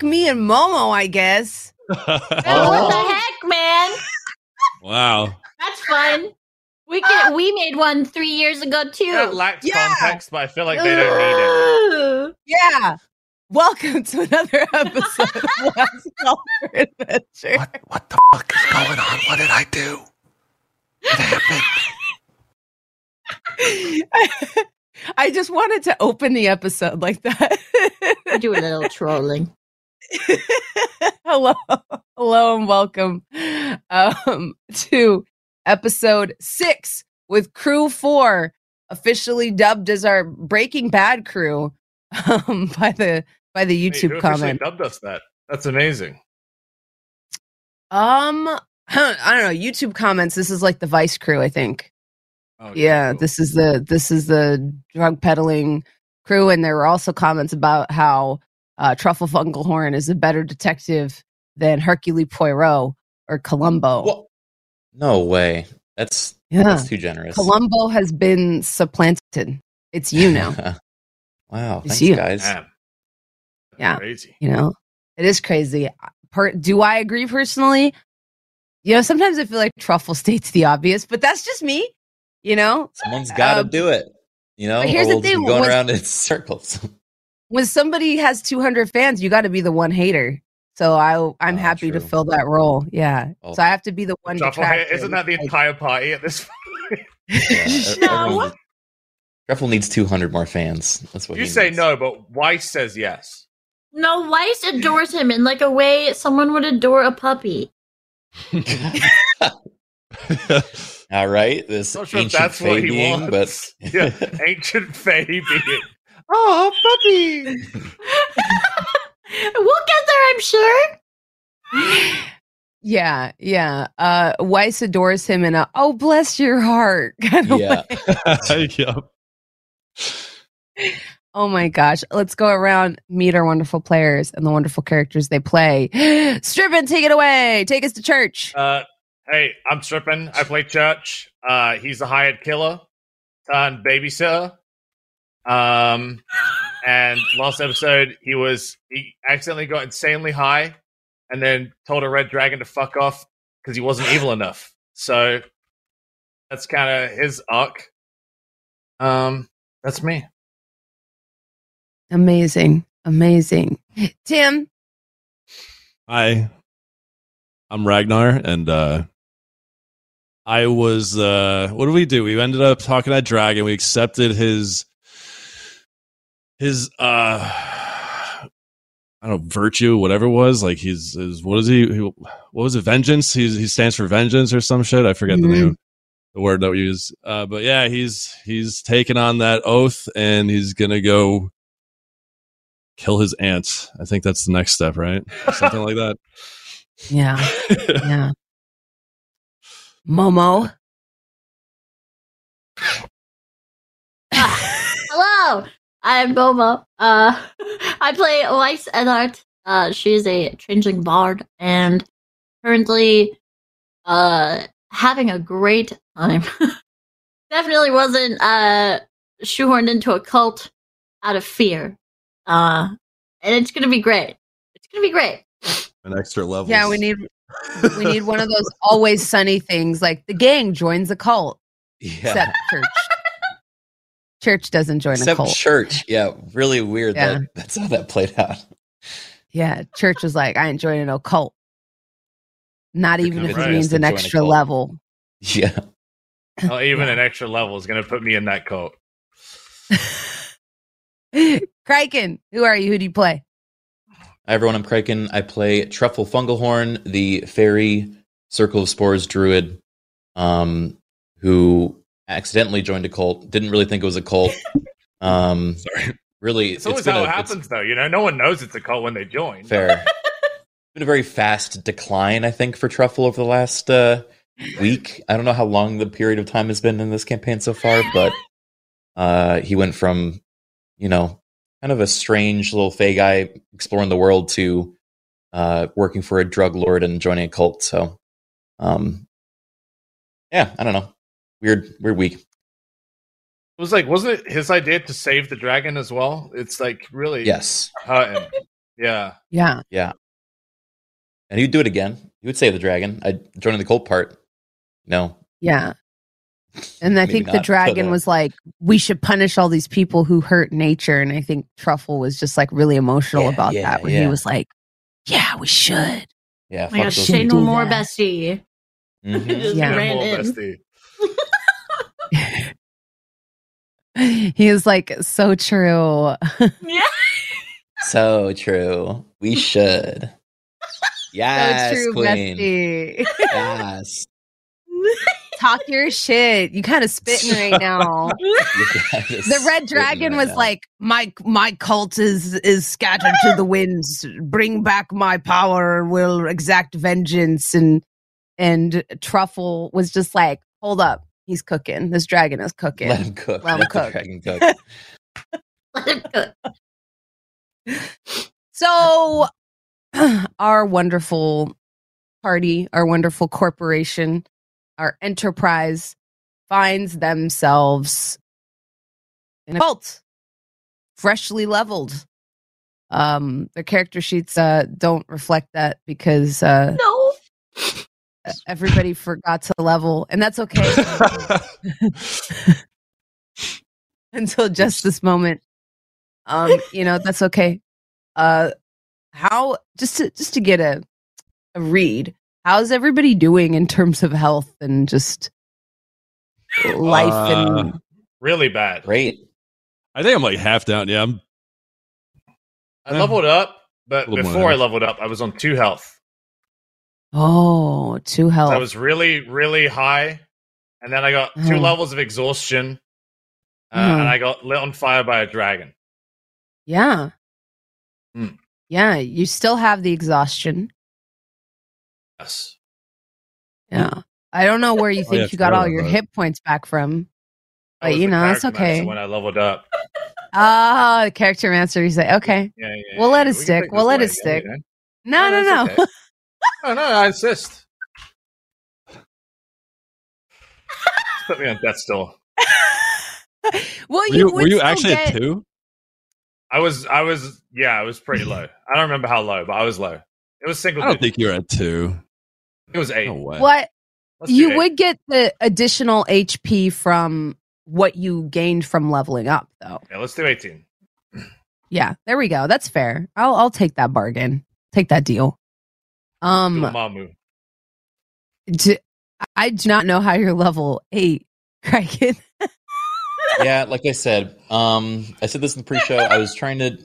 me and Momo, I guess. Oh, what the heck, man? wow. That's fun. We can, we made one three years ago too. That lacks Yeah. context, but I feel like they don't need it. Yeah. Welcome to another episode of Last Call for Adventure. What what the fuck is going on? What did I do? What happened? I just wanted to open the episode like that. We do a little trolling. hello, hello, and welcome um, to episode six with Crew Four, officially dubbed as our Breaking Bad crew um, by the by the YouTube officially comment. dubbed us that. That's amazing. Um, I don't know. YouTube comments. This is like the Vice crew, I think. Okay, yeah, cool. this is the this is the drug peddling crew, and there were also comments about how uh, Truffle Fungalhorn is a better detective than Hercule Poirot or Columbo. Well, no way. That's yeah, that's too generous. Columbo has been supplanted. It's you now. wow. It's Thanks, you. guys. Damn. Yeah. Crazy. you know, it is crazy. Per- do I agree personally? You know, sometimes I feel like Truffle states the obvious, but that's just me. You know, Someone's got to Um, do it. You know, but here's the thing, going was- around in circles. When somebody has 200 fans, you got to be the one hater. So I, I'm Oh, happy to fill that role. Yeah. Oh. So I have to be the one. Truffle hate, detractor. isn't that the entire party at this point? Yeah, No. everyone- Truffle needs 200 more fans. That's what you he say needs. no, but Weiss says yes. No, Weiss adores him in like a way someone would adore a puppy. All right, this sure ancient that's fey what he being, wants. but yeah, ancient fey being. Oh, puppy! we'll get there, I'm sure. Yeah. Yeah. Uh, Weiss adores him in a, oh, bless your heart kind of yeah, way. yep. Oh my gosh. Let's go around, meet our wonderful players and the wonderful characters they play. Strippin, take it away. Take us to church. Uh, hey, I'm Strippin. I play Church. Uh, he's a hired killer turned babysitter. Um, and last episode, he was he accidentally got insanely high, and then told a red dragon to fuck off because he wasn't evil enough. So that's kind of his arc. Um, that's me. Amazing. Amazing. Tim. Hi. I'm Ragnar and uh I was uh what did we do? We ended up talking to Dragon. We accepted his his uh I don't know, virtue, whatever it was. Like he's his what is he, he what was it, vengeance? He's he stands for vengeance or some shit. I forget the Mhm. name the word that we use. Uh but yeah, he's he's taken on that oath and he's gonna go kill his aunt. I think that's the next step, right? Something like that. Yeah. Yeah. Momo. Hello, I'm Momo. Uh, I play Weiss Enart. Uh, she's a changeling bard and currently uh having a great time. Definitely wasn't uh shoehorned into a cult out of fear. Uh, and it's gonna be great. It's gonna be great. An extra level. Yeah, we need we need one of those always sunny things like the gang joins a cult. yeah. Except church. Church doesn't join a Except cult. church. Yeah, really weird Yeah. that that's how that played out. Yeah, church was like, I ain't joining no cult. Not You're even if it means an extra level. Yeah. Well, even Yeah. an extra level is going to put me in that cult. Kraken, who are you? Who do you play? Hi everyone, I'm Kraken. I play Truffle Fungalhorn, the fairy Circle of Spores druid, um, who accidentally joined a cult. Didn't really think it was a cult. Um, Sorry. really, It's always how a- it happens, though. You know, no one knows it's a cult when they join. Fair. it's been a very fast decline, I think, for Truffle over the last uh, week. I don't know how long the period of time has been in this campaign so far, but uh, he went from, you know, kind of a strange little fey guy exploring the world to uh, working for a drug lord and joining a cult. So, um, yeah, I don't know. Weird, weird week. It was like, wasn't it his idea to save the dragon as well? It's like really Yes. hurt him. Yeah. Yeah. And he'd do it again. He would save the dragon. I'd join in the cold part. No. Yeah. And I Maybe think the dragon but, uh, was like, we should punish all these people who hurt nature. And I think Truffle was just like really emotional Yeah, about yeah, that when he was like, yeah, we should. Yeah. Oh my gosh, those say no more, that. bestie. Mhm. Just Yeah. ran More in. bestie. he is like so true. Yeah. So true. We should. Yes, so true, queen. bestie. Yes. Talk your shit. You kind of spitting right now. the red dragon was like my my cult is is scattered to the winds bring back my power will exact vengeance and and truffle was just like hold up he's cooking this dragon is cooking Let him cook. Let him Let the cook. dragon cook. Let him cook. so our wonderful party our wonderful corporation our enterprise finds themselves in a cult freshly leveled um their character sheets uh don't reflect that because uh No. Everybody forgot to level and that's okay until just this moment um you know that's okay uh how just to just to get a a read how's everybody doing in terms of health and just life Uh, and Really bad. Great. I think I'm like half down. Yeah, I'm. I leveled up, but A little more before I leveled up, I was on two health. Oh two So health I was really, really high. And then I got two Mhm. levels of exhaustion. Uh. And I got lit on fire by a dragon. yeah Hmm. yeah you still have the exhaustion Yes. yeah i don't know where you Oh, think yeah, you got all your hit points back from But, you know, that's okay. When I leveled up. ah the character master you say okay Yeah, yeah, We'll let it we stick. We'll this let it stick. yeah, no no no, that's okay. No, no, I insist. Put me on death's door. well Were you, you, were you actually get, at two? I was, I was, yeah, I was pretty low. I don't remember how low, but I was low. It was single. I don't digit. think you're at two. it was eight. No what Let's you eight. would get the additional hp from what you gained from leveling up though Yeah, let's do eighteen. yeah there we go that's fair i'll i'll take that bargain take that deal Do a um Mamu. d- i do not know how you're level 8 Kraken. yeah, like I said, um, I said this in the pre-show. I was trying to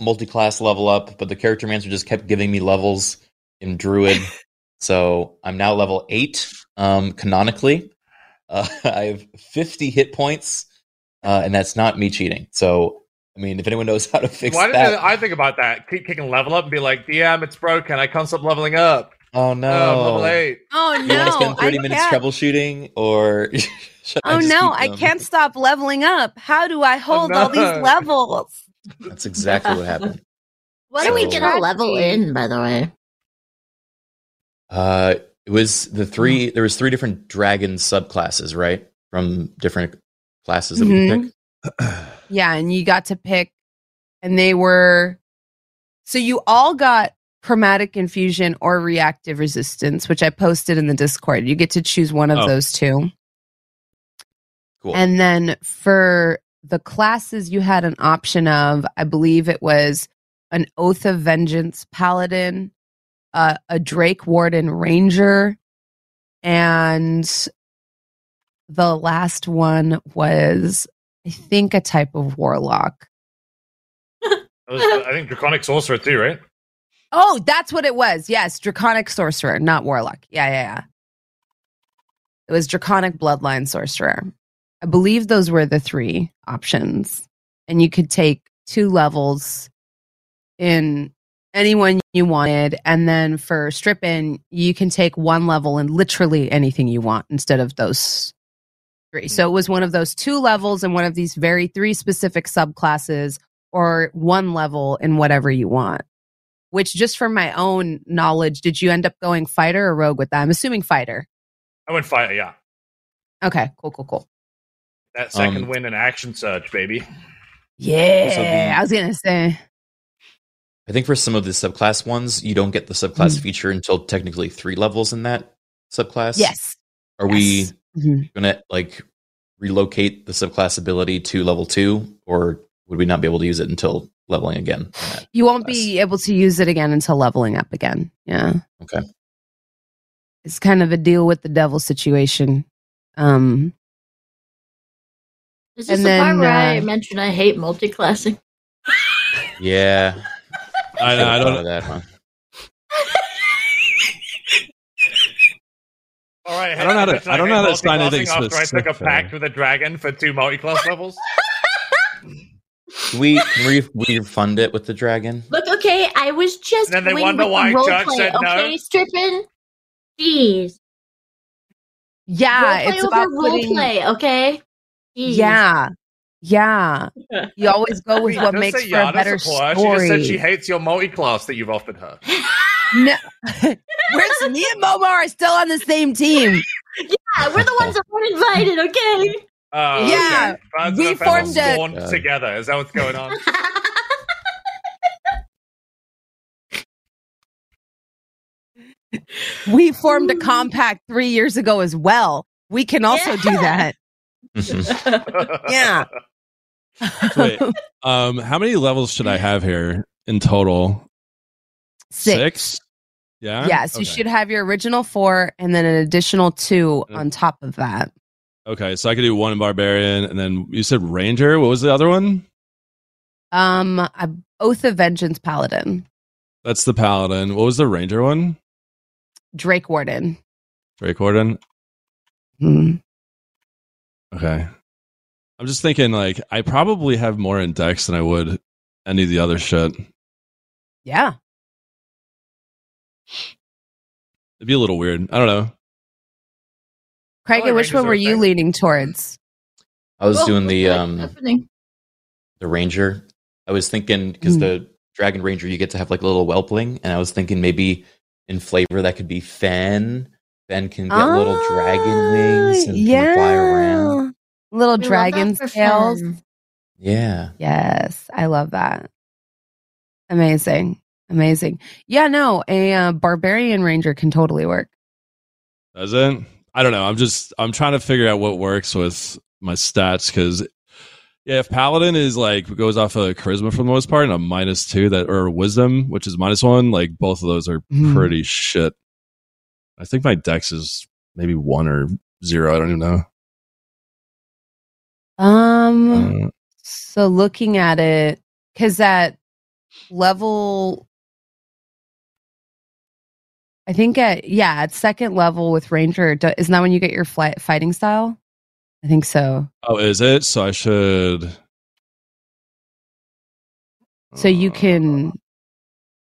multi-class level up, but the character manager just kept giving me levels in Druid, so I'm now level eight. Um, canonically, uh, I have 50 hit points, uh, and that's not me cheating. So, I mean, if anyone knows how to fix Why didn't that, I think about that? Keep kicking level up and be like, DM, it's broken. I can't stop leveling up. oh Oh, no, I'm level eight. oh You no want to spend 30 I minutes can't. troubleshooting, or should I oh just no i can't stop leveling up how do i hold all these levels That's exactly what happened. Why do we So- get a level in, by the way? Uh, it was the three. There was three different dragon subclasses, right? From different classes that we Mhm. could pick. Yeah, and you got to pick, and they were so you all got chromatic infusion or reactive resistance, which I posted in the Discord. You get to choose one of Oh. those two. Cool. And then for the classes, you had an option of, I believe it was an Oath of Vengeance Paladin, uh, a Drake Warden Ranger, and the last one was, I think, a type of Warlock. I think Draconic Sorcerer too, right? Oh, that's what it was. Yes, Draconic Sorcerer, not Warlock. Yeah, yeah, yeah. It was Draconic Bloodline Sorcerer. I believe those were the three options. And you could take two levels in anyone you wanted. And then for Strippin, you can take one level in literally anything you want instead of those three. So it was one of those two levels and one of these very three specific subclasses or one level in whatever you want which just from my own knowledge, did you end up going fighter or rogue with that? I'm assuming fighter. I went fighter, yeah. Okay, cool, cool, cool. That second Um, win in action surge, baby. Yeah, So the- I was gonna say. I think for some of the subclass ones, you don't get the subclass Mhm. feature until technically three levels in that subclass. Yes. Are Yes. we Mhm. gonna like relocate the subclass ability to level two, or would we not be able to use it until leveling again? You won't class? be able to use it again until leveling up again. Yeah. Okay. It's kind of a deal with the devil situation. Um, Is this And the part then, where I uh, mentioned I hate multiclassing? Yeah, I, I thought don't. know that. Huh? All right, I don't know how to- should I don't know how to hate assign anything multiclassing after I took a pact with a dragon for two multi-class levels. Can we can we refund it with the dragon? Look, okay, I was just And then they wonder why the Chuck play, said no. okay, Strippin. Jeez, yeah, role it's play about over role putting. play, okay? Jeez. Yeah, yeah. You always go with what makes say for a better support her. story. She just said she hates your multi-class that you've offered her. No, where's me and Momo are still on the same team. Yeah, we're the ones that weren't invited, okay? Oh, Yeah, okay. We of a feather formed a- Yeah. together. Is that what's going on? We formed a compact three years ago as well. We can also do that. Yeah. Wait. Um, how many levels should I have here in total? Six. Yeah. Yes, you Okay. should have your original four and then an additional two on top of that. Okay, so I could do one barbarian, and then you said ranger. What was the other one? Um, a Oath of Vengeance Paladin, That's the paladin. What was the ranger one? Drake Warden. Drake Warden. Hmm. Okay. I'm just thinking, like, I probably have more in dex than I would any of the other shit. Yeah. It'd be a little weird. I don't know. Craig, like which Rangers one were you leaning towards? I was Well, doing the what's um happening? the ranger. I was thinking because Mm. the dragon ranger you get to have like a little whelpling, and I was thinking maybe in flavor that could be Fen. Fen can get little dragon wings and can fly around. Little We love that dragon scales. fun. Yeah, Yes, I love that. Amazing. Amazing. Yeah, no, a uh, barbarian ranger can totally work. Does it? I don't know. I'm just I'm trying to figure out what works with my stats because yeah, if paladin is like goes off of charisma for the most part and a minus two that or wisdom, which is minus one, like both of those are Mhm. pretty shit. I think my dex is maybe one or zero. I don't even know. Um, Uh, so looking at it, because at level, I think at yeah at second level with ranger, isn't that when you get your fly, fighting style? I think so. oh, is it? So I should. So you Uh, can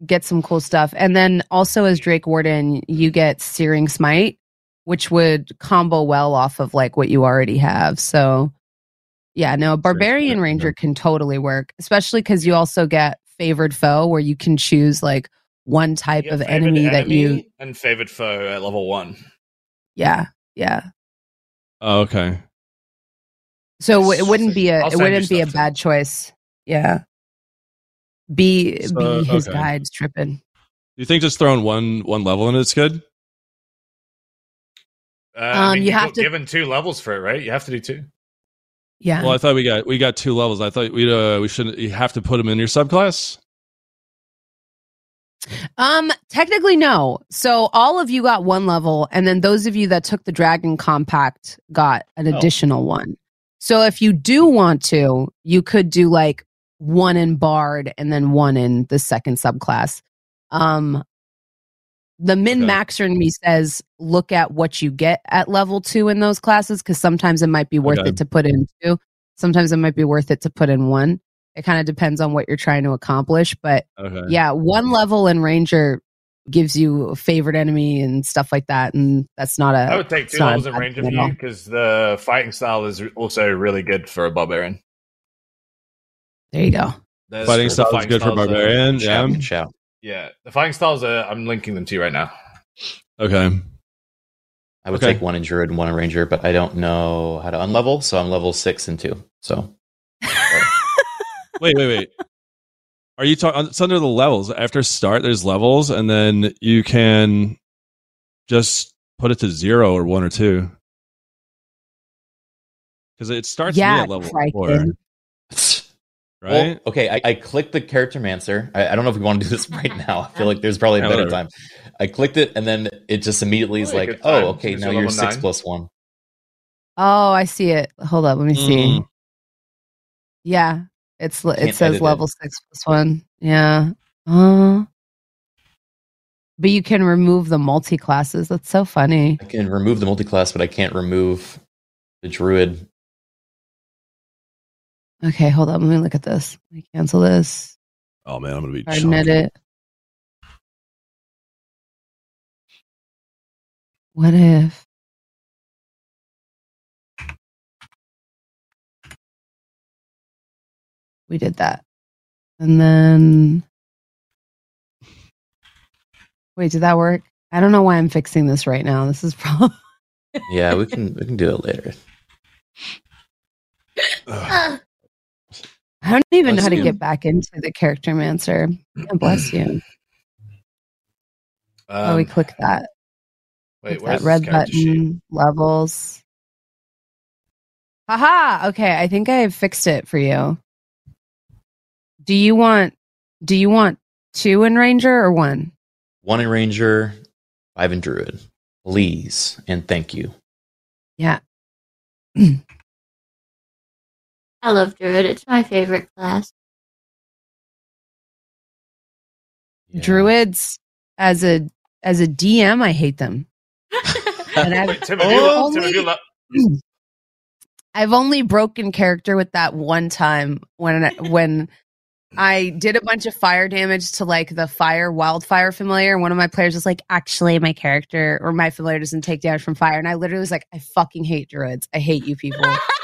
get some cool stuff, and then also as Drake Warden, you get Searing Smite, which would combo well off of like what you already have. So yeah, no, Barbarian Smite, Ranger yeah. can totally work, especially because you also get Favored Foe, where you can choose like one type You of get favored enemy, that you and favored foe at level one. yeah yeah. Oh, okay. So Yes, it wouldn't be a I'll it wouldn't be a stuff, too. bad choice. Yeah. Be So, be his okay. guides tripping. Do you think just throwing one one level in it's good? Uh, I Um, mean, you you have got to- given two levels for it, right? You have to do two. Yeah. Well, I thought we got we got two levels. I thought we uh, we should you have to put them in your subclass. Um, technically no. So all of you got one level, and then those of you that took the Dragon Compact got an Oh. additional one. So if you do want to, you could do like one in Bard and then one in the second subclass. Um the min Okay. maxer in me says look at what you get at level two in those classes because sometimes it might be worth Okay. it to put in two. Sometimes it might be worth it to put in one. It kind of depends on what you're trying to accomplish. But Okay. yeah, one level in Ranger gives you a favorite enemy and stuff like that, and that's not a. I would take two levels in bad range of at you because the fighting style is also really good for a barbarian. There you go. There's- Fighting style is good for styles are- barbarian. shout, Yeah. shout. Yeah, the fighting styles are. I'm linking them to you right now. Okay. I would Okay. take one in druid and one in ranger, but I don't know how to unlevel, so I'm level six and two. So Wait, wait, wait. Are you talking? It's under the levels. After start, there's levels, and then you can just put it to zero or one or two. Because it starts me at level Crichton. four, Well, okay, I, I clicked the Charactermancer. I, I don't know if we want to do this right now. I feel like there's probably a better time. I clicked it, and then it just immediately is Probably like, good time, oh, okay, now you're you're level six nine. plus one. Oh, I see it. Hold up, let me see. Mm. Yeah, it's it Can't says edit it. level six plus one. Yeah. Uh, but you can remove the multi classes. That's so funny. I can remove the multi-class, but I can't remove the druid. Okay, hold up. Let me look at this. Let me cancel this. Oh man, I'm gonna be. Pardon chunky. it. What if? We did that. And then. Wait, did that work? I don't know why I'm fixing this right now. This is probably. Yeah, we can we can do it later. Ugh. I don't even know Bless how to you. get back into the Charactermancer. God bless you. oh, we Um, click that. wait, Click where's that red this character sheet? button. Levels. Haha. Okay, I think I have fixed it for you. Do you want? Do you want two in ranger or one? One in ranger, five in druid. Please and thank you. Yeah. I love Druid. It's my favorite class. Yeah. Druids as a as a DM, I hate them. And I've, Wait, Tim, have you, Tim, have only- le- I've only broken character with that one time when I- when I did a bunch of fire damage to like the fire wildfire familiar. One of my players was like, "Actually, my character or my familiar doesn't take damage from fire," and I literally was like, "I fucking hate druids. I hate you people."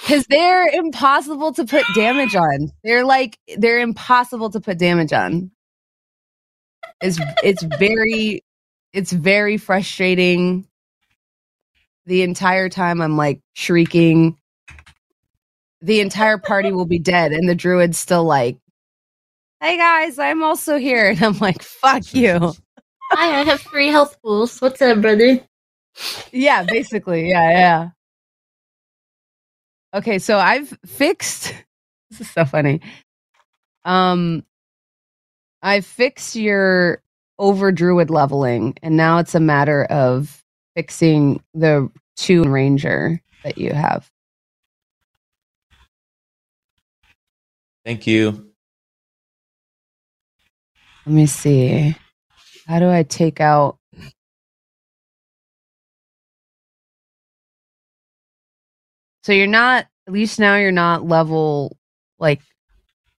Because they're impossible to put damage on. They're like they're impossible to put damage on. It's it's very it's very frustrating. The entire time I'm like shrieking. The entire party will be dead, and the druid's still like, "Hey guys, I'm also here," and I'm like, "Fuck you." Hi, I have three health pools. What's up, brother? yeah, basically, yeah, yeah. Okay, so I've fixed. This is so funny. Um, I fixed your over druid leveling, and now it's a matter of fixing the two ranger that you have. Thank you. Let me see. How do I take out? So you're not. At least now you're not level like.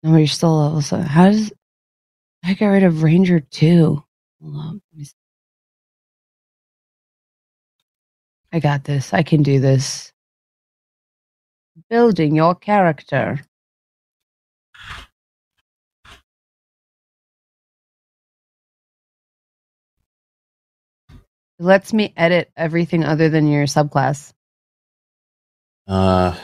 No, you're still level so How does I get rid of Ranger two? I got this. I can do this. Building your character. It lets me edit everything other than your subclass. Uh,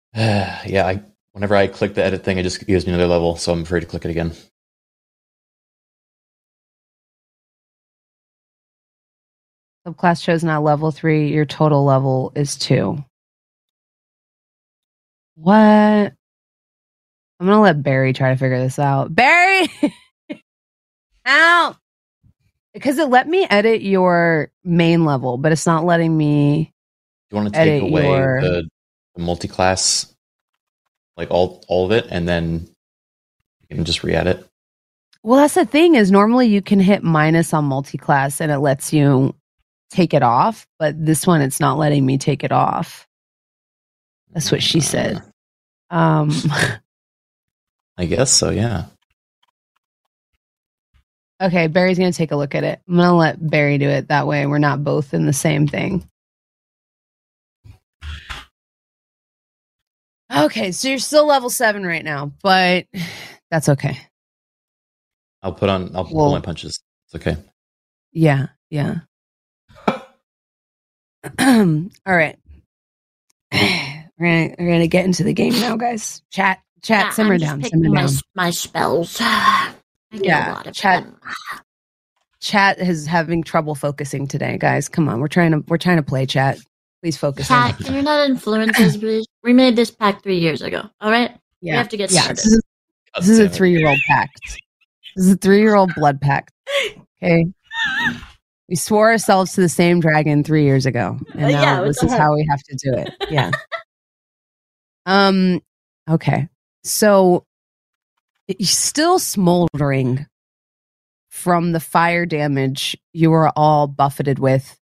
yeah, I whenever I click the edit thing, it just gives me another level, so I'm afraid to click it again. Subclass chosen at level three. Your total level is two. What? I'm gonna let Barry try to figure this out. Barry, out because it let me edit your main level, but it's not letting me. You want to take away your- the, the multi-class, like all all of it, and then you can just re-add it. Well, that's the thing is normally you can hit minus on multi-class and it lets you take it off, but this one it's not letting me take it off. That's what she said. Um. I guess so. Yeah. Okay, Barry's gonna take a look at it. I'm gonna let Barry do it. That way, we're not both in the same thing. Okay, so you're still level seven right now, but that's okay. I'll put on. I'll pull my punches. It's okay. Yeah, yeah. All right, we're gonna we're gonna get into the game now, guys. Chat, chat, I- simmer I'm down, picking simmer my, down. my spells. I Yeah, a lot of chat- them. Chat is having trouble focusing today, guys. Come on, we're trying to we're trying to play chat. Please focus. Chat, can you not influence us, please? We made this pack three years ago. All right, we have to get yeah. started. This is, this is a three year old pact. This is a three year old blood pact. Okay. We swore ourselves to the same dragon three years ago, and Uh, now yeah, this is how we have to do it. Yeah. um. Okay. So, still smoldering from the fire damage you were all buffeted with.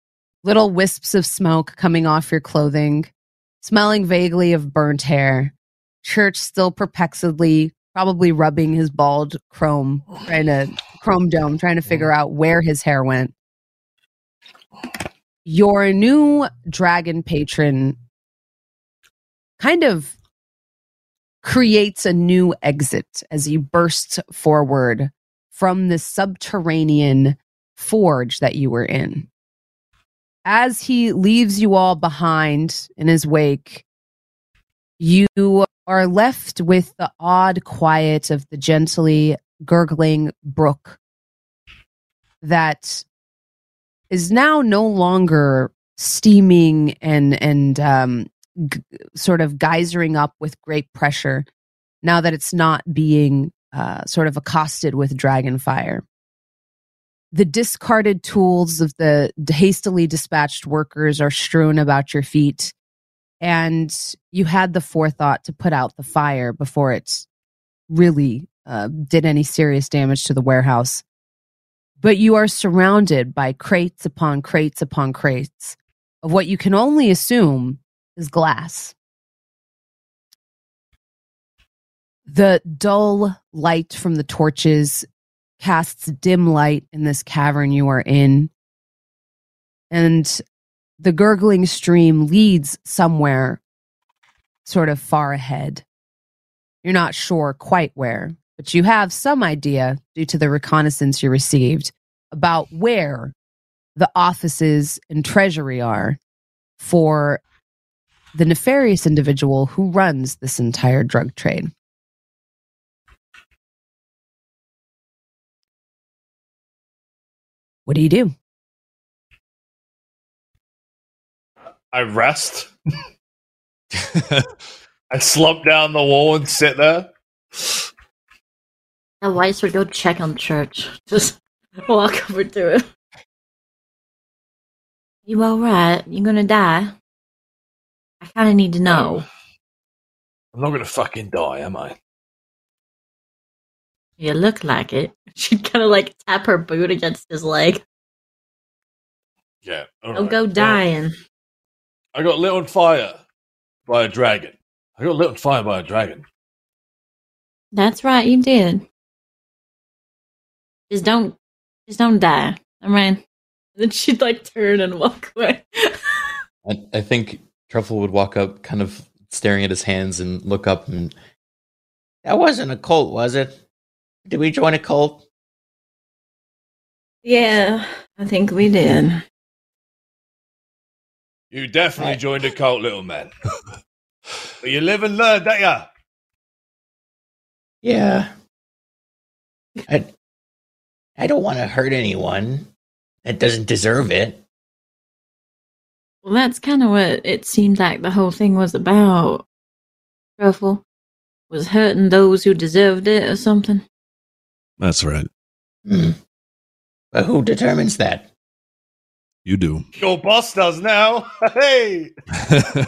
Little wisps of smoke coming off your clothing, smelling vaguely of burnt hair. Church still perplexedly, probably rubbing his bald chrome, trying to chrome dome, trying to figure out where his hair went. Your new dragon patron kind of creates a new exit as he bursts forward from the subterranean forge that you were in. As he leaves you all behind in his wake, you are left with the odd quiet of the gently gurgling brook that is now no longer steaming and and um, g- sort of geysering up with great pressure now that it's not being uh, sort of accosted with dragon fire. The discarded tools of the hastily dispatched workers are strewn about your feet, and you had the forethought to put out the fire before it really uh, did any serious damage to the warehouse. But you are surrounded by crates upon crates upon crates of what you can only assume is glass. The dull light from the torches casts dim light in this cavern you are in. And the gurgling stream leads somewhere sort of far ahead. You're not sure quite where, but you have some idea due to the reconnaissance you received about where the offices and treasury are for the nefarious individual who runs this entire drug trade. What do you do? I rest. I slump down the wall and sit there. Now, Weiss would go check on church. Just walk over to it. You alright? You're gonna die? I kinda need to know. I'm not gonna fucking die, am I? You look like it. She'd kinda like tap her boot against his leg. Yeah. all Don't right. go Well, dying. I got lit on fire by a dragon. I got lit on fire by a dragon. That's right, you did. Just don't, just don't die. All right. Then she'd like turn and walk away. I, I think Truffle would walk up, kind of staring at his hands, and look up and. That wasn't a cult, was it? Did we join a cult? yeah, I think we did. You definitely Right. joined a cult, little man. but you live and learn, don't ya? Yeah. I I don't want to hurt anyone that doesn't deserve it. Well, that's kind of what it seemed like the whole thing was about. Truffle was hurting those who deserved it or something. That's right. Hmm. But who determines that? You do. Your boss does now. Hey!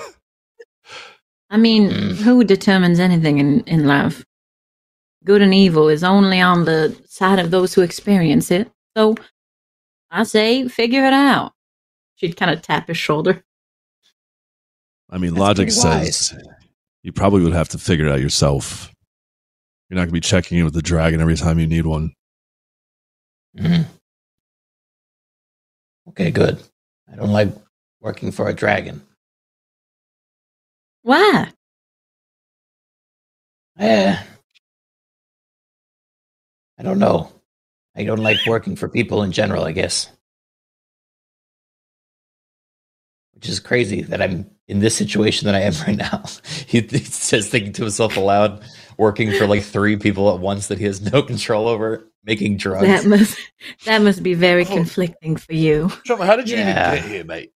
I mean, Mm. who determines anything in, in life? Good and evil is only on the side of those who experience it. So I say, figure it out. She'd kind of tap his shoulder. I mean, That's logic says you probably would have to figure it out yourself. You're not going to be checking in with the dragon every time you need one. Hmm. Okay, good. I don't like working for a dragon. Why? Eh. I don't know. I don't like working for people in general, I guess. Which is crazy that I'm in this situation that I am right now. he, he says thinking to himself aloud, working for like three people at once that he has no control over, making drugs. That must that must be very Oh. conflicting for you. Trevor, how did you Yeah. even get here, mate?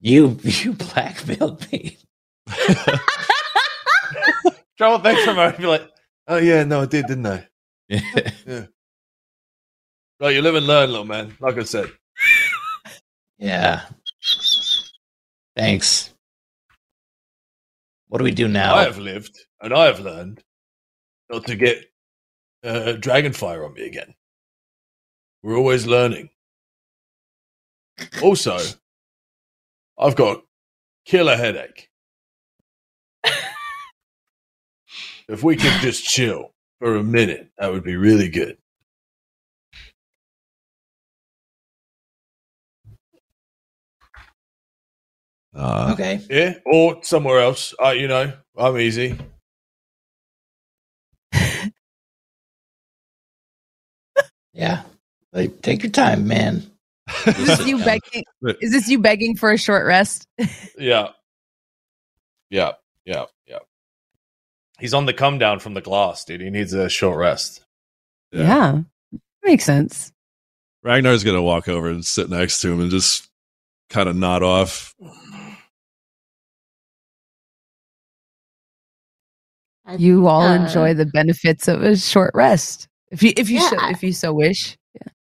you you blackmailed me. Trevor, thanks for a Be like, oh yeah, no, I did, didn't I? Yeah. Right, you live and learn, little man. Like I said. yeah. Thanks. What do we do now? I have lived and I have learned not to get uh, dragonfire on me again. We're always learning. Also, I've got killer headache. if we could just chill for a minute, that would be really good. Uh, okay. yeah, or somewhere else. Uh, you know, I'm easy. Yeah. Like, take your time, man. Is this you begging? Is this you begging for a short rest? Yeah. Yeah. Yeah. Yeah. he's on the come down from the glass, dude. He needs a short rest. Yeah, makes sense. Ragnar's gonna walk over and sit next to him and just kind of nod off. You all uh, enjoy the benefits of a short rest, if you if you Yeah, so, if you so wish.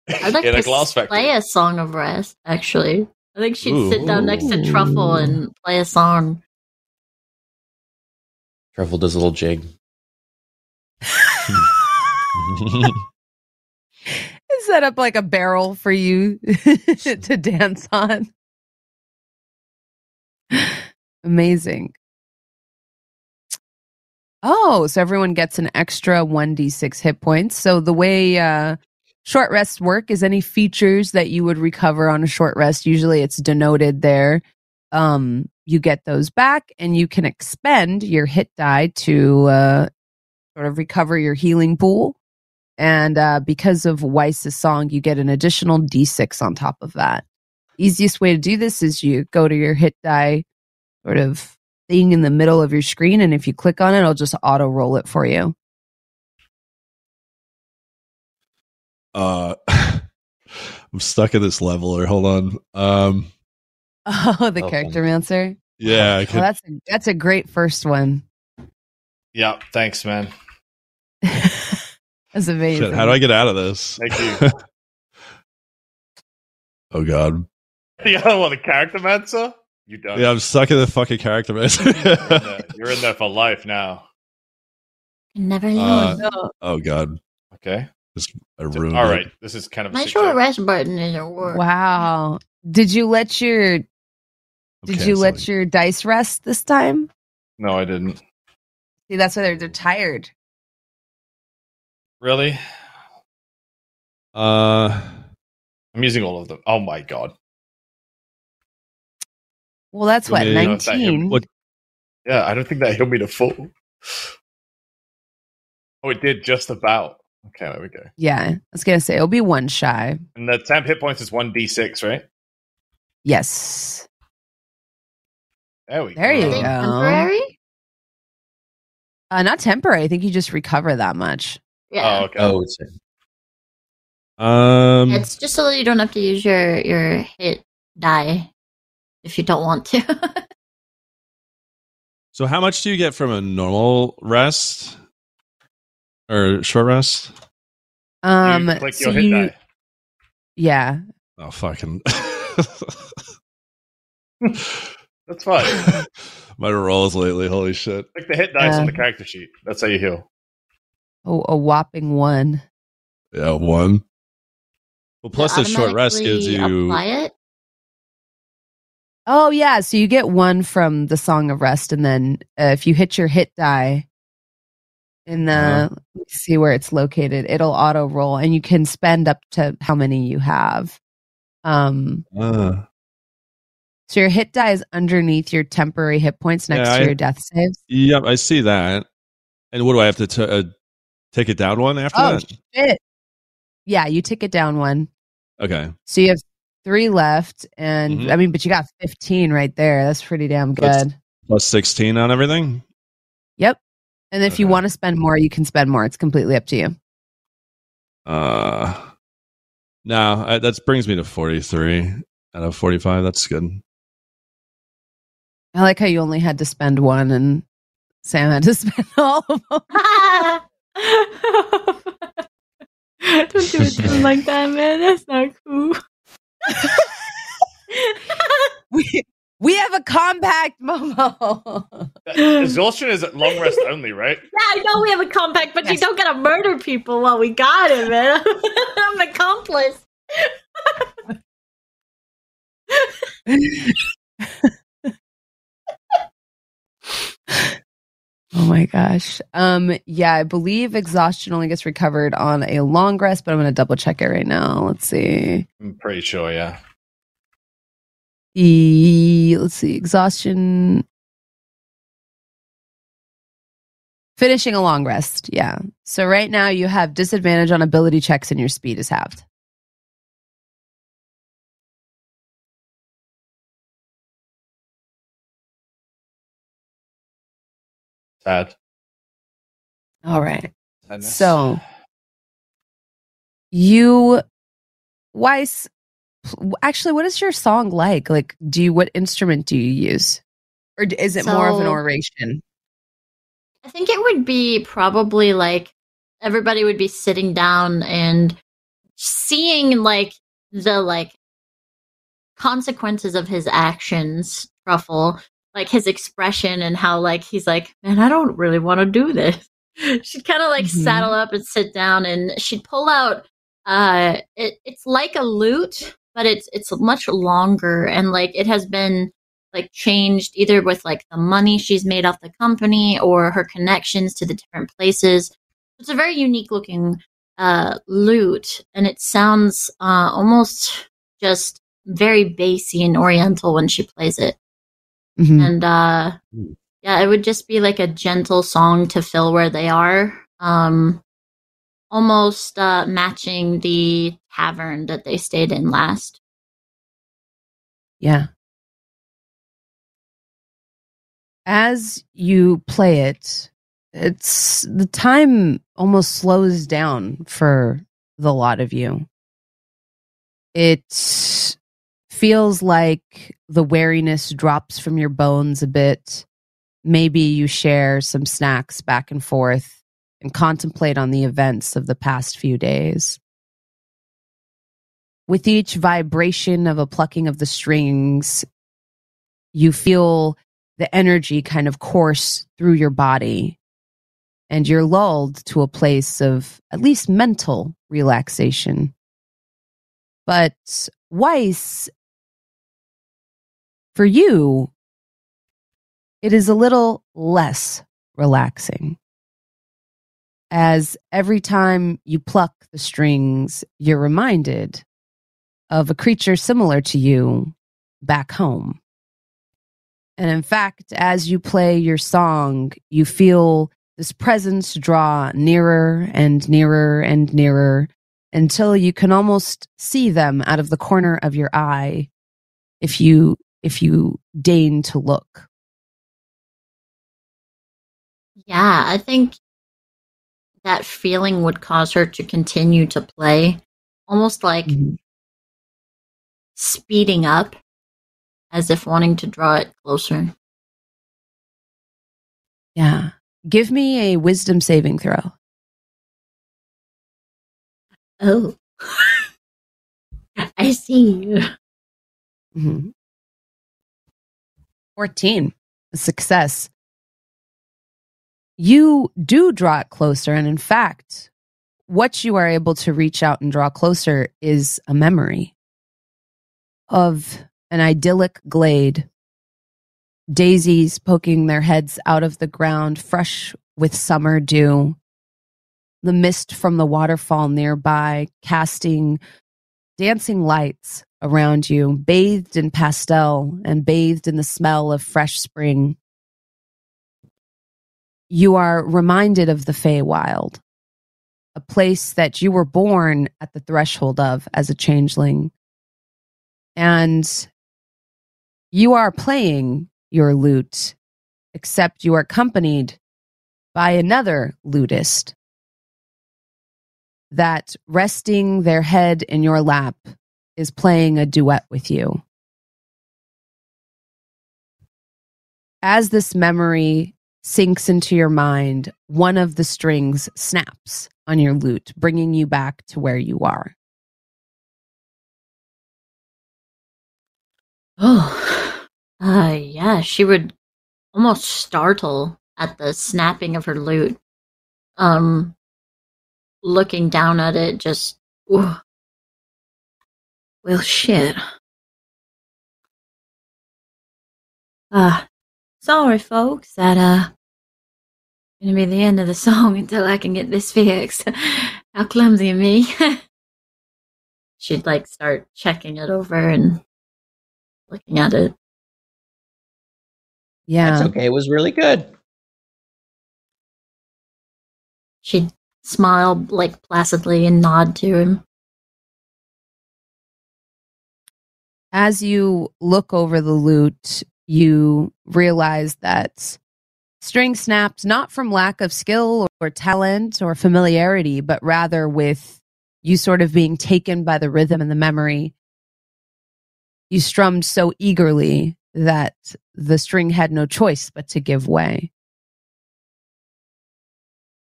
I'd like in to a glass factory. play a song of rest. Actually, I think she'd sit down next to Truffle and play a song. Truffle does a little jig. Set up like a barrel for you to dance on. Amazing. Oh, so everyone gets an extra 1d6 hit points. So the way uh, short rests work is any features that you would recover on a short rest, usually it's denoted there. Um, you get those back and you can expend your hit die to uh, sort of recover your healing pool. And uh, because of Weiss's song, you get an additional d6 on top of that. Easiest way to do this is you go to your hit die sort of thing in the middle of your screen, and if you click on it, it'll just auto roll it for you. Uh, I'm stuck at this level. Or hold on. Um, Oh, the Oh, Charactermancer. yeah, I Oh, could. that's a, that's a great first one. Yeah, thanks, man. that's amazing. shit, how do I get out of this? Thank you. Oh god. the other one, the Charactermancer? You don't. Yeah, I'm stuck in the fucking character man. You're in there- You're in there for life now. Never Uh, leave. Oh god. Okay. I ruined All it. right. This is kind of a My sick short rest button isn't working. Wow. Did you let your I'm did you let your dice rest this time? No, I didn't. See, that's why they're they're tired. Really? Uh, I'm using all of them. Oh my god. Well, that's what may- know if that nineteen. Yeah, I don't think that healed me to full. Oh, it did just about. Okay, there we go. Yeah, I was gonna say it'll be one shy. And the temp hit points is one d6, right? Yes. There we There go. you Are they go. temporary? Uh, not temporary. I think you just recover that much. Yeah. Oh, okay. Oh, it's Um, It's just so that you don't have to use your your hit die if you don't want to. so how much do you get from a normal rest or short rest? Um, you click so your hit you- die. yeah. Oh fucking. That's fine. My rolls lately, holy shit. Like the hit dice Uh, on the character sheet. That's how you heal. Oh, a whopping one. Yeah, one. Well, plus You the short rest gives you. apply it. Oh yeah, so you get one from the Song of Rest, and then uh, if you hit your hit die in the Uh-huh. see where it's located, it'll auto roll, and you can spend up to how many you have. Um, Uh, so your hit die is underneath your temporary hit points next Yeah, to I- your death saves. yep, I see that. And what do I have to t- uh, take it down one after Oh that? shit! Yeah, you take it down one. Okay. So you have three left, and Mhm. I mean, but you got fifteen right there. That's pretty damn good. That's- Plus 16 on everything. Yep. And if you want to spend more, you can spend more. It's completely up to you. Uh, no, I, that brings me to 43 out of 45. That's good. I like how you only had to spend one, and Sam had to spend all of them. Don't do it to him like that, man. That's not cool. We, we have a compact Momo. Exhaustion is long rest only, right? Yeah, I know we have a compact, but you don't gotta murder people while we got it, man. I'm an accomplice. Oh my gosh. Um, yeah, I believe exhaustion only gets recovered on a long rest, but I'm gonna double check it right now. Let's see. I'm pretty sure, yeah. E- let's see, exhaustion. Finishing a long rest, yeah. So right now you have disadvantage on ability checks and your speed is halved. Sad. All right. Sadness. So you Weiss pl- actually what is your song like? Like do you what instrument do you use? Or is it more of an oration? I think it would be probably like everybody would be sitting down and seeing like the like consequences of his actions, Truffle, like his expression and how like he's like, Man, I don't really want to do this. She'd kind of like Mhm. saddle up and sit down and she'd pull out uh it, it's like a lute, but it's it's much longer and like it has been like changed either with like the money she's made off the company or her connections to the different places. It's a very unique looking uh lute and it sounds uh almost just very bassy and oriental when she plays it. Mhm. And uh Hmm. yeah, it would just be like a gentle song to fill where they are. Um almost uh matching the tavern that they stayed in last. Yeah. As you play it, it's the time almost slows down for the lot of you. It feels like the wariness drops from your bones a bit. Maybe you share some snacks back and forth and contemplate on the events of the past few days. With each vibration of a plucking of the strings, you feel the energy kind of course through your body, and you're lulled to a place of at least mental relaxation. But Weiss, for you, it is a little less relaxing. As every time you pluck the strings, you're reminded of a creature similar to you back home. And in fact, as you play your song, you feel this presence draw nearer and nearer and nearer until you can almost see them out of the corner of your eye if you if you deign to look. Yeah, I think that feeling would cause her to continue to play, almost like speeding up, as if wanting to draw it closer. Yeah. Give me a wisdom saving throw. Oh, I see. Mhm. 14, a success. You do draw it closer. And in fact, what you are able to reach out and draw closer is a memory of an idyllic glade. Daisies poking their heads out of the ground, fresh with summer dew. The mist from the waterfall nearby casting dancing lights around you, bathed in pastel and bathed in the smell of fresh spring. You are reminded of the Feywild, a place that you were born at the threshold of as a changeling. and you are playing your lute, except you are accompanied by another lutist that resting their head in your lap is playing a duet with you. As this memory sinks into your mind, one of the strings snaps on your lute, bringing you back to where you are. Oh, uh, yeah, she would almost startle at the snapping of her lute. Um, looking down at it, just, ooh. Well, shit. Uh, sorry, folks, that, uh, gonna be the end of the song until I can get this fixed. How clumsy of me. She'd, like, start checking it over and looking at it. Yeah. That's okay. It was really good. She'd smile like placidly and nod to him. As you look over the loot, you realize that string snapped not from lack of skill or talent or familiarity, but rather with you sort of being taken by the rhythm and the memory. You strummed so eagerly that the string had no choice but to give way.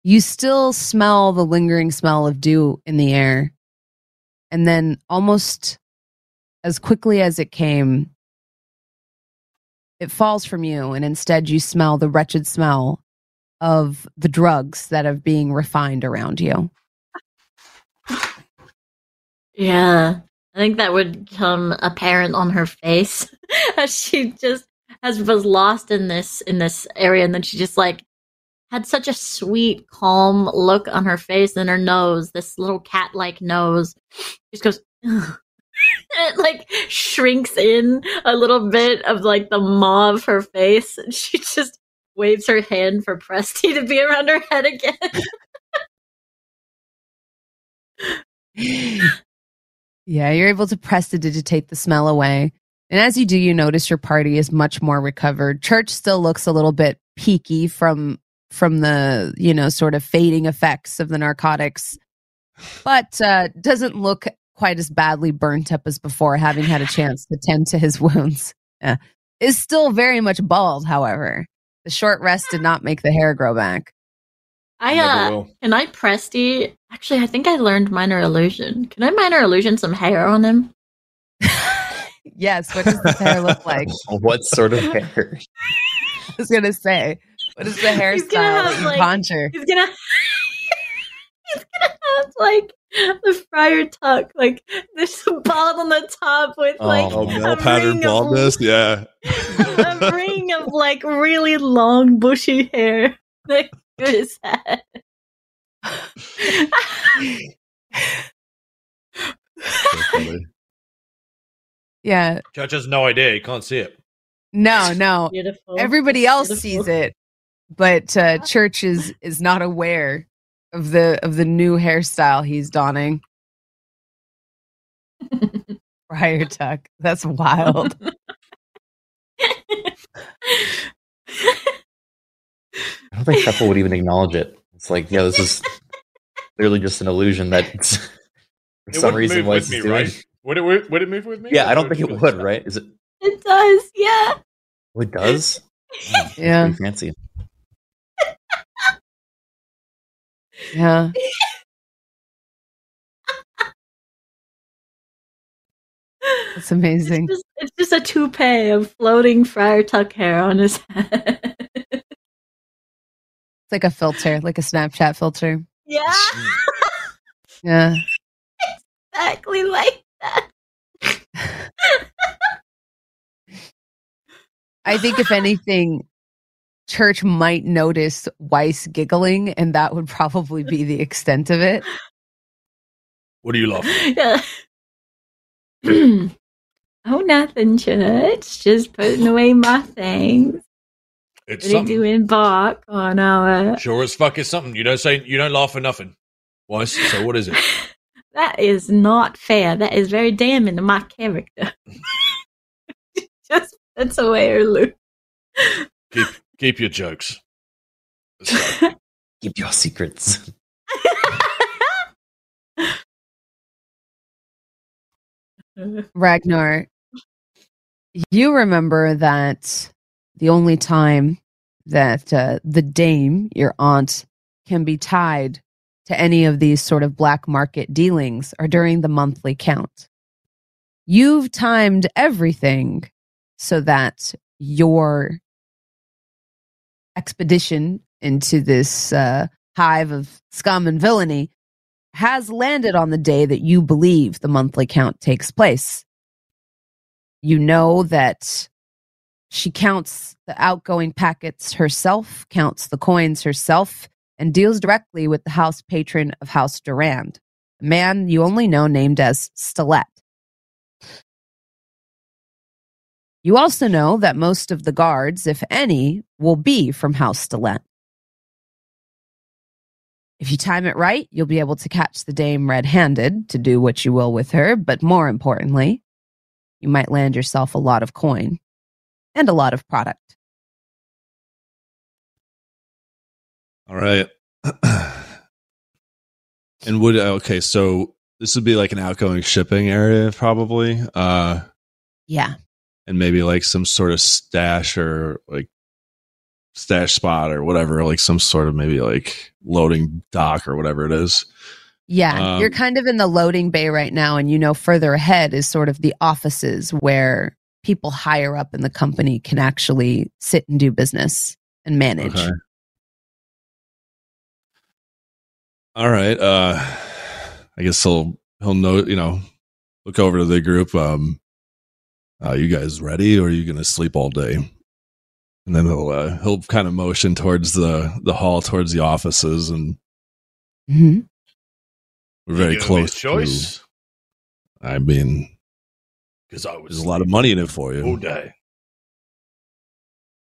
You still smell the lingering smell of dew in the air. And then, almost as quickly as it came, it falls from you, and instead you smell the wretched smell of the drugs that are being refined around you. Yeah, I think that would become apparent on her face as she just has was lost in this in this area, and then she just like had such a sweet, calm look on her face and her nose, this little cat like nose. She just goes, it like shrinks in a little bit of like the maw of her face. And she just waves her hand for Presty to be around her head again. Yeah, you're able to prestidigitate the smell away. And as you do, you notice your party is much more recovered. Church still looks a little bit peaky from from the, you know, sort of fading effects of the narcotics, but uh, doesn't look quite as badly burnt up as before, having had a chance to tend to his wounds. Yeah. Is still very much bald, however. The short rest did not make the hair grow back. I Never uh can I Presty actually I think I learned minor illusion. Can I minor illusion some hair on him? yes, what does his hair look like? What sort of hair? I was gonna say, what is the hairstyle He's gonna that have, you like- conjure? He's gonna He's gonna have like the friar tuck, like there's a bald on the top with like Oh, Oh, A male ring pattern of- baldness. Yeah. a ring of like really long bushy hair that goes his head. So. Yeah, Judge has no idea. He can't see it. no, no. Beautiful. Everybody else Beautiful. sees it, but uh, Church is is not aware of the of the new hairstyle he's donning. Friar Tuck. That's wild. I don't think Truffle would even acknowledge it. It's like, yeah, this is clearly just an illusion that for It some reason move what it's me, doing. right? Would it? Would, would it move with me? Yeah, I don't think it would, right? Is it? It does, yeah. Oh, it does. Oh, Yeah. pretty fancy. Yeah. That's amazing. It's just, it's just a toupee of floating friar tuck hair on his head. It's like a filter, like a Snapchat filter. yeah, Yeah. exactly like that. I think if anything, Church might notice Weiss giggling, and that would probably be the extent of it. What are you laughing? Yeah. oh, nothing, church. Just putting away my things. It's Ready something. to embark on our Sure as fuck is something. You don't say. You don't laugh for nothing. Why? So what is it? That is not fair. That is very damning to my character. Just puts away her loot. Keep keep your jokes. Keep your secrets. Ragnar, you remember that the only time that uh, the dame, your aunt, can be tied to any of these sort of black market dealings are during the monthly count. You've timed everything so that your expedition into this uh, hive of scum and villainy has landed on the day that you believe the monthly count takes place. You know that she counts the outgoing packets herself, counts the coins herself, and deals directly with the house patron of House Durand, a man you only know named as Stilette. You also know that most of the guards, if any, will be from House Stilette. If you time it right, you'll be able to catch the dame red handed to do what you will with her, but more importantly, you might land yourself a lot of coin and a lot of product. All right. and would okay, so this would be like an outgoing shipping area, probably. Uh, Yeah. And maybe like some sort of stash or like stash spot or whatever, like some sort of maybe like loading dock or whatever it is. Yeah, Um, you're kind of in the loading bay right now, and you know further ahead is sort of the offices where people higher up in the company can actually sit and do business and manage. Okay. All right. Uh I guess he'll he'll know, you know, look over to the group. Um uh you guys ready or are you gonna sleep all day? And then he'll uh, he'll kind of motion towards the the hall towards the offices and Mhm. we're very You giving me close a choice to I mean because I was there's a lot of money in it for all you. day.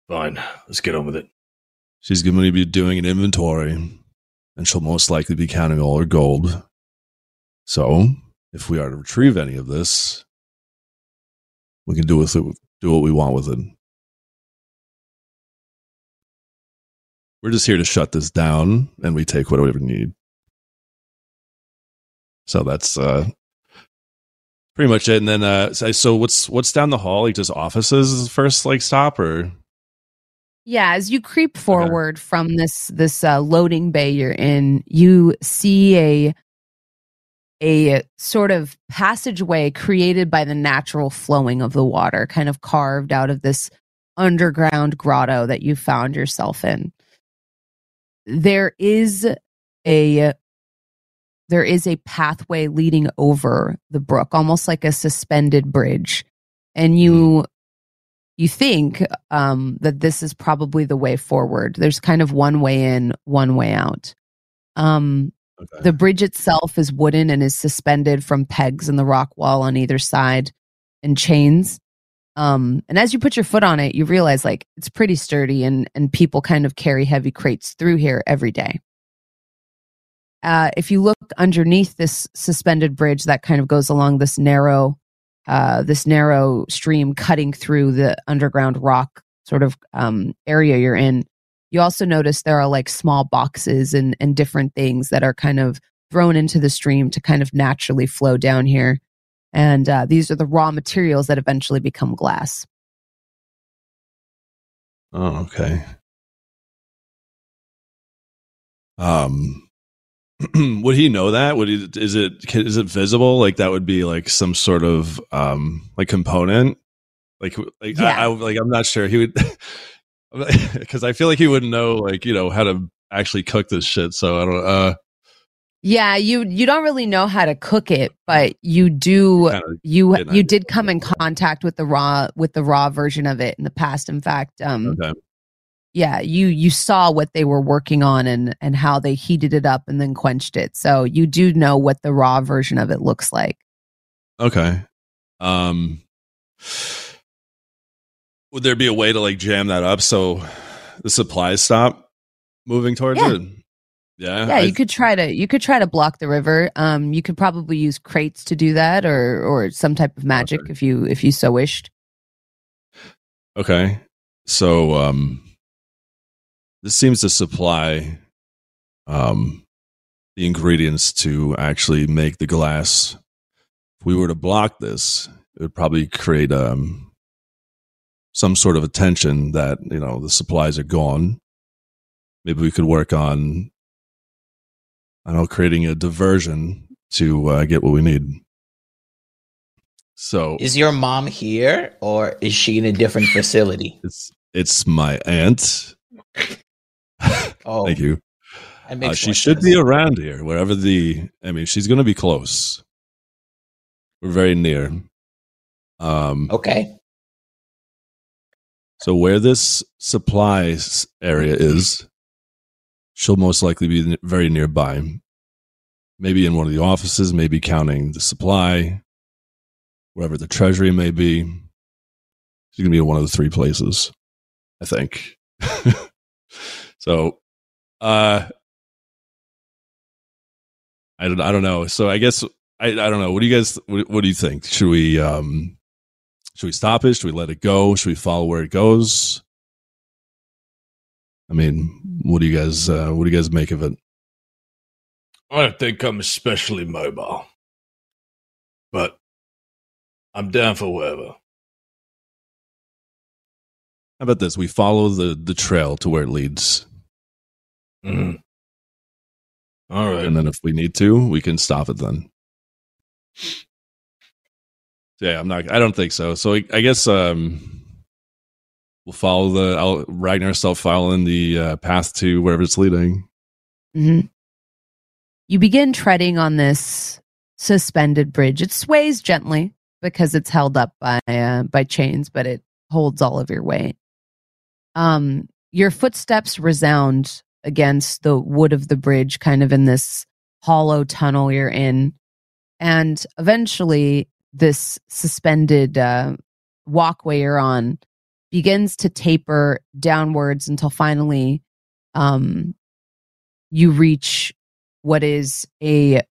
Fine, let's get on with it. She's going to be doing an inventory and she'll most likely be counting all her gold. So, if we are to retrieve any of this, we can do with it do what we want with it. We're just here to shut this down and we take whatever we need. So that's uh pretty much it. And then uh so, what's what's down the hall? Like just offices first like stop or Yeah, as you creep forward from this this uh, loading bay you're in, you see a a sort of passageway created by the natural flowing of the water, kind of carved out of this underground grotto that you found yourself in. There is a there is a pathway leading over the brook, almost like a suspended bridge, and you you think um, that this is probably the way forward. There's kind of one way in, one way out. Um, okay. the bridge itself is wooden and is suspended from pegs in the rock wall on either side and chains. Um, and as you put your foot on it, you realize like it's pretty sturdy and and people kind of carry heavy crates through here every day. Uh, if you look underneath this suspended bridge that kind of goes along this narrow uh, this narrow stream cutting through the underground rock sort of um, area you're in, you also notice there are like small boxes and, and different things that are kind of thrown into the stream to kind of naturally flow down here. And uh, these are the raw materials that eventually become glass. Oh, okay. Um, would he know that? Would he? Is it? Is it visible? Like that would be like some sort of um like component. Like like Yeah. I, I like I'm not sure he would because I feel like he wouldn't know like you know how to actually cook this shit. So I don't. uh Yeah, you you don't really know how to cook it, but you do you you did come in contact with the raw with the raw version of it in the past. In fact, um Okay. yeah, you you saw what they were working on and and how they heated it up and then quenched it. So you do know what the raw version of it looks like. Okay. Um would there be a way to like jam that up so the supplies stop moving towards Yeah. it? Yeah. Yeah, I- you could try to you could try to block the river. Um, you could probably use crates to do that, or or some type of magic Okay. if you if you so wished. Okay. So um this seems to supply um the ingredients to actually make the glass. If we were to block this, it would probably create um some sort of attention that, you know, the supplies are gone. Maybe we could work on I don't know, creating a diversion to uh, get what we need. So Is your mom here or is she in a different facility? it's it's my aunt. Oh, Thank you. Uh, she should sense. be around here, wherever the. I mean, she's going to be close. We're very near. Um. Okay. So where this supplies area is, she'll most likely be very nearby. Maybe in one of the offices, maybe counting the supply, wherever the treasury may be. She's going to be in one of the three places, I think. so, uh, I don't, I don't know. So I guess I, I don't know. What do you guys, what, what do you think? Should we, um, should we stop it? Should we let it go? Should we follow where it goes? I mean, what do you guys, uh, what do you guys make of it? I don't think I'm especially mobile, but I'm down for whatever. How about this? We follow the, the trail to where it leads. Mhm. All right. And then if we need to, we can stop it then. Yeah, I'm not, I don't think so. So I, I guess, um, we'll follow the, I'll, Ragnar self following the uh, path to wherever it's leading. Mm-hmm. You begin treading on this suspended bridge. It sways gently because it's held up by uh, by chains, but it holds all of your weight. Um, your footsteps resound against the wood of the bridge, kind of in this hollow tunnel you're in, and eventually, this suspended uh, walkway you're on begins to taper downwards until finally, um, you reach what is a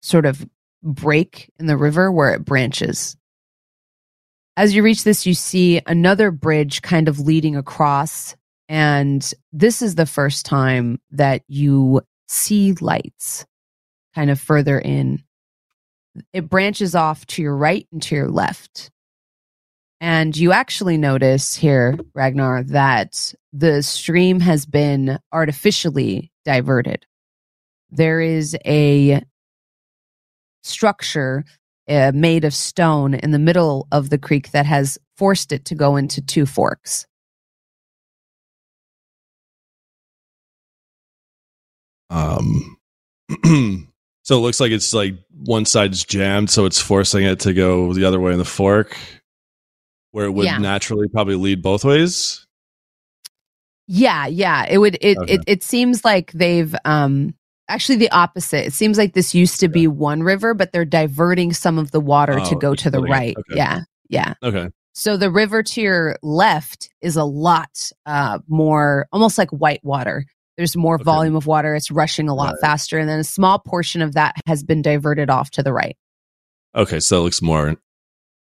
sort of break in the river where it branches. As you reach this, you see another bridge kind of leading across. And this is the first time that you see lights kind of further in. It branches off to your right and to your left. And you actually notice here, Ragnar, that the stream has been artificially diverted there is a structure uh, made of stone in the middle of the creek that has forced it to go into two forks. Um, so it looks like it's like one side's jammed, so it's forcing it to go the other way in the fork, where it would Yeah. naturally probably lead both ways. Yeah, yeah. It would it Okay. it, it seems like they've um actually the opposite. It seems like this used to be one river, but they're diverting some of the water to Oh, go to the right. Okay. Yeah. Yeah. Okay. So the river to your left is a lot uh, more, almost like white water. There's more Okay. volume of water. It's rushing a lot Right. faster. And then a small portion of that has been diverted off to the right. Okay, so it looks more.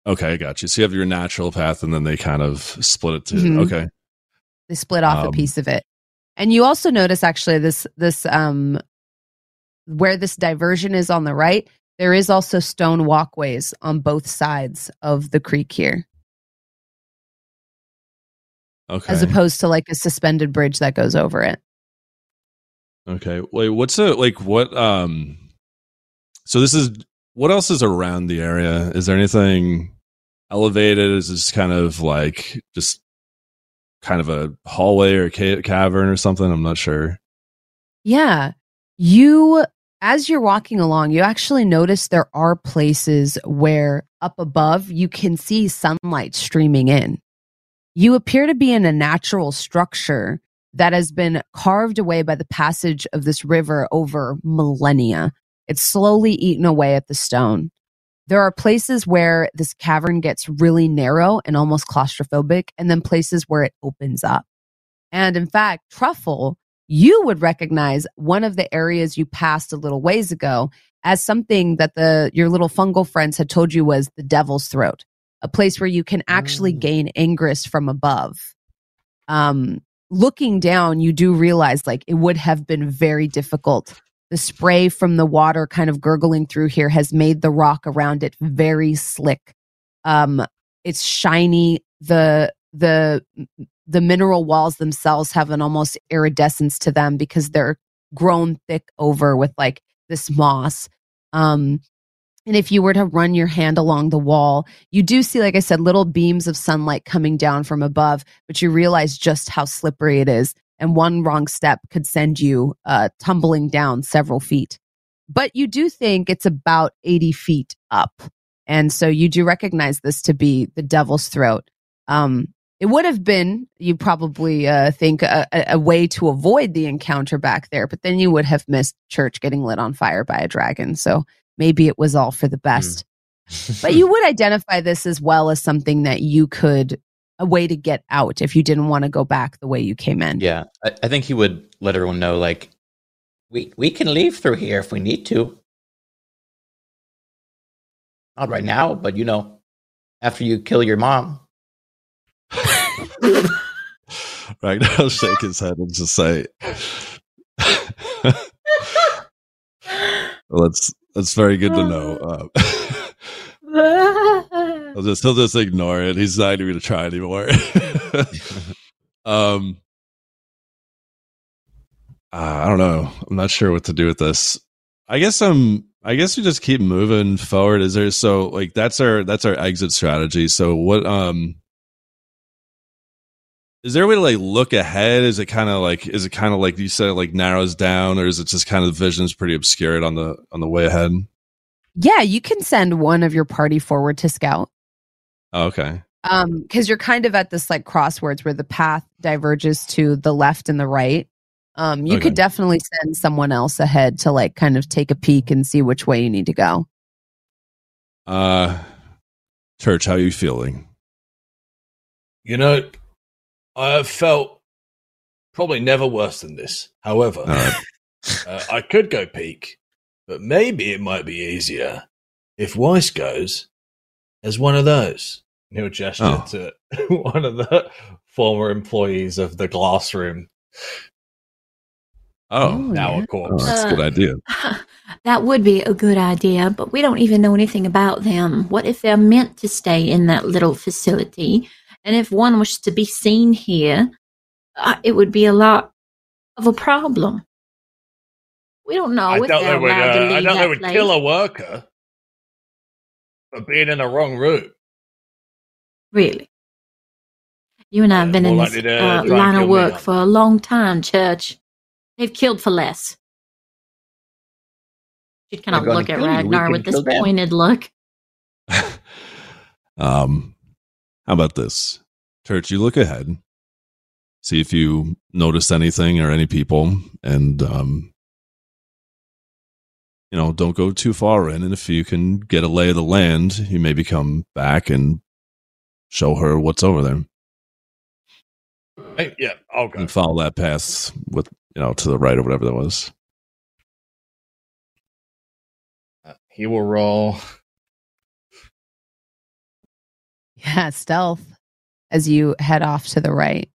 Okay, I got you. So you have your natural path, and then they kind of split it to. Mhm. Okay. They split off a Um, piece of it. And you also notice actually this, this, um, where this diversion is on the right, there is also stone walkways on both sides of the creek here, Okay. as opposed to like a suspended bridge that goes over it. Okay. Wait, what's a like what um so this is what else is around the area? Is there anything elevated? Is this kind of like just kind of a hallway or ca- cavern or something? I'm not sure. Yeah. You, as you're walking along, you actually notice there are places where up above you can see sunlight streaming in. You appear to be in a natural structure that has been carved away by the passage of this river over millennia. It's slowly eaten away at the stone. There are places where this cavern gets really narrow and almost claustrophobic, and then places where it opens up. And in fact, Truffle, you would recognize one of the areas you passed a little ways ago as something that the your little fungal friends had told you was the devil's throat, a place where you can actually Mm. gain ingress from above. Um, looking down, you do realize like it would have been very difficult. The spray from the water kind of gurgling through here has made the rock around it very slick. Um, it's shiny. The the the mineral walls themselves have an almost iridescence to them because they're grown thick over with like this moss. Um, and if you were to run your hand along the wall, you do see, like I said, little beams of sunlight coming down from above, but you realize just how slippery it is. And one wrong step could send you uh, tumbling down several feet. But you do think it's about 80 feet up. And so you do recognize this to be the devil's throat. Um, it would have been, you probably uh, think, a, a- a way to avoid the encounter back there, but then you would have missed church getting lit on fire by a dragon. So maybe it was all for the hmm. best. But you would identify this as well as something that you could, a way to get out if you didn't want to go back the way you came in. yeah, I, I think he would let everyone know, like, we we can leave through here if we need to. Not right now, but you know, after you kill your mom. Ragnar will shake his head and just say, well, "That's that's very good to know." Uh, he'll just he'll just ignore it. He's not even gonna try anymore. um, uh, I don't know. I'm not sure what to do with this. I guess I'm. I guess we just keep moving forward. Is there so like that's our that's our exit strategy. So what um is there a way to like look ahead? Is it kind of like is it kind of like you said it like narrows down, or is it just kind of the vision is pretty obscured on the on the way ahead? Yeah, you can send one of your party forward to scout. Oh, okay. um because you're kind of at this like crosswords where the path diverges to the left and the right um you Okay. could definitely send someone else ahead to like kind of take a peek and see which way you need to go Uh, Church, how are you feeling? You know, I have felt probably never worse than this. However, All right. uh, I could go peak, but maybe it might be easier if Weiss goes as one of those. And He'll gesture Oh. to one of the former employees of the glass room, Oh, now yeah. a oh that's a good idea. That would be a good idea, but we don't even know anything about them. What if they're meant to stay in that little facility? And if one was to be seen here, uh, it would be a lot of a problem. We don't know I if doubt they're they would. allowed to Uh, I doubt they would place. kill a worker for being in the wrong room. Really? You and I have been in this to uh, try line of work for a long time, Church. They've killed for less. She'd kind of look at kill you. We Ragnar with this them. pointed look. um, how about this, Church? You look ahead, see if you notice anything or any people, and um, you know, don't go too far in. And if you can get a lay of the land, you maybe come back and show her what's over there, Hey, yeah, I'll go. and follow that path with you know to the right or whatever that was. Uh, He will roll. Yeah stealth as you head off to the right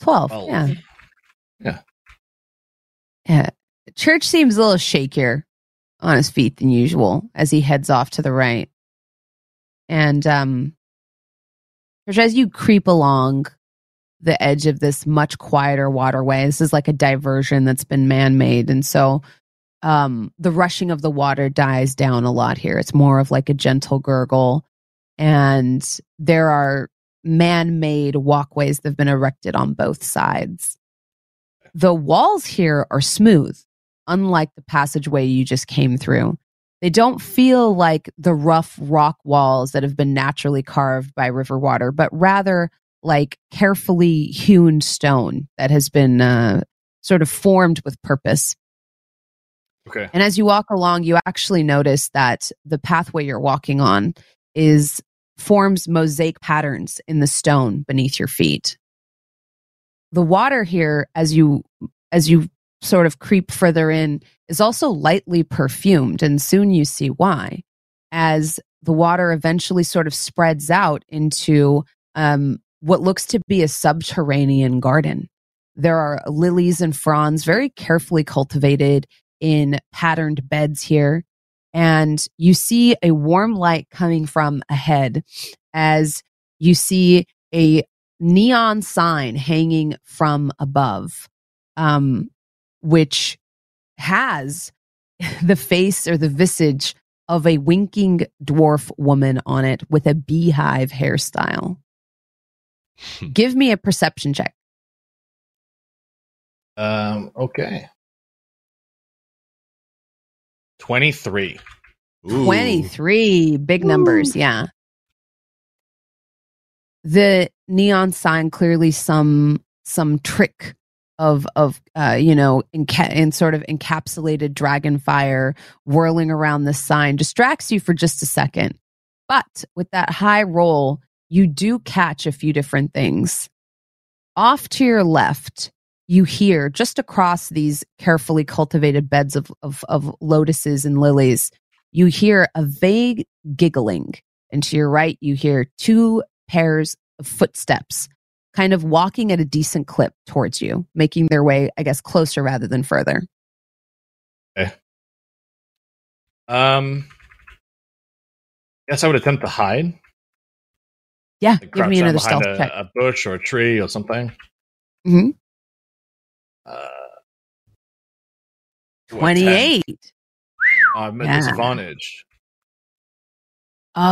12 Twelve. yeah Yeah. yeah church seems a little shakier on his feet than usual as he heads off to the right and um Church, as you creep along the edge of this much quieter waterway this is like a diversion that's been man-made and so um the rushing of the water dies down a lot here. It's more of like a gentle gurgle. And there are man-made walkways that have been erected on both sides. The walls here are smooth unlike the passageway you just came through. They don't feel like the rough rock walls that have been naturally carved by river water but rather like carefully hewn stone that has been uh, sort of formed with purpose Okay. and as you walk along, you actually notice that the pathway you're walking on is forms mosaic patterns in the stone beneath your feet. The water here, as you as you sort of creep further in, is also lightly perfumed, and soon you see why. As the water eventually sort of spreads out into um, what looks to be a subterranean garden. There are lilies and fronds, very carefully cultivated in patterned beds here. And you see a warm light coming from ahead as you see a neon sign hanging from above, um, which has the face or the visage of a winking dwarf woman on it with a beehive hairstyle. Give me a perception check. Um, okay. 23. Ooh. 23 big numbers yeah the neon sign clearly some some trick of of uh you know in, in sort of encapsulated dragon fire whirling around the sign distracts you for just a second but with that high roll you do catch a few different things off to your left you hear just across these carefully cultivated beds of, of, of lotuses and lilies you hear a vague giggling. And to your right, you hear two pairs of footsteps kind of walking at a decent clip towards you, making their way, I guess, closer rather than further. Okay. Um, guess I would attempt to hide. Yeah, Like give me another stealth a, check. a bush or a tree or something. Mhm. Uh, ooh, a 10. 28. Oh, I'm at Yeah. disadvantage. Oh.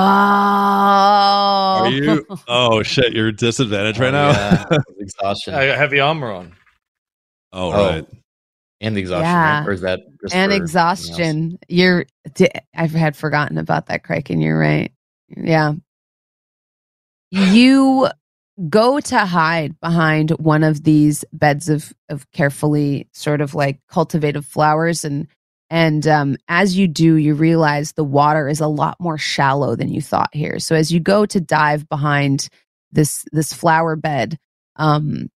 Are you? Oh shit! You're disadvantaged right Oh, now. yeah. exhaustion. I got heavy armor on. oh Oh. right. and the exhaustion, Yeah. right? Or is that just and for something else? exhaustion. You're, di- I had forgotten about that, Craig, and You're right. Yeah. You go to hide behind one of these beds of, of carefully sort of like cultivated flowers and and um, as you do you realize the water is a lot more shallow than you thought here so as you go to dive behind this this flower bed um,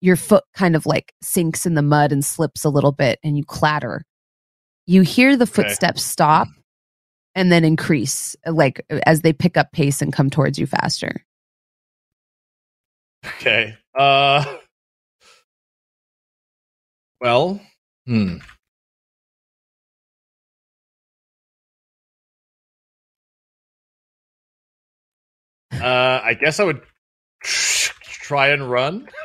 your foot kind of like sinks in the mud and slips a little bit and you clatter. You hear the Okay. footsteps stop and then increase like as they pick up pace and come towards you faster. Okay. Uh. Well. Hmm. Uh, I guess I would try and run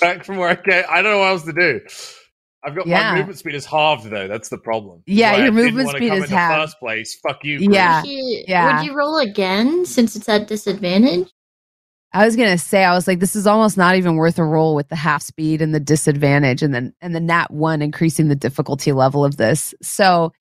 back from where I came. I don't know what else to do. I've got Yeah. my movement speed is halved though. That's the problem. Yeah, Why I your didn't movement speed come is in the halved. First place. Fuck you. Yeah. Would you, yeah. would you roll again since it's at disadvantage? I was gonna say, I was like, this is almost not even worth a roll with the half speed and the disadvantage, and then and the nat one increasing the difficulty level of this. So,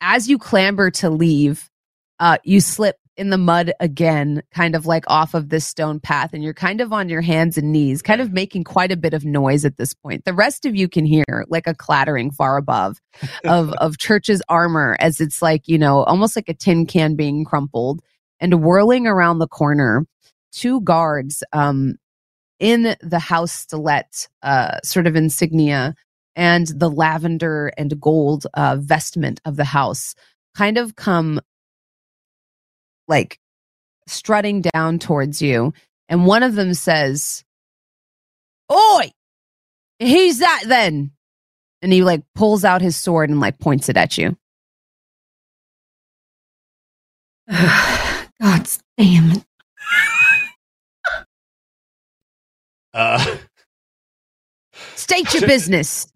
as you clamber to leave, uh, you slip in the mud again, kind of like off of this stone path, and you're kind of on your hands and knees, kind of making quite a bit of noise at this point. The rest of you can hear like a clattering far above of of Church's armor as it's like you know almost like a tin can being crumpled and whirling around the corner two guards um, in the house Stilette uh, sort of insignia and the lavender and gold uh, vestment of the house kind of come like strutting down towards you. And one of them says, Oi, who's that then? And he like pulls out his sword and like points it at you. God damn it. Uh, State your business.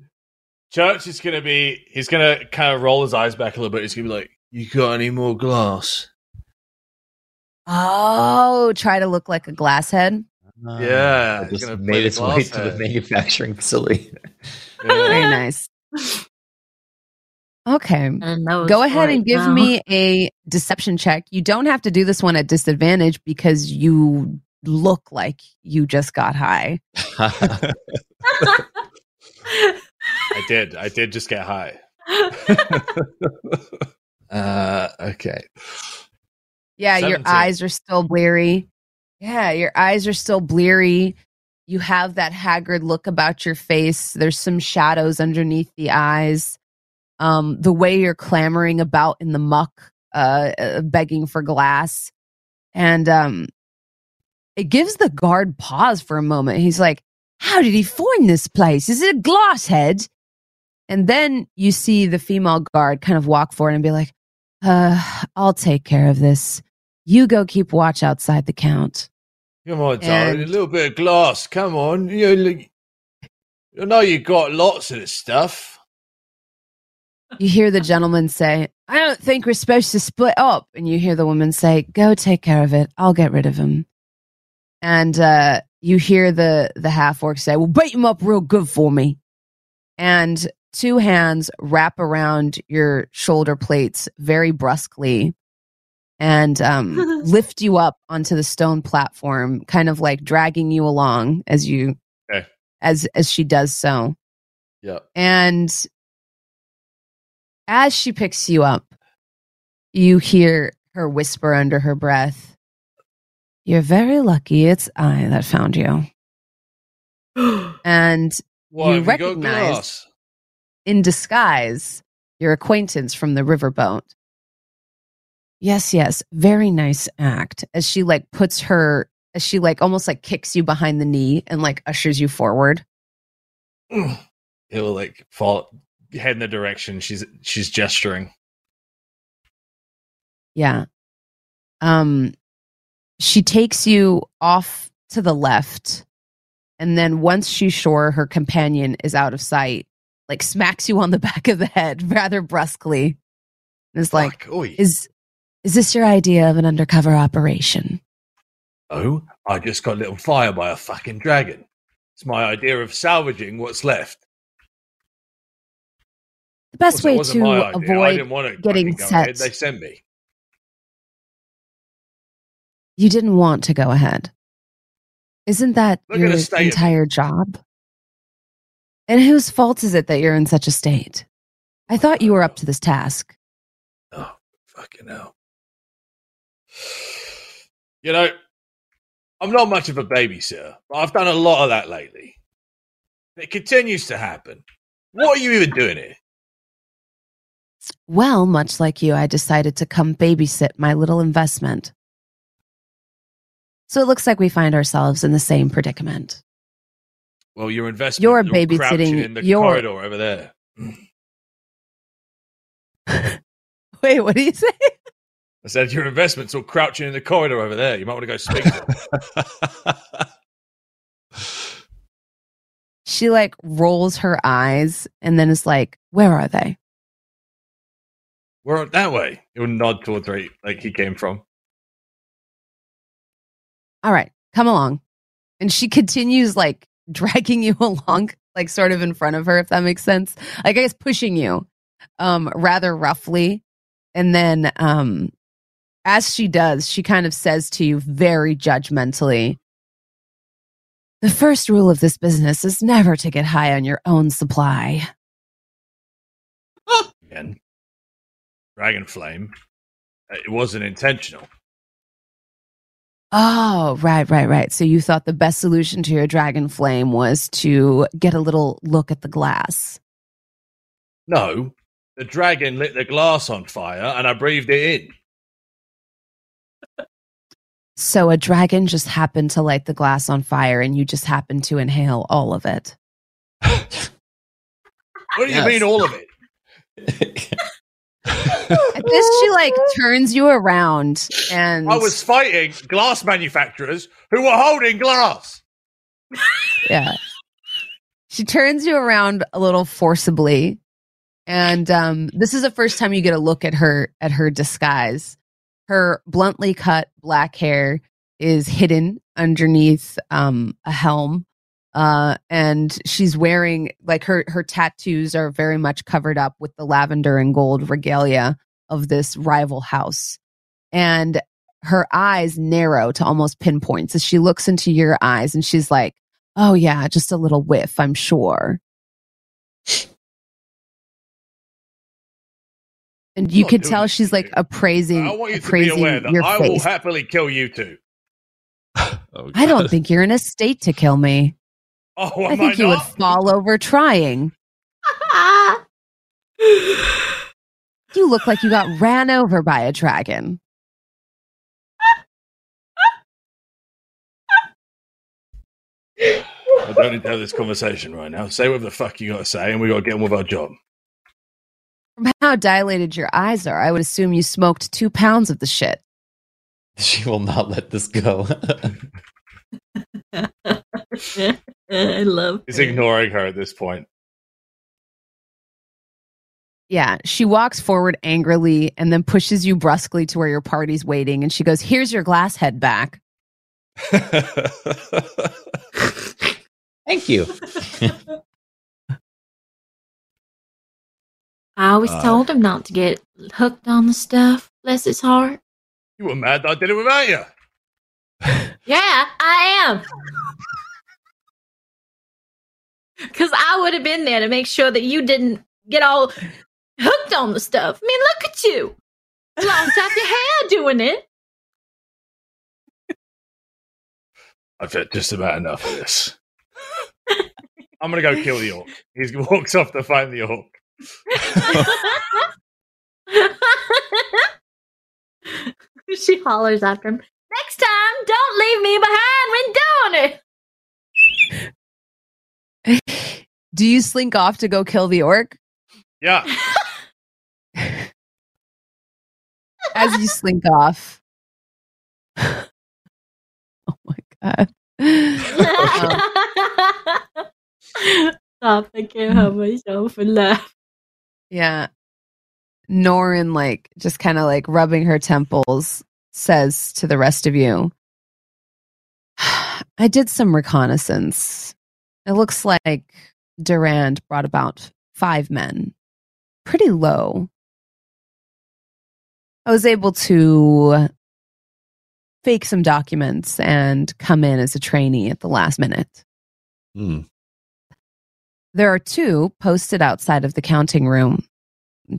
Church is gonna be. He's gonna kind of roll his eyes back a little bit. He's gonna be like, You got any more glass? Oh, try to look like a glass head. Ah, Yeah, it just made its way glass to the manufacturing facility. Very nice. Okay. And a nose Go ahead and give now. me a deception check. You don't have to do this one at disadvantage because you look like you just got high. I did. I did just get high. Uh, okay. Yeah, your eyes are still bleary. Yeah, your eyes are still bleary. You have that haggard look about your face. There's some shadows underneath the eyes. Um, the way you're clamoring about in the muck, uh, uh, begging for glass. And um, it gives the guard pause for a moment. He's like, How did he find this place? Is it a glass head? And then you see the female guard kind of walk forward and be like, uh, I'll take care of this. You go keep watch outside the count. Come on, darling. And- A little bit of glass. Come on. You, look- I know you got lots of this stuff. You hear the gentleman say, I don't think we're supposed to split up. And you hear the woman say, Go take care of it. I'll get rid of him. And uh, you hear the, the half orc say, Well, beat him up real good for me. And two hands wrap around your shoulder plates very brusquely and um, lift you up onto the stone platform, kind of like dragging you along as you Okay. as as she does so. Yeah. And as she picks you up, you hear her whisper under her breath, You're very lucky it's I that found you. And Why You have you got recognize- in disguise, your acquaintance from the riverboat. Yes, yes, very nice act. As she like puts her, as she like almost like kicks you behind the knee and like ushers you forward. He'll like fall, head in the direction she's she's gesturing. Yeah. Um she takes you off to the left and then once she's sure her companion is out of sight, like smacks you on the back of the head rather brusquely. And is like, Fuck, "Is is this your idea of an undercover operation?" Oh, I just got lit on fire by a fucking dragon. It's my idea of salvaging what's left. The best Also, way to avoid didn't want to getting set- They sent me. You didn't want to go ahead. Isn't that at your entire job? And whose fault is it that you're in such a state? I thought you were up to this task. Oh, fucking hell. You know, I'm not much of a babysitter, but I've done a lot of that lately. It continues to happen. What are you even doing here? Well, much like you, I decided to come babysit my little investment. So it looks like we find ourselves in the same predicament. Well, your investment. You're is all crouching babysitting in the your- corridor over there. Wait, what do you say? I said your investment's all crouching in the corridor over there. You might want to go speak to. She like rolls her eyes and then is like, Where are they? We're that way. He'll nod towards where he, like he came from. All right, come along. And she continues like dragging you along, like sort of in front of her, if that makes sense. Like I guess pushing you um rather roughly. And then um as she does, she kind of says to you very judgmentally, the first rule of this business is never to get high on your own supply. Again, dragon flame. Uh, It wasn't intentional. Oh, right, right, right. So you thought the best solution to your dragon flame was to get a little look at the glass. No, the dragon lit the glass on fire, and I breathed it in. So a dragon just happened to light the glass on fire and you just happened to inhale all of it. What do Yes. you mean, all of it? At this, she like turns you around and I was fighting glass manufacturers who were holding glass. yeah. She turns you around a little forcibly. And um, this is the first time you get a look at her at her disguise. Her bluntly cut black hair is hidden underneath um, a helm. Uh, and she's wearing like her her tattoos are very much covered up with the lavender and gold regalia of this rival house. And her eyes narrow to almost pinpoints as she looks into your eyes and she's like, Oh, yeah, just a little whiff, I'm sure. And you not could tell she's like you. appraising, I want you to be appraising aware that your I will happily kill you too. Oh, I don't think you're in a state to kill me. Oh, I am think you would fall over trying. You look like you got ran over by a dragon. I don't need to have this conversation right now. Say whatever the fuck you got to say, and we got to get on with our job. From how dilated your eyes are, I would assume you smoked two pounds of the shit. She will not let this go. I love He's her. ignoring her at this point. Yeah, she walks forward angrily and then pushes you brusquely to where your party's waiting. And she goes, Here's your glass head back. Thank you. I always Uh, told him not to get hooked on the stuff. Bless his heart. You were mad that I did it without you. Yeah, I am. Because I would have been there to make sure that you didn't get all hooked on the stuff. I mean, look at you. Lost half your hair doing it. I've had just about enough of this. I'm gonna go kill the orc. He walks off to find the orc. she hollers after him. Next time, don't leave me behind when doing it. Do you slink off to go kill the orc? Yeah. As you slink off. oh my God. Stop! I can't help myself and laugh. Yeah. Norin, like, just kind of like rubbing her temples, says to the rest of you, I did some reconnaissance. It looks like Durand brought about five men. Pretty low. I was able to fake some documents and come in as a trainee at the last minute. Hmm. There are two posted outside of the counting room,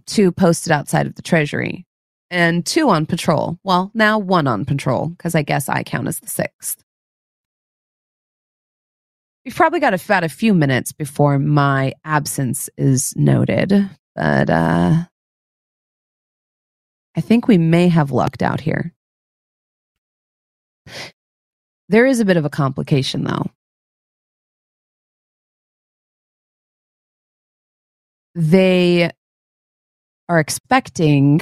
two posted outside of the treasury, and two on patrol. Well, now one on patrol, because I guess I count as the sixth. We've probably got about a few minutes before my absence is noted, but uh, I think we may have lucked out here. There is a bit of a complication, though. they are expecting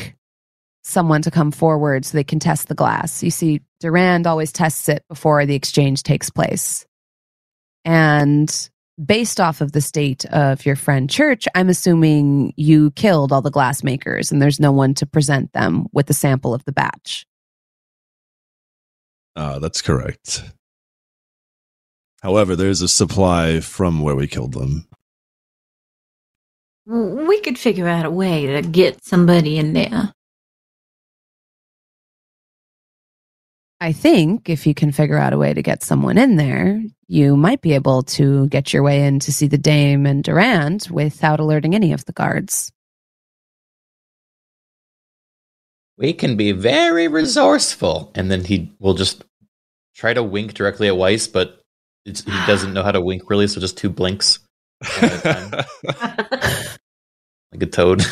someone to come forward so they can test the glass. You see, Durand always tests it before the exchange takes place. And based off of the state of your friend Church, I'm assuming you killed all the glassmakers and there's no one to present them with the sample of the batch. Uh, that's correct. However, there's a supply from where we killed them. We could figure out a way to get somebody in there. I think if you can figure out a way to get someone in there, you might be able to get your way in to see the Dame and Durand without alerting any of the guards. We can be very resourceful. And then he will just try to wink directly at Weiss, but it's, he doesn't know how to wink really, so just two blinks. One at a time, like a toad.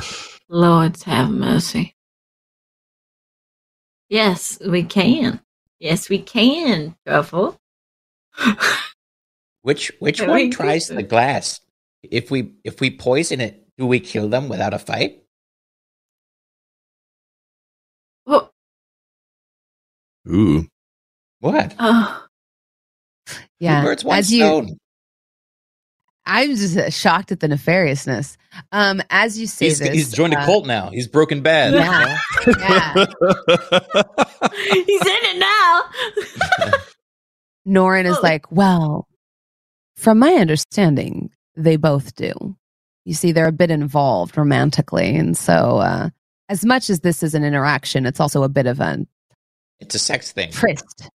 Lord have mercy. Yes, we can. Yes, we can, Truffle. which which Very one tries the glass? If we if we poison it, do we kill them without a fight? Well, Ooh. What? oh, Yeah, Two birds, one as you, stone. I'm just uh, shocked at the nefariousness. Um, as you say He's, this, he's joined a uh, cult now. He's broken bad. Yeah. yeah. he's in it now. Norin is Oh. like, well, from my understanding, they both do. You see, they're a bit involved romantically, and so uh, as much as this is an interaction, it's also a bit of a It's a sex thing. tryst.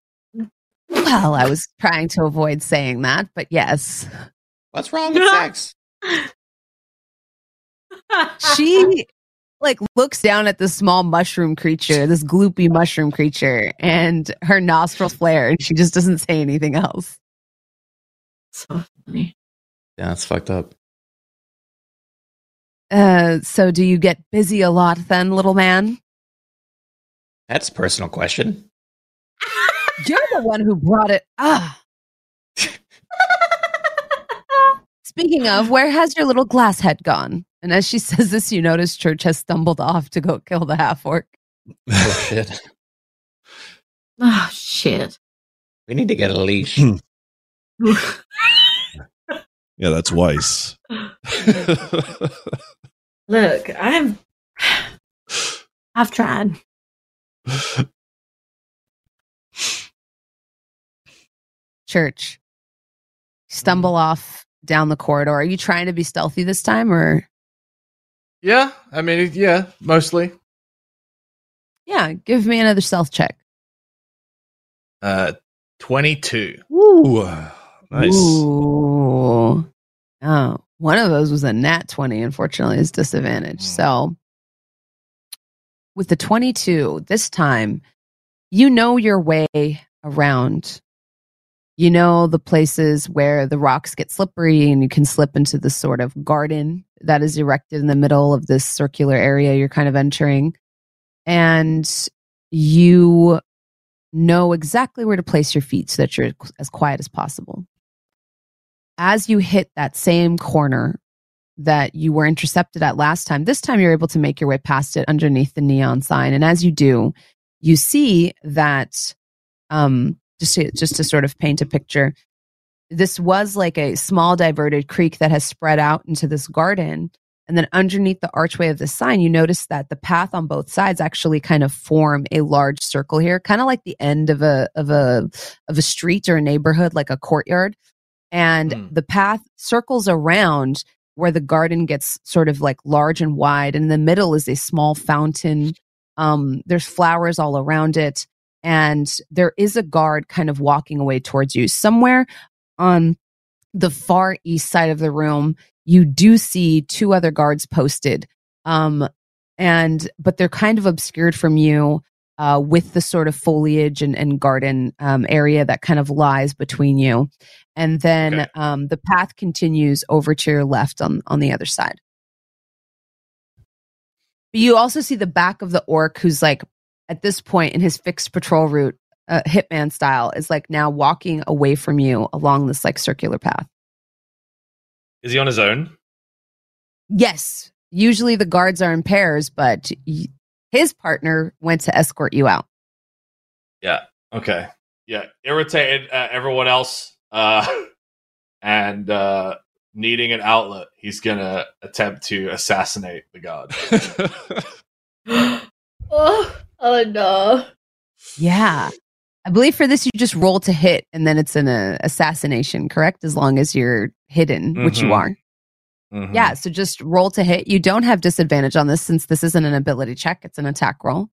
Well, I was trying to avoid saying that, but yes, What's wrong with sex? she like looks down at this small mushroom creature, this gloopy mushroom creature, and her nostrils flare, and she just doesn't say anything else. So funny. Yeah, that's fucked up. Uh, so do you get busy a lot then, little man? That's a personal question. You're the one who brought it. Ah. Speaking of, where has your little glass head gone? And as she says this, you notice Church has stumbled off to go kill the half orc. Oh shit. Oh shit. We need to get a leash. Hmm. Yeah, that's Weiss. Look, I'm I've tried. Church. Stumble hmm. off down the corridor. Are you trying to be stealthy this time or Yeah, I mean, yeah, mostly. yeah, give me another stealth check. Uh, twenty-two. Ooh, nice. Ooh. Oh, one of those was a nat 20, unfortunately, is disadvantage. Hmm. So with the 22, this time, you know your way around. You know the places where the rocks get slippery and you can slip into this sort of garden that is erected in the middle of this circular area you're kind of entering. And you know exactly where to place your feet so that you're as quiet as possible as you hit that same corner that you were intercepted at last time, this time you're able to make your way past it underneath the neon sign. And as you do, you see that um, just to, just to sort of paint a picture, this was like a small diverted creek that has spread out into this garden. And then underneath the archway of the sign, you notice that the path on both sides actually kind of form a large circle here, kind of like the end of a of a of a street or a neighborhood, like a courtyard and Hmm. the path circles around where the garden gets sort of like large and wide and in the middle is a small fountain um there's flowers all around it and there is a guard kind of walking away towards you somewhere on the far east side of the room you do see two other guards posted um and but they're kind of obscured from you uh, with the sort of foliage and, and garden um, area that kind of lies between you and then Okay. um, the path continues over to your left on on the other side. But you also see the back of the orc, who's like at this point in his fixed patrol route, uh, hitman style, is like now walking away from you along this like circular path. Is he on his own? Yes, usually the guards are in pairs, but y- his partner went to escort you out. Yeah. Okay. Yeah. Irritated at everyone else, uh, and uh, needing an outlet, he's gonna attempt to assassinate the god. oh, oh no. Yeah. I believe for this you just roll to hit and then it's an uh, assassination, correct? As long as you're hidden, which you Mhm. are. Mhm. Yeah, so just roll to hit. You don't have disadvantage on this since this isn't an ability check, it's an attack roll.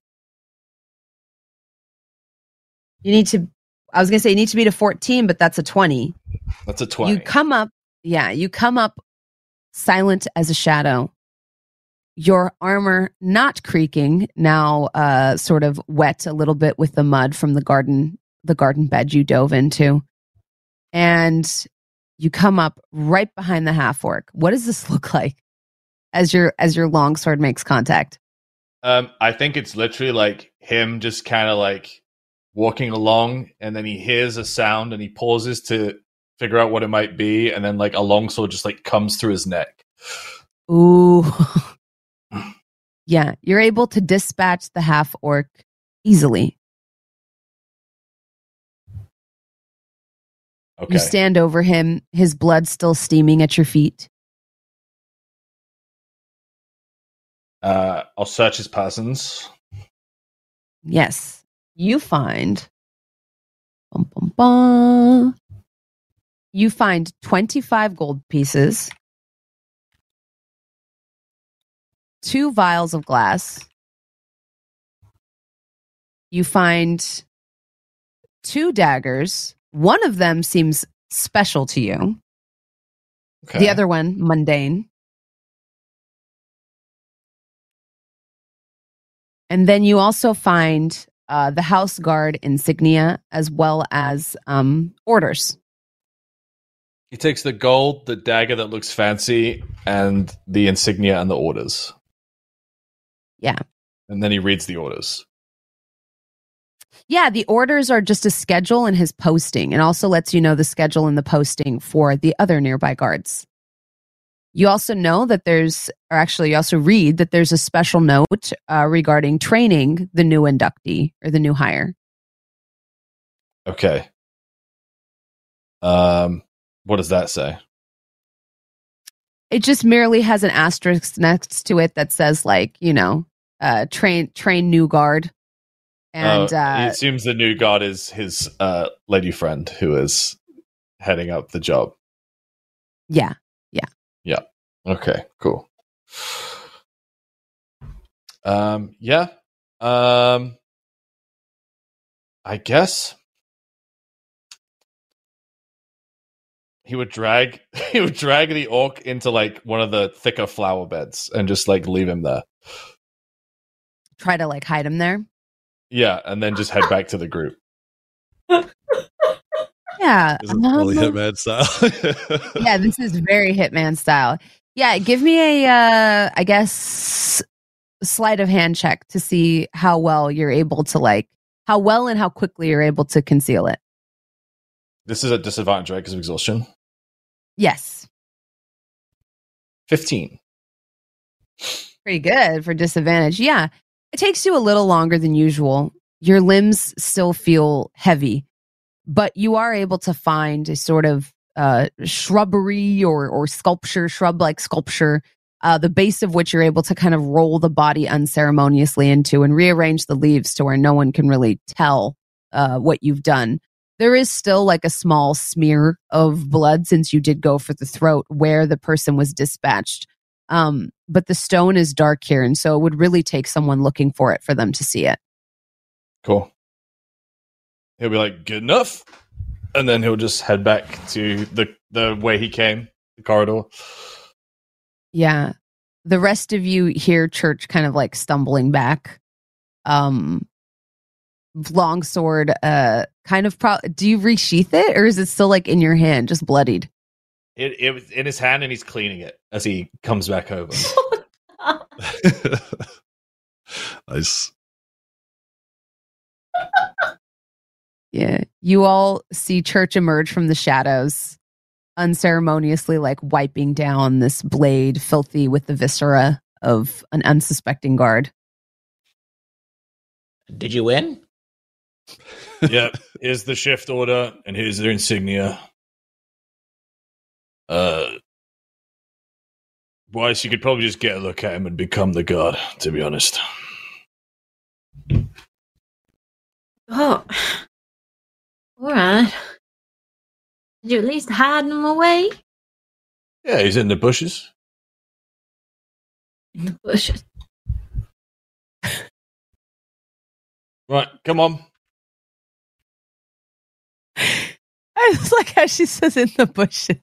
You need to I was going to say you need to beat a 14, but that's a 20. That's a twenty. You come up, yeah, you come up silent as a shadow. Your armor not creaking, now uh sort of wet a little bit with the mud from the garden the garden bed you dove into. And you come up right behind the half orc. What does this look like as your as your longsword makes contact? Um, I think it's literally like him just kind of like walking along, and then he hears a sound, and he pauses to figure out what it might be, and then like a longsword just like comes through his neck. Ooh. yeah, you're able to dispatch the half orc easily. Okay. You stand over him, his blood still steaming at your feet. uh, I'll search his persons. Yes, you find. Bum, bum, bum. You find 25 gold pieces, two vials of glass. You find two daggers. One of them seems special to you, Okay. the other one, mundane. And then you also find uh, the house guard insignia as well as um, orders. He takes the gold, the dagger that looks fancy, and the insignia and the orders. Yeah. And then he reads the orders. Yeah, the orders are just a schedule in his posting and also lets you know the schedule and the posting for the other nearby guards. You also know that there's, or actually, you also read that there's a special note uh, regarding training the new inductee or the new hire. Okay. Um, what does that say? It just merely has an asterisk next to it that says, like, you know, uh, train train new guard, and uh, he assumes the new guard is his uh, lady friend who is heading up the job. Yeah. Yeah. Yeah, Okay, cool. Um, yeah. Um, I guess he would drag he would drag the orc into like one of the thicker flower beds and just like leave him there. Try to like hide him there. Yeah, and then just head back to the group. Yeah, Is it fully um, Hitman style? yeah, this is very Hitman style. Yeah, give me a, uh, I guess, sleight of hand check to see how well you're able to like, how well and how quickly you're able to conceal it. This is a disadvantage, right? Because of exhaustion. Yes, Fifteen. pretty good for disadvantage. Yeah, it takes you a little longer than usual. Your limbs still feel heavy, but you are able to find a sort of uh, shrubbery or or sculpture, shrub like sculpture, uh, the base of which you're able to kind of roll the body unceremoniously into and rearrange the leaves to where no one can really tell uh, what you've done. There is still like a small smear of blood since you did go for the throat where the person was dispatched. Um, but the stone is dark here, and so it would really take someone looking for it for them to see it. Cool. He'll be like, good enough. And then he'll just head back to the, the way he came, the corridor. Yeah. The rest of you hear Church kind of like stumbling back. Um longsword uh kind of pro do you resheath it or is it still like in your hand just bloodied It, it was in his hand and he's cleaning it as he comes back over. nice. yeah you all see church emerge from the shadows unceremoniously like wiping down this blade filthy with the viscera of an unsuspecting guard Did you win? yep. Here's the shift order, and here's their insignia. Uh, Weiss, you could probably just get a look at him and become the god. To be honest, Oh. Alright. Did you at least hide him away yeah, he's in the bushes. in the bushes? Right, come on. I just like how she says in the bushes.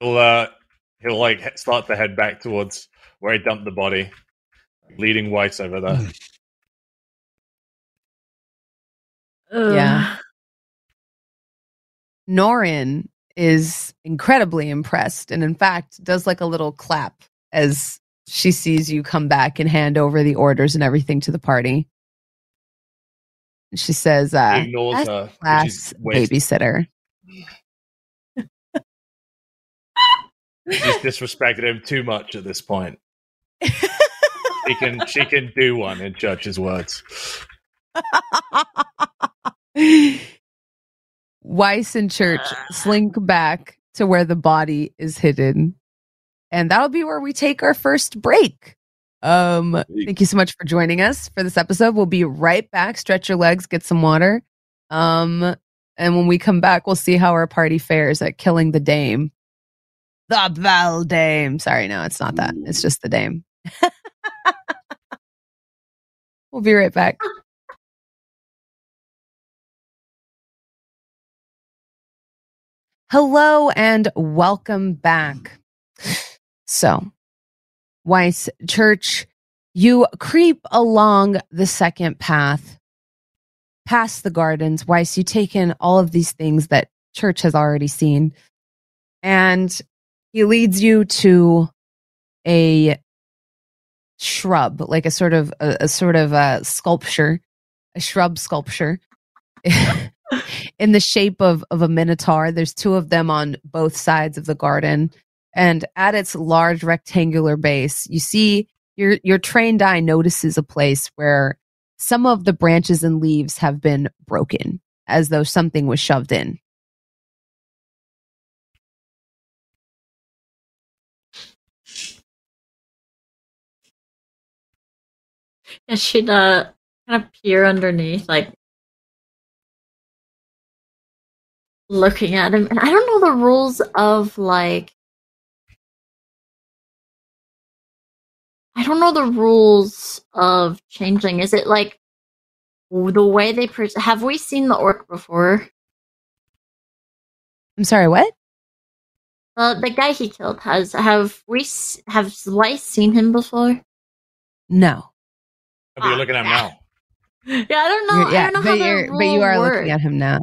He'll uh, he'll like start to head back towards where he dumped the body, leading Weiss over there. Yeah. Norin is incredibly impressed and in fact does like a little clap as she sees you come back and hand over the orders and everything to the party. She says, uh, ignores her. class babysitter. She's disrespected him too much at this point. She can she can do one in Church's words. Weiss and Church slink back to where the body is hidden. And that'll be where we take our first break. Um, thank you so much for joining us for this episode. We'll be right back. Stretch your legs, get some water. Um, and when we come back, we'll see how our party fares at killing the dame. The Bell Dame. Sorry, no, it's not that. It's just the dame. we'll be right back. Hello and welcome back. So, Weiss Church, you creep along the second path past the gardens. Weiss, you take in all of these things that Church has already seen. And he leads you to a shrub, like a sort of a, a sort of a sculpture, a shrub sculpture in the shape of of a minotaur. There's two of them on both sides of the garden, and at its large rectangular base, you see your your trained eye notices a place where some of the branches and leaves have been broken, as though something was shoved in. Yeah, she'd uh kind of peer underneath, like looking at him. And I don't know the rules of like I don't know the rules of changing. Is it like the way they pre- have we seen the orc before? I'm sorry, what? Uh, the guy he killed has have we have Weiss seen him before? No. But you're looking at him now. Yeah, I don't know. Yeah, I don't know but how you're but you are works. looking at him now.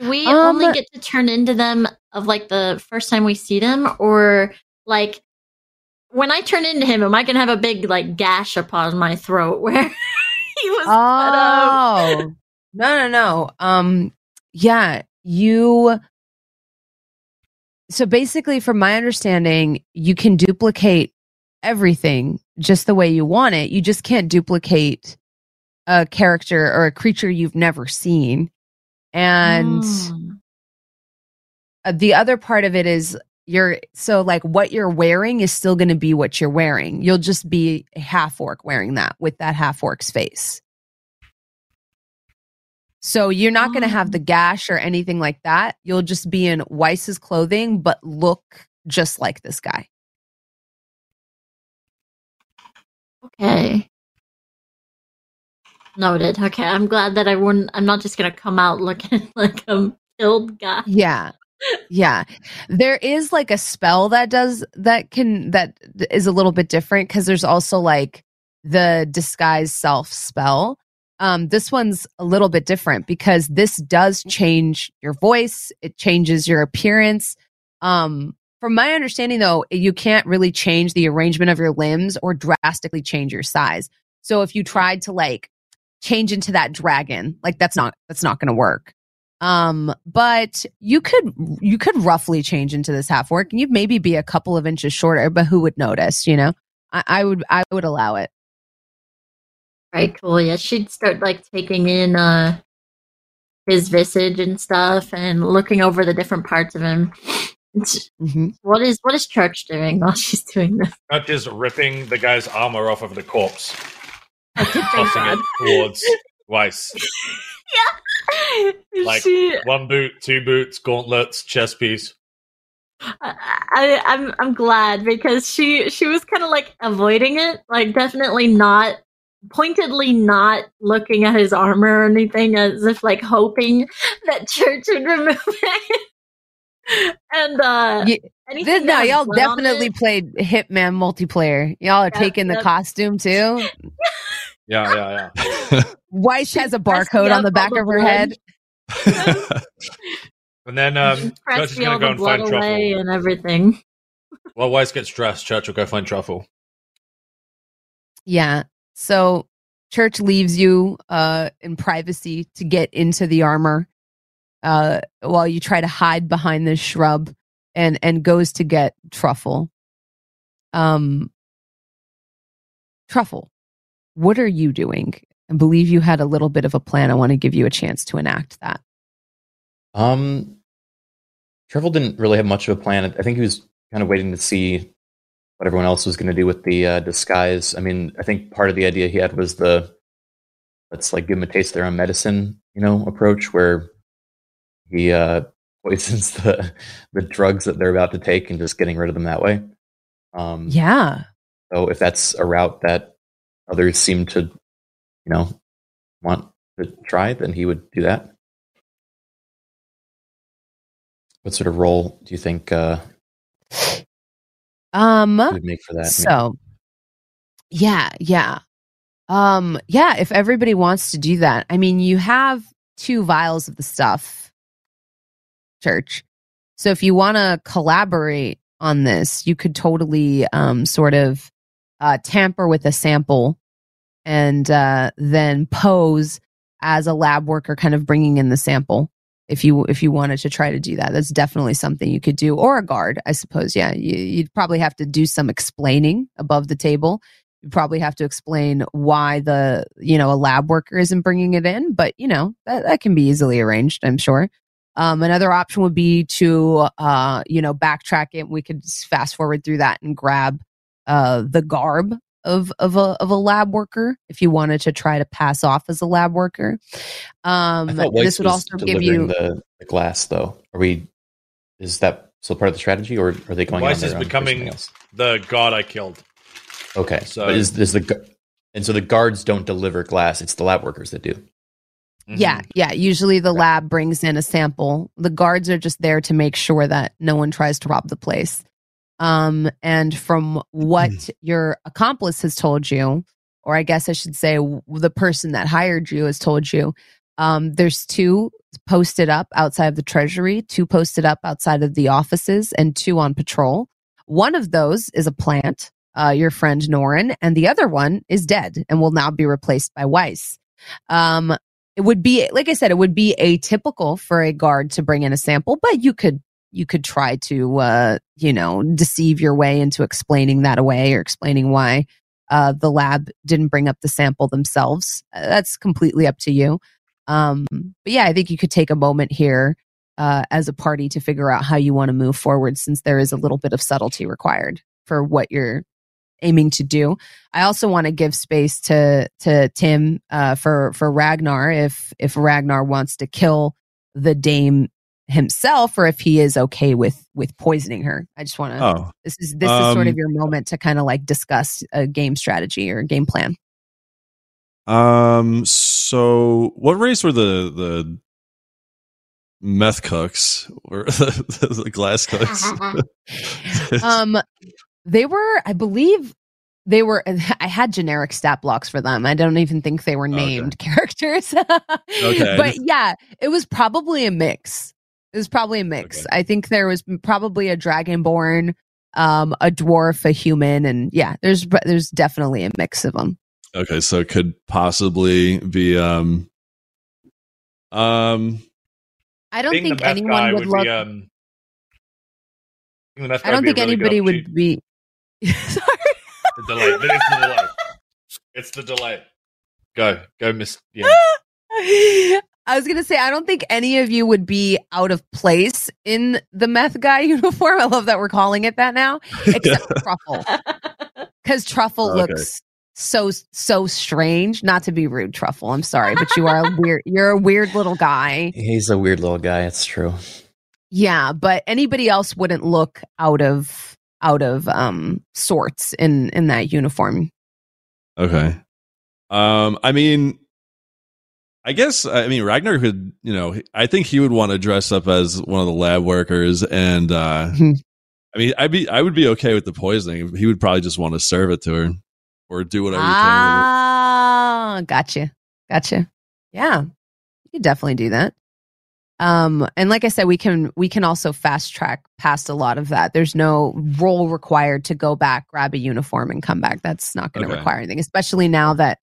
We Um, only get to turn into them of like the first time we see them, or like when I turn into him, am I gonna have a big like gash upon my throat where he was cut up? Oh no no no. Um yeah, you so basically from my understanding, you can duplicate everything just the way you want it. You just can't duplicate a character or a creature you've never seen. And Mm. the other part of it is you're so like what you're wearing is still going to be what you're wearing. You'll just be a half orc wearing that with that half orc's face. So you're not going to have the um. gash or anything like that. You'll just be in Weiss's clothing, but look just like this guy. Okay. Noted. Okay, I'm glad that I wouldn't. I'm not just gonna come out looking like a killed guy. Yeah. Yeah. There is like a spell that does that can that is a little bit different because there's also like the disguise self spell. Um this one's a little bit different because this does change your voice, it changes your appearance. Um from my understanding though, you can't really change the arrangement of your limbs or drastically change your size. So if you tried to like change into that dragon, like that's not that's not going to work. Um, but you could you could roughly change into this half orc, and you'd maybe be a couple of inches shorter, but who would notice? You know, I, I would I would allow it. Right, cool. Yeah, she'd start like taking in uh his visage and stuff, and looking over the different parts of him. It's- hmm What is what is Church doing while she's doing this? Not just ripping the guy's armor off of the corpse, tossing it towards Weiss. yeah. Like- she, One boot, two boots, gauntlets, chest piece. I, I, I'm I'm glad because she she was kind of like avoiding it, like definitely not pointedly not looking at his armor or anything, as if like hoping that Church would remove it. and uh, Ye- anything This, no, y'all definitely it- played Hitman multiplayer. Y'all are Yep, taking the yep. costume too. Yeah, yeah, yeah. Weiss She has a barcode on the back of her head. And then um, Church is going to go and find Truffle. and everything. While Weiss gets dressed, Church will go find Truffle. Yeah. So church leaves you uh in privacy to get into the armor uh while you try to hide behind this shrub and and goes to get truffle. Um Truffle, what are you doing? I believe you had a little bit of a plan. I want to give you a chance to enact that. Um, Trevor didn't really have much of a plan. I think he was kind of waiting to see what everyone else was going to do with the uh, disguise. I mean, I think part of the idea he had was the let's like give them a taste of their own medicine, you know, approach where he uh, poisons the the drugs that they're about to take and just getting rid of them that way. Um, Yeah. So if that's a route that others seem to, you know, want to try, then he would do that. What sort of role do you think uh, Um, would make for that. so yeah, yeah. Um, yeah, if everybody wants to do that, I mean, you have two vials of the stuff, church. So if you want to collaborate on this, you could totally um sort of uh tamper with a sample and uh then pose as a lab worker kind of bringing in the sample. If you if you wanted to try to do that that's definitely something you could do. Or a guard i suppose. Yeah you, you'd probably have to do some explaining above the table. You probably have to explain why the you know a lab worker isn't bringing it in but you know that, that can be easily arranged i'm sure. Um, another option would be to uh, you know backtrack it. We could fast forward through that and grab uh, the garb of of a of a lab worker if you wanted to try to pass off as a lab worker um I thought Weiss this would also give you the, the glass, though. Are we? Is that still part of the strategy, or are they going? Weiss on their is own becoming- The god I killed. Okay, So- but is is the and so the guards don't deliver glass; it's the lab workers that do. Yeah, yeah. Usually the lab brings in a sample. The guards are just there to make sure that no one tries to rob the place. Um, and from what your accomplice has told you, or I guess I should say the person that hired you has told you, um, there's two posted up outside of the treasury, two posted up outside of the offices, and two on patrol. One of those is a plant, uh, your friend Norin, and the other one is dead and will now be replaced by Weiss. Um, it would be like I said, it would be atypical for a guard to bring in a sample, but you could you could try to uh, you know deceive your way into explaining that away or explaining why uh, the lab didn't bring up the sample themselves. Uh, that's completely up to you. Um, but yeah, I think you could take a moment here uh, as a party to figure out how you want to move forward, since there is a little bit of subtlety required for what you're aiming to do. I also want to give space to to Tim uh, for for Ragnar if if Ragnar wants to kill the dame himself or if he is okay with with poisoning her. I just want to. Oh, This is this is sort of Um, your moment to kind of like discuss a game strategy or game plan. um. So, what race were the the meth cooks or the, the glass cooks? um, they were, I believe, they were. I had generic stat blocks for them. I don't even think they were Okay. named characters. Okay. but yeah, it was probably a mix. It was probably a mix. Okay. I think there was probably a dragonborn, um, a dwarf, a human, and yeah, there's there's definitely a mix of them. okay, so it could possibly be um um I don't think anyone guy would look. be um. being the meth I don't would think really anybody would be. Sorry. The delay. It's the delay. It's the delay. Go, go, Miss. Yeah. I was gonna say I don't think any of you would be out of place in the meth guy uniform. I love that we're calling it that now, except for Truffle, because Truffle Okay. looks so so strange. Not to be rude, Truffle. I'm sorry, but you are a weird. You're a weird little guy. He's a weird little guy. It's true. Yeah, but anybody else wouldn't look out of out of um sorts in in that uniform. Okay. Um, I mean, I guess I mean Ragnar could, you know, I think he would want to dress up as one of the lab workers, and uh, Mhm. I mean, I'd be, I would be okay with the poisoning. He would probably just want to serve it to her or do whatever he can. Ah, gotcha, gotcha. Yeah, you could definitely do that. Um, and like I said, we can we can also fast track past a lot of that. There's no roll required to go back, grab a uniform, and come back. That's not going to Okay. require anything, especially now that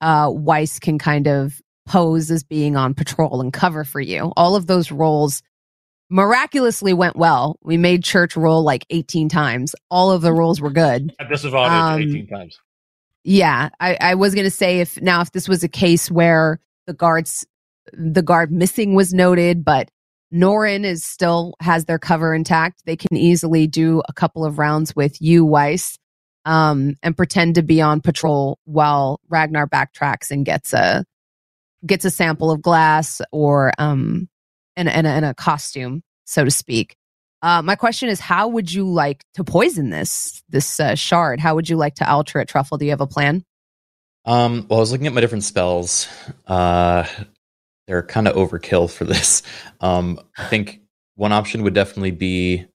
uh, Weiss can kind of pose as being on patrol and cover for you. All of those rolls miraculously went well. We made church roll like 18 times. All of the rolls were good. At disadvantage Um, 18 times. Yeah, I, I was gonna say if now if this was a case where the guards the guard missing was noted, but Norin is still has their cover intact, they can easily do a couple of rounds with you, Weiss, um, and pretend to be on patrol while Ragnar backtracks and gets a gets a sample of glass or um and and a, and a costume, so to speak. Uh, my question is, how would you like to poison this this uh, shard? How would you like to alter it, Truffle? Do you have a plan? Um, well, I was looking at my different spells. Uh, they're kind of overkill for this. Um, I think one option would definitely be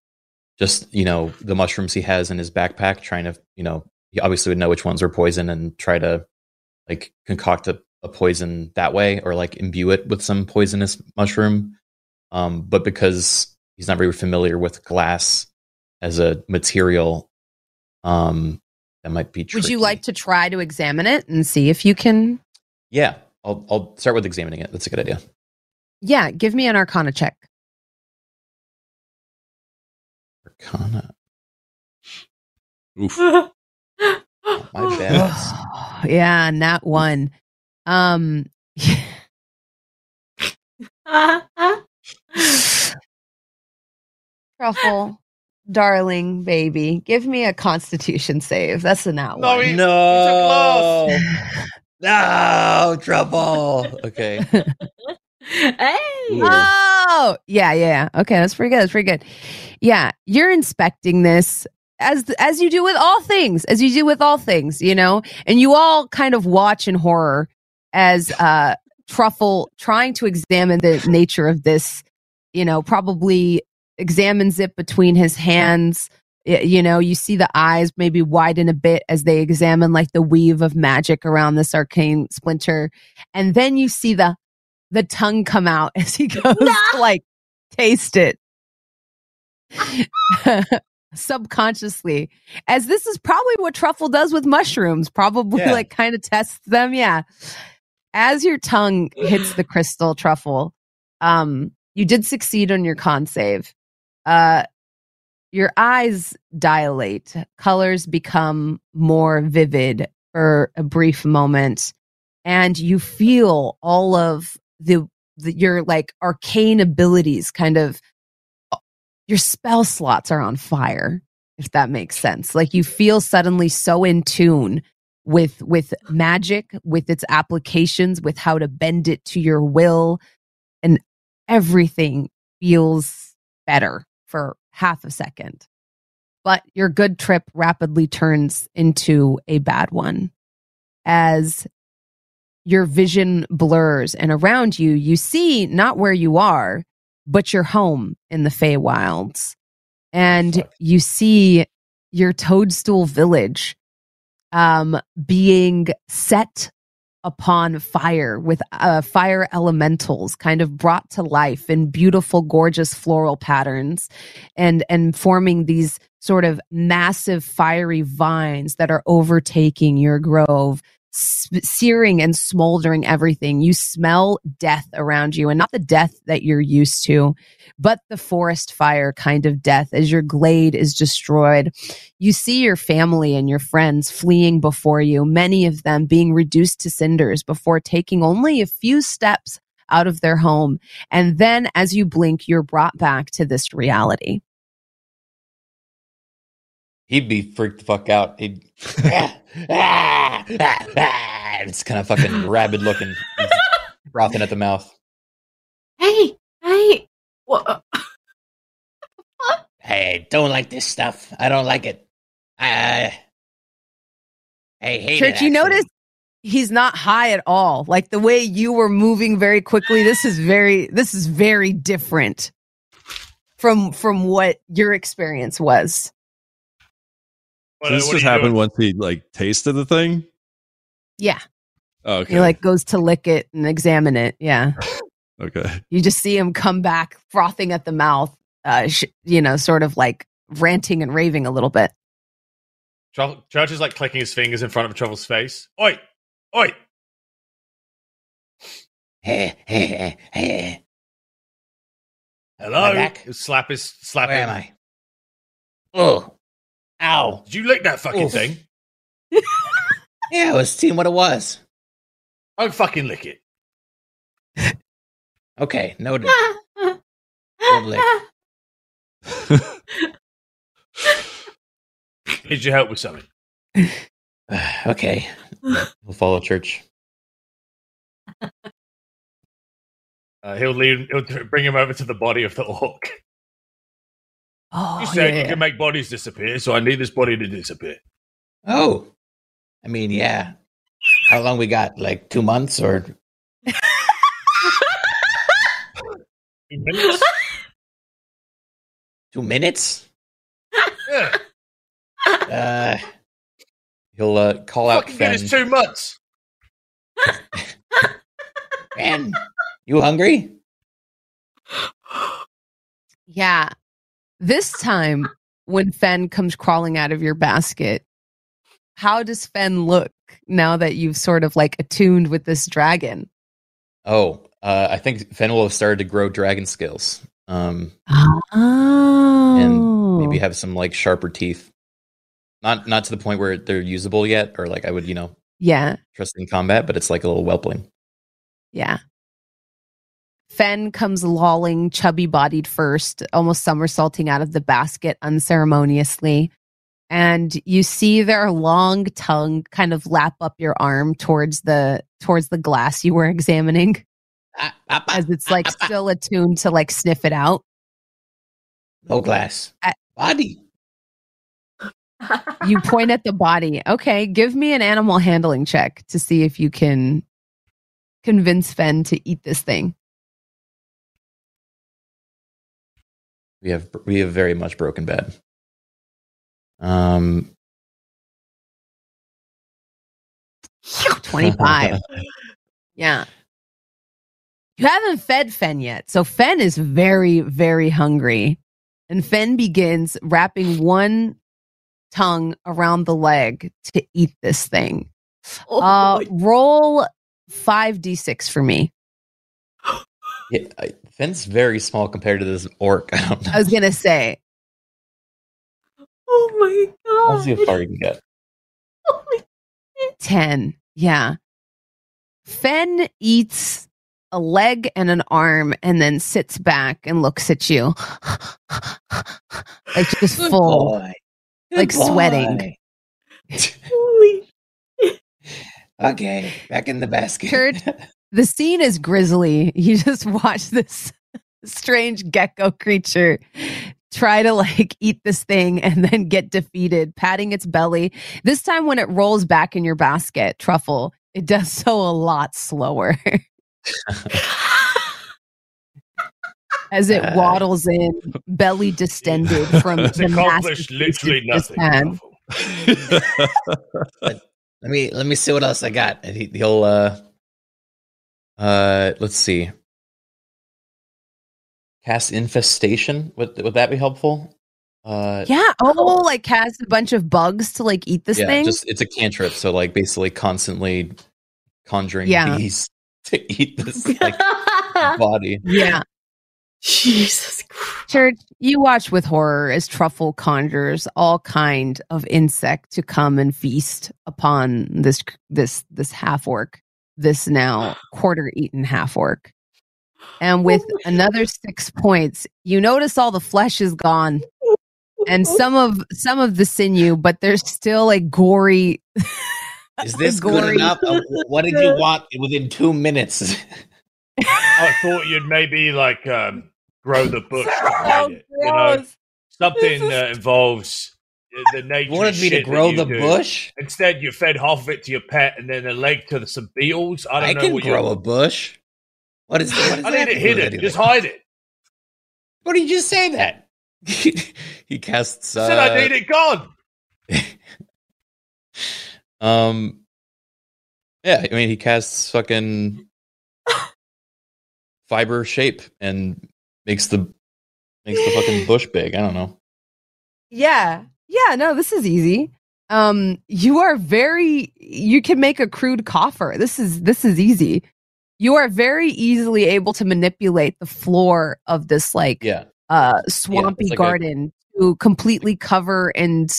just you know the mushrooms he has in his backpack, trying to you know he obviously would know which ones are poison and try to like concoct a, a poison that way or like imbue it with some poisonous mushroom. Um, but because he's not very familiar with glass as a material, um, that might be. Tricky. Would you like to try to examine it and see if you can? Yeah, I'll I'll start with examining it. That's a good idea. Yeah, give me an Arcana check. Arcana. Oof. My bad. yeah, not one. Um, truffle, darling baby, give me a Constitution save. That's a not No, one. he- no, no trouble. Okay, hey. Oh, yeah, yeah. Okay, that's pretty good. That's pretty good. Yeah, you're inspecting this as as you do with all things, as you do with all things, you know. And you all kind of watch in horror as uh Truffle trying to examine the nature of this, you know, probably examines it between his hands. You know, you see the eyes maybe widen a bit as they examine like the weave of magic around this arcane splinter. And then you see the the tongue come out as he goes to like taste it subconsciously as this is probably what truffle does with mushrooms probably Yeah. like kind of tests them yeah as your tongue hits the crystal truffle um you did succeed on your con save. Uh your eyes dilate colors become more vivid for a brief moment and you feel all of the, the your like arcane abilities kind of your spell slots are on fire if that makes sense. Like you feel suddenly so in tune with with magic with its applications with how to bend it to your will. And everything feels better for half a second. But your good trip rapidly turns into a bad one. As your vision blurs and around you you see not where you are but your home in the Feywilds. And you see your toadstool village um being set upon fire with uh, fire elementals kind of brought to life in beautiful gorgeous floral patterns and and forming these sort of massive fiery vines that are overtaking your grove searing and smoldering everything you smell death around you and not the death that you're used to but the forest fire kind of death as your glade is destroyed. You see your family and your friends fleeing before you, many of them being reduced to cinders before taking only a few steps out of their home. And then as you blink, you're brought back to this reality. He'd be freaked the fuck out. He'd ah, ah, ah, ah. it's kind of fucking rabid looking, frothing at the mouth. Hey, hey. What? Hey, don't like this stuff. I don't like it. I, I hate Church, you notice he's not high at all. Like the way you were moving very quickly, this is very this is very different from from what your experience was. What- So this just happened doing? once he like tasted the thing. Yeah. Oh, okay. He like goes to lick it and examine it. Yeah. okay. You just see him come back frothing at the mouth, uh, sh- you know, sort of like ranting and raving a little bit. Truffle, Church is like clicking his fingers in front of Truffle's face. Oi! Oi! Hey, hey, hey, hey. Hello? Back? Slap his slap Where him. am I? Oh, ow. Did you lick that fucking Oof. thing? Yeah, I was seeing what it was. Don't fucking lick it. Okay, noted. Good lick. Need your help with something. okay, we'll follow church. Uh, he'll lead. He'll bring him over to the body of the orc. Oh, you said yeah. you can make bodies disappear, so I need this body to disappear. Oh, I mean, yeah. How long we got? Like two months or? Two minutes? Two minutes? Uh, he'll uh, call out Fucking Fen. good, it's two months. Fen, you hungry? Yeah. This time, when Fen comes crawling out of your basket, how does Fen look now that you've sort of like attuned with this dragon? Oh, uh, I think Fen will have started to grow dragon skills. Um, Oh. maybe have some like sharper teeth. Not not to the point where they're usable yet, or like I would, you know, yeah. trust in combat, but it's like a little whelpling. Yeah. Fen comes lolling, chubby bodied first, almost somersaulting out of the basket unceremoniously. And you see their long tongue kind of lap up your arm towards the towards the glass you were examining as it's like still attuned to like sniff it out. no glass I- body. You point at the body. Okay, give me an animal handling check to see if you can convince Fen to eat this thing. We have we have very much broken bad. Um, 25. Yeah. You haven't fed Fen yet. So Fen is very, very hungry. And Fen begins wrapping one tongue around the leg to eat this thing. Oh, Uh, roll 5d6 for me. yeah, I, Fen's very small compared to this orc. I don't know. I was going to say, oh my god! I'll see how far you can get. 10. Yeah. Fen eats a leg and an arm and then sits back and looks at you. like just full. like sweating. Holy Okay, back in the basket. Kurt? The scene is grisly. You just watch this strange gecko creature try to like eat this thing and then get defeated, patting its belly. This time, when it rolls back in your basket, truffle, it does so a lot slower as it Uh. waddles in, belly distended from the accomplished massive literally nothing. just let me let me see what else I got. The, he, he'll uh uh let's see. Cast infestation. Would would that be helpful? Uh Yeah. Oh, like cast a bunch of bugs to like eat this yeah, thing. just it's a cantrip, so like basically constantly conjuring Yeah. bees to eat this like body. yeah. Jesus Christ. Church, you watch with horror as Truffle conjures all kind of insect to come and feast upon this this this half orc, this now quarter eaten half orc. And with another six points, you notice all the flesh is gone and some of some of the sinew, but there's still a gory. Is this good Gory. enough? Uh, What did you want within two minutes? I thought you'd maybe like um, grow the bush behind it. You know, something that involves the nature. You wanted me to grow the do. bush? Instead, you fed half of it to your pet and then a leg to the, some beetles. I don't I, know can what grow you're. a bush. What is, what is I need it to do with hidden. anything? Just hide it. What did you just say that? he casts. I Uh, said I need it gone. Um. Yeah, I mean, he casts fucking fiber shape and makes the makes the fucking bush big. I don't know. Yeah. Yeah, no, this is easy. Um you are very you can make a crude coffer. This is this is easy. You are very easily able to manipulate the floor of this like Yeah, uh swampy it's like a- garden to completely cover and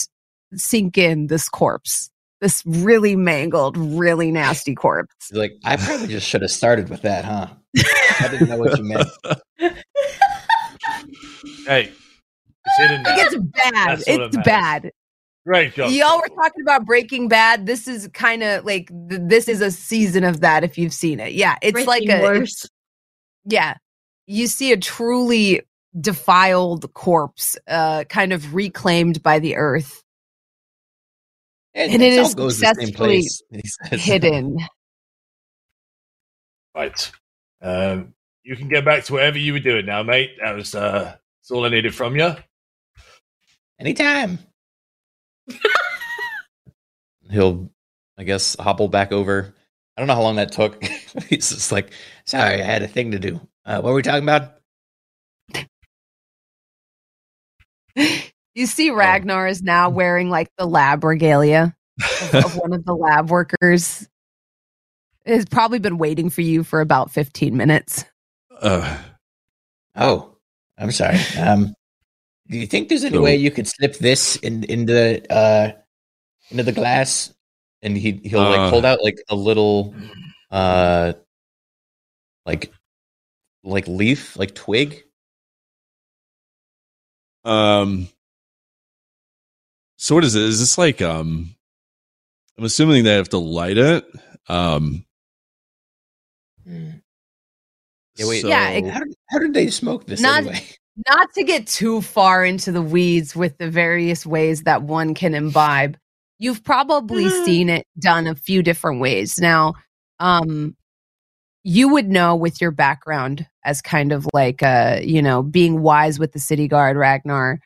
sink in this corpse. This really mangled, really nasty corpse. Like I probably just should have started with that, huh? I didn't know what you meant. Hey, it's hidden. Like it's bad. It's bad. Right, job. Y'all were talking about Breaking Bad. This is kind of like th- this is a season of that if you've seen it. Yeah, it's Breaking like a worse. yeah. You see a truly defiled corpse, uh, kind of reclaimed by the earth, And, And it it all is goes the same successfully place. He says. hidden. Right. Um, you can get back to whatever you were doing now, mate. That was uh, that's all I needed from you. Anytime. he'll, I guess, hobble back over. I don't know how long that took. He's just like, sorry, I had a thing to do. Uh, what were we talking about? You see, Ragnar is now wearing like the lab regalia of, of one of the lab workers. Has probably been waiting for you for about 15 minutes. Uh, Oh, I'm sorry. Um, do you think there's any So- way you could slip this in into the uh into the glass? And he he'll like Uh. hold out like a little, uh, like like leaf, like twig. um, so what is it? Is this like um? I'm assuming they have to light it. Um. Hmm. Yeah, wait. Yeah, it- How did, how did they smoke this Not- anyway? Not to get too far into the weeds with the various ways that one can imbibe, you've probably seen it done a few different ways. Now, um, you would know with your background as kind of like uh you know being wise with the city guard ragnar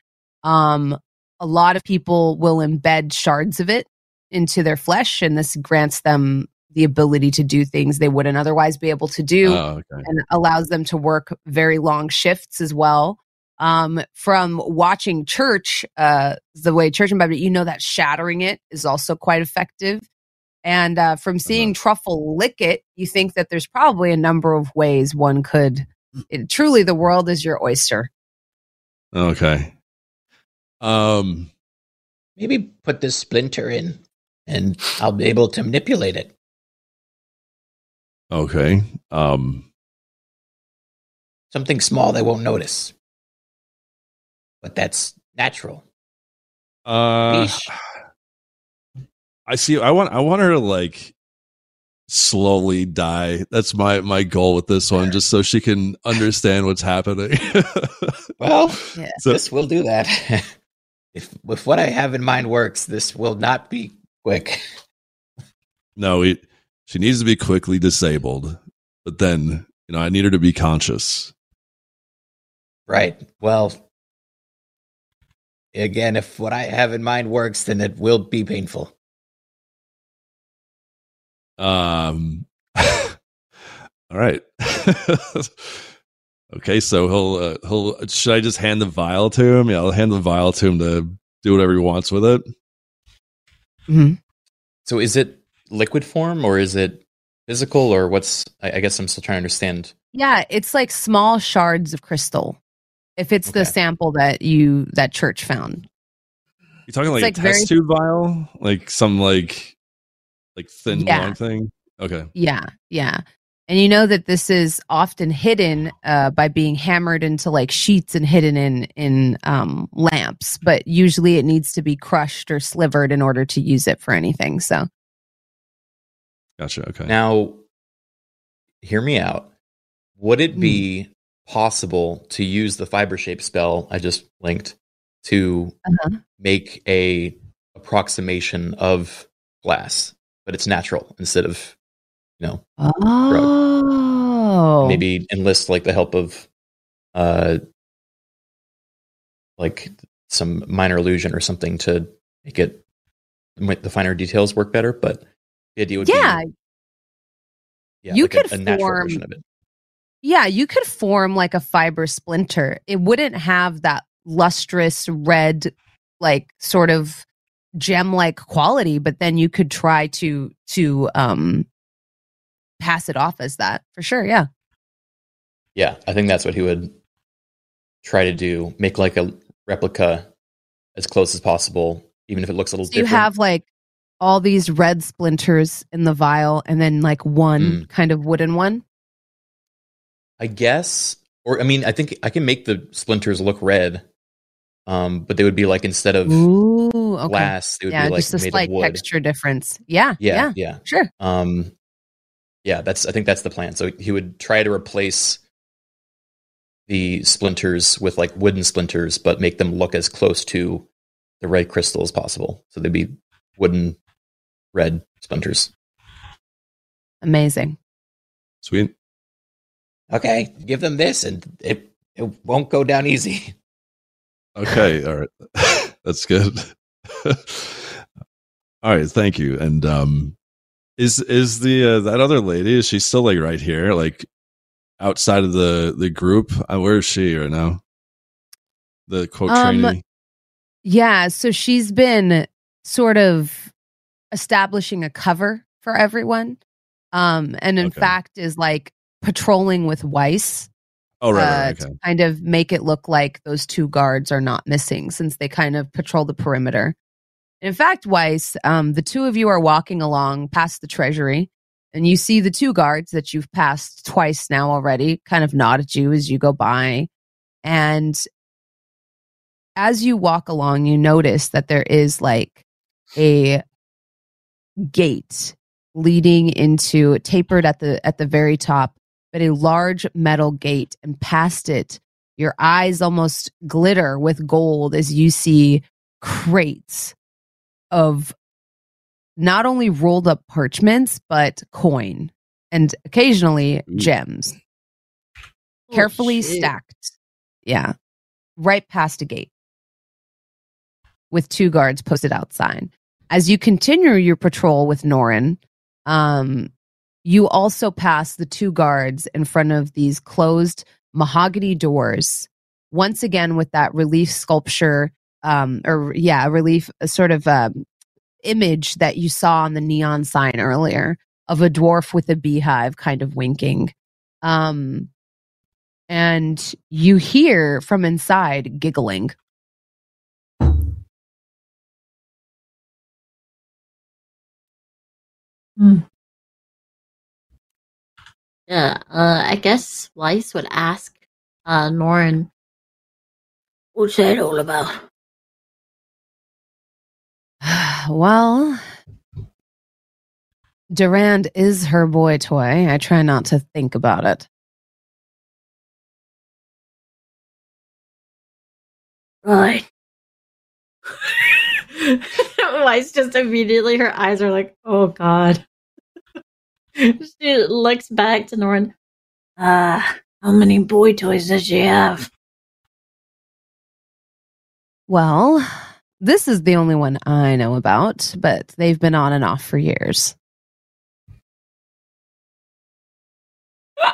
um a lot of people will embed shards of it into their flesh and this grants them the ability to do things they wouldn't otherwise be able to do Oh, okay. and allows them to work very long shifts as well. Um, from watching church, uh, the way church and Bible, you know that shattering it is also quite effective. And uh, from seeing Truffle lick it, you think that there's probably a number of ways one could. It, truly, the world is your oyster. Okay. Um. Maybe put this splinter in, and I'll be able to manipulate it. Okay. Um. Something small they won't notice, but that's natural. Uh. Yeesh. I see. I want. I want her to like slowly die. That's my my goal with this one, just so she can understand what's happening. Well, Yeah. So- this will do that. if if what I have in mind works, this will not be quick. no, we, she needs to be quickly disabled, but then you know I need her to be conscious. Right. Well, again, if what I have in mind works, then it will be painful. Um. all right. okay, so he'll uh, he'll. Should I just hand the vial to him? Yeah, I'll hand the vial to him to do whatever he wants with it. Hmm. So is it liquid form or is it physical or what's? I, I guess I'm still trying to understand. Yeah, it's like small shards of crystal. If it's the sample that you that church found, you're talking like, like a very- test tube vial, like some like like thin Yeah. long thing? Okay. Yeah, yeah. And you know that this is often hidden uh, by being hammered into like sheets and hidden in in um, lamps, but usually it needs to be crushed or slivered in order to use it for anything. So Gotcha. Okay. Now, hear me out. Would it be possible to use the fiber shape spell I just linked to Uh-huh. make a approximation of glass, but it's natural instead of you know oh, maybe enlist like the help of uh like some minor illusion or something to make it make the finer details work better but the idea would yeah, be yeah, you like could a, natural form- version of it yeah. You could form like a fiber splinter. It wouldn't have that lustrous red, like sort of gem like quality, but then you could try to to um pass it off as that for sure. Yeah. yeah i think that's what he would try to do make like a replica as close as possible even if it looks a little So you different have like all these red splinters in the vial and then like one Mm. kind of wooden one. I guess, or I mean, I think I can make the splinters look red, um, but they would be like instead of Ooh, okay. glass, they would Yeah, be like just a slight texture difference. Yeah, Yeah, yeah, yeah, sure. Um, yeah, that's. I think that's the plan. So he would try to replace the splinters with like wooden splinters, but make them look as close to the red crystal as possible. So they'd be wooden red splinters. Amazing. Sweet. Okay, give them this, and it it won't go down easy. Okay. All right. That's good. All right, thank you. And um, is is the uh, that other lady? Is she still like right here, like outside of the the group? Uh, where is she right now? The quote Um, trainee. Yeah, so she's been sort of establishing a cover for everyone. Um, and in Okay. fact is like patrolling with Weiss Oh right, uh, right, okay. to kind of make it look like those two guards are not missing since they kind of patrol the perimeter. In fact, Weiss, um, the two of you are walking along past the treasury, and you see the two guards that you've passed twice now already kind of nod at you as you go by. And as you walk along, you notice that there is like a gate leading into tapered at the at the very top but a large metal gate and past it your eyes almost glitter with gold as you see crates of not only rolled up parchments but coin and occasionally Ooh. gems carefully Oh, shit. stacked yeah right past a gate with two guards posted outside as you continue your patrol with Norin, um, you also pass the two guards in front of these closed mahogany doors. Once again, with that relief sculpture, um, or yeah, relief sort of um, image that you saw on the neon sign earlier of a dwarf with a beehive kind of winking. Um, and you hear from inside giggling. Yeah, uh, I guess Weiss would ask uh, Norin, what's that all about? well, Durand is her boy toy. I try not to think about it. Right. Weiss just immediately, her eyes are like, oh god. She looks back to Norin. Ah, how many boy toys does she have? Well, this is the only one I know about, but they've been on and off for years.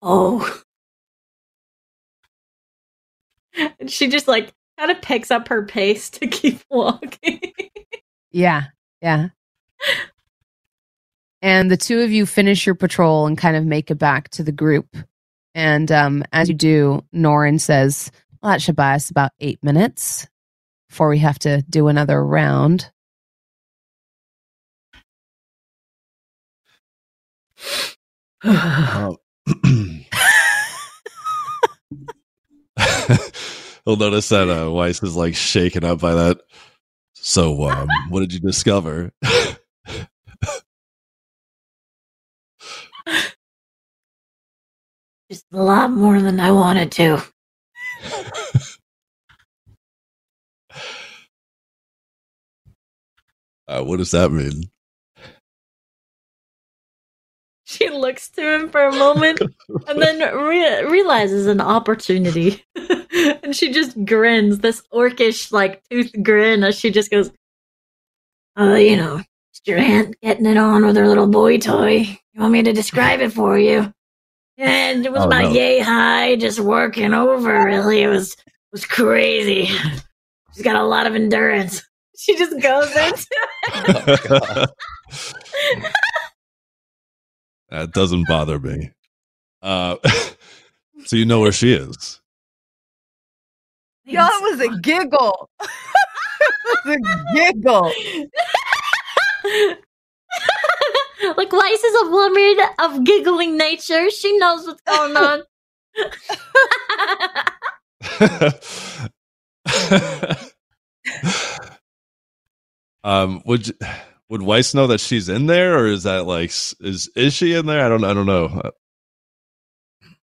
Oh. And she just like kind of picks up her pace to keep walking. Yeah, yeah. And the two of you finish your patrol and kind of make it back to the group. And um, as you do, Norin says, Well, that should buy us about eight minutes before we have to do another round. Um, He'll notice that uh, Weiss is like shaken up by that. So, um, what did you discover? a lot more than I wanted to. uh, what does that mean? She looks to him for a moment and then re- realizes an opportunity. and she just grins, this orcish, like, tooth grin as she just goes, Uh, you know, just your aunt getting it on with her little boy toy. You want me to describe it for you? And it was Oh, about no. yay high, just working over, really. It was, it was crazy. She's got a lot of endurance. She just goes into it. that doesn't bother me. Uh, so you know where she is. That was a giggle. it was a giggle. Like Weiss is a woman of giggling nature. She knows what's going on. um, would you- would Weiss know that she's in there, or is that like is is she in there? I don't I don't know. Uh,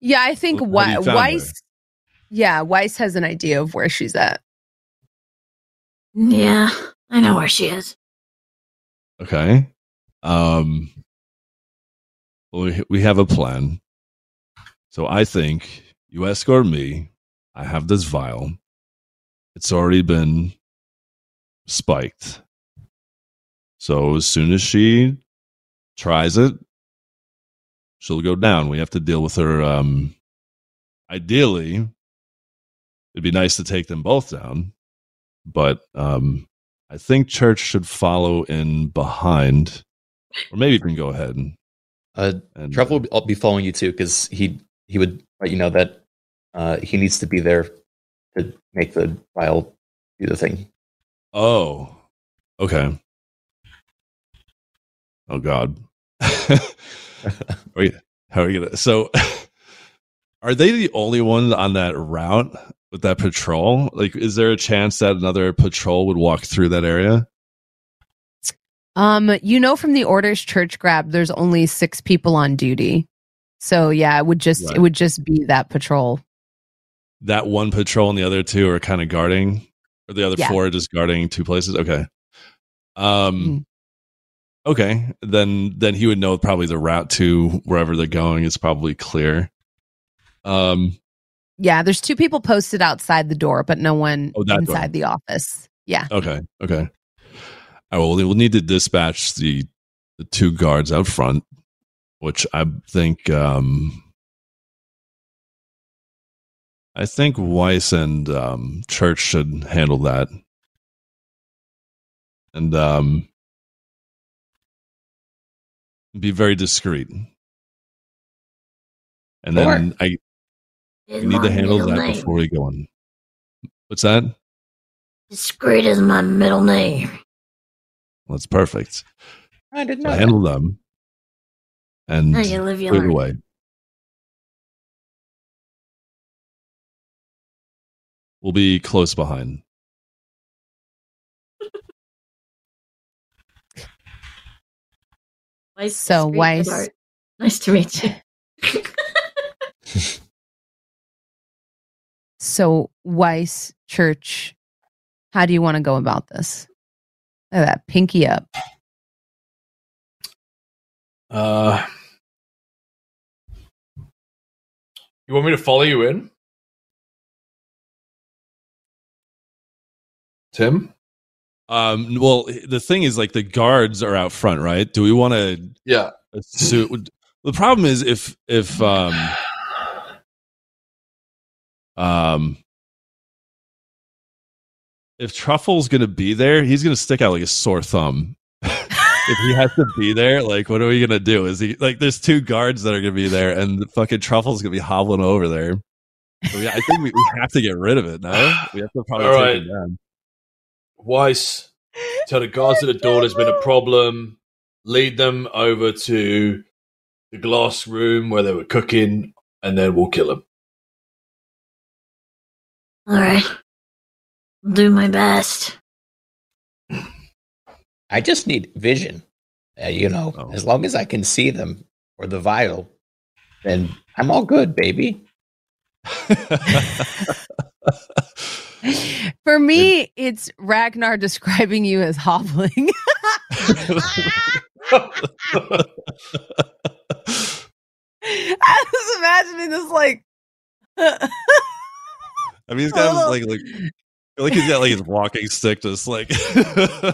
Yeah, I think How do Wei- you found Weiss. Yeah, Weiss has an idea of where she's at. yeah, I know where she is. Okay. Um. We we have a plan. So I think you escort me. I have this vial. It's already been spiked. So as soon as she tries it, she'll go down. We have to deal with her. Um, ideally, it'd be nice to take them both down, but um, I think Church should follow in behind, or maybe you can go ahead and. Uh, and Truffle will be following you too because he he would let you know that uh, he needs to be there to make the vial do the thing. Oh, okay. Oh God. we, how are we gonna? So, are they the only ones on that route with that patrol? Like, is there a chance that another patrol would walk through that area? Um, you know from the orders church grab, there's only six people on duty. So yeah, it would just Right. it would just be that patrol. That one patrol and the other two are kind of guarding, or the other Yeah. four are just guarding two places. Okay. Um. Okay, then then he would know probably the route to wherever they're going is probably clear. Um. Yeah, there's two people posted outside the door, but no one Oh, that door. inside the office. Yeah. Okay. Okay. Well, need to dispatch the the two guards out front, which I think um I think Weiss and um Church should handle that. And um be very discreet. And then I need to handle that name. before we go on. What's that? Discreet is my middle name. That's perfect. I didn't So know. handle them and Now you live your clear the life. We'll be close behind. Weiss So, Discreet Weiss- Nice to meet you. So Weiss Church, how do you want to go about this? Look at that pinky up. Uh, you want me to follow you in, Tim? Um, well, the thing is, like, the guards are out front, right? Do we want to Yeah. assume? The problem is if if um um if Truffle's gonna be there, he's gonna stick out like a sore thumb. if he has to be there, like, what are we gonna do? Is he like? There's two guards that are gonna be there, and the fucking Truffle's gonna be hobbling over there. So, yeah, I think we, we have to get rid of it. No, we have to probably All take right. it down. Weiss, tell the guards at the door there's been a problem. Lead them over to the glass room where they were cooking, and then we'll kill them. All right. Do my best. I just need vision. Uh, you know, Oh. as long as I can see them or the vial, then I'm all good, baby. For me, it's Ragnar describing you as hobbling. I was imagining this like I mean, he's got his, like, like, I feel like he's got like his walking stick, just like Yeah,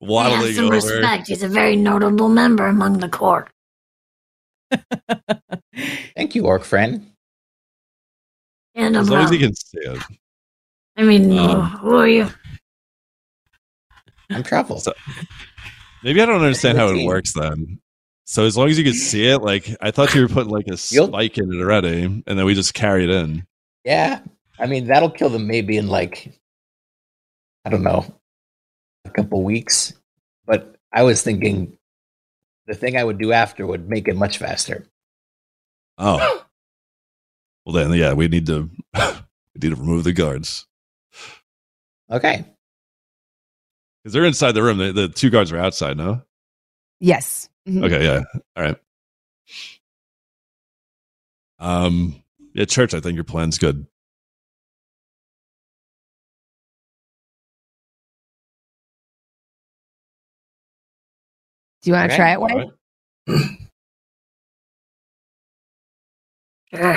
waddling some over. respect. He's a very notable member among the court. Thank you, orc friend. And no As long as he can see it. I mean, Um, who are you? I'm Truffle. So- Maybe I don't understand how it works then. So as long as you can see it, like I thought you were putting like a spike in it already, and then we just carry it in. Yeah, I mean that'll kill them maybe in like I don't know a couple weeks. But I was thinking the thing I would do after would make it much faster. Oh, well then, yeah, we need to we need to remove the guards Okay, because they're inside the room. The, the two guards are outside. No, yes. Mhm. okay, yeah, all right. Um, yeah, church. I think your plan's good. Do you want to Okay. try it, All White? right. Sure.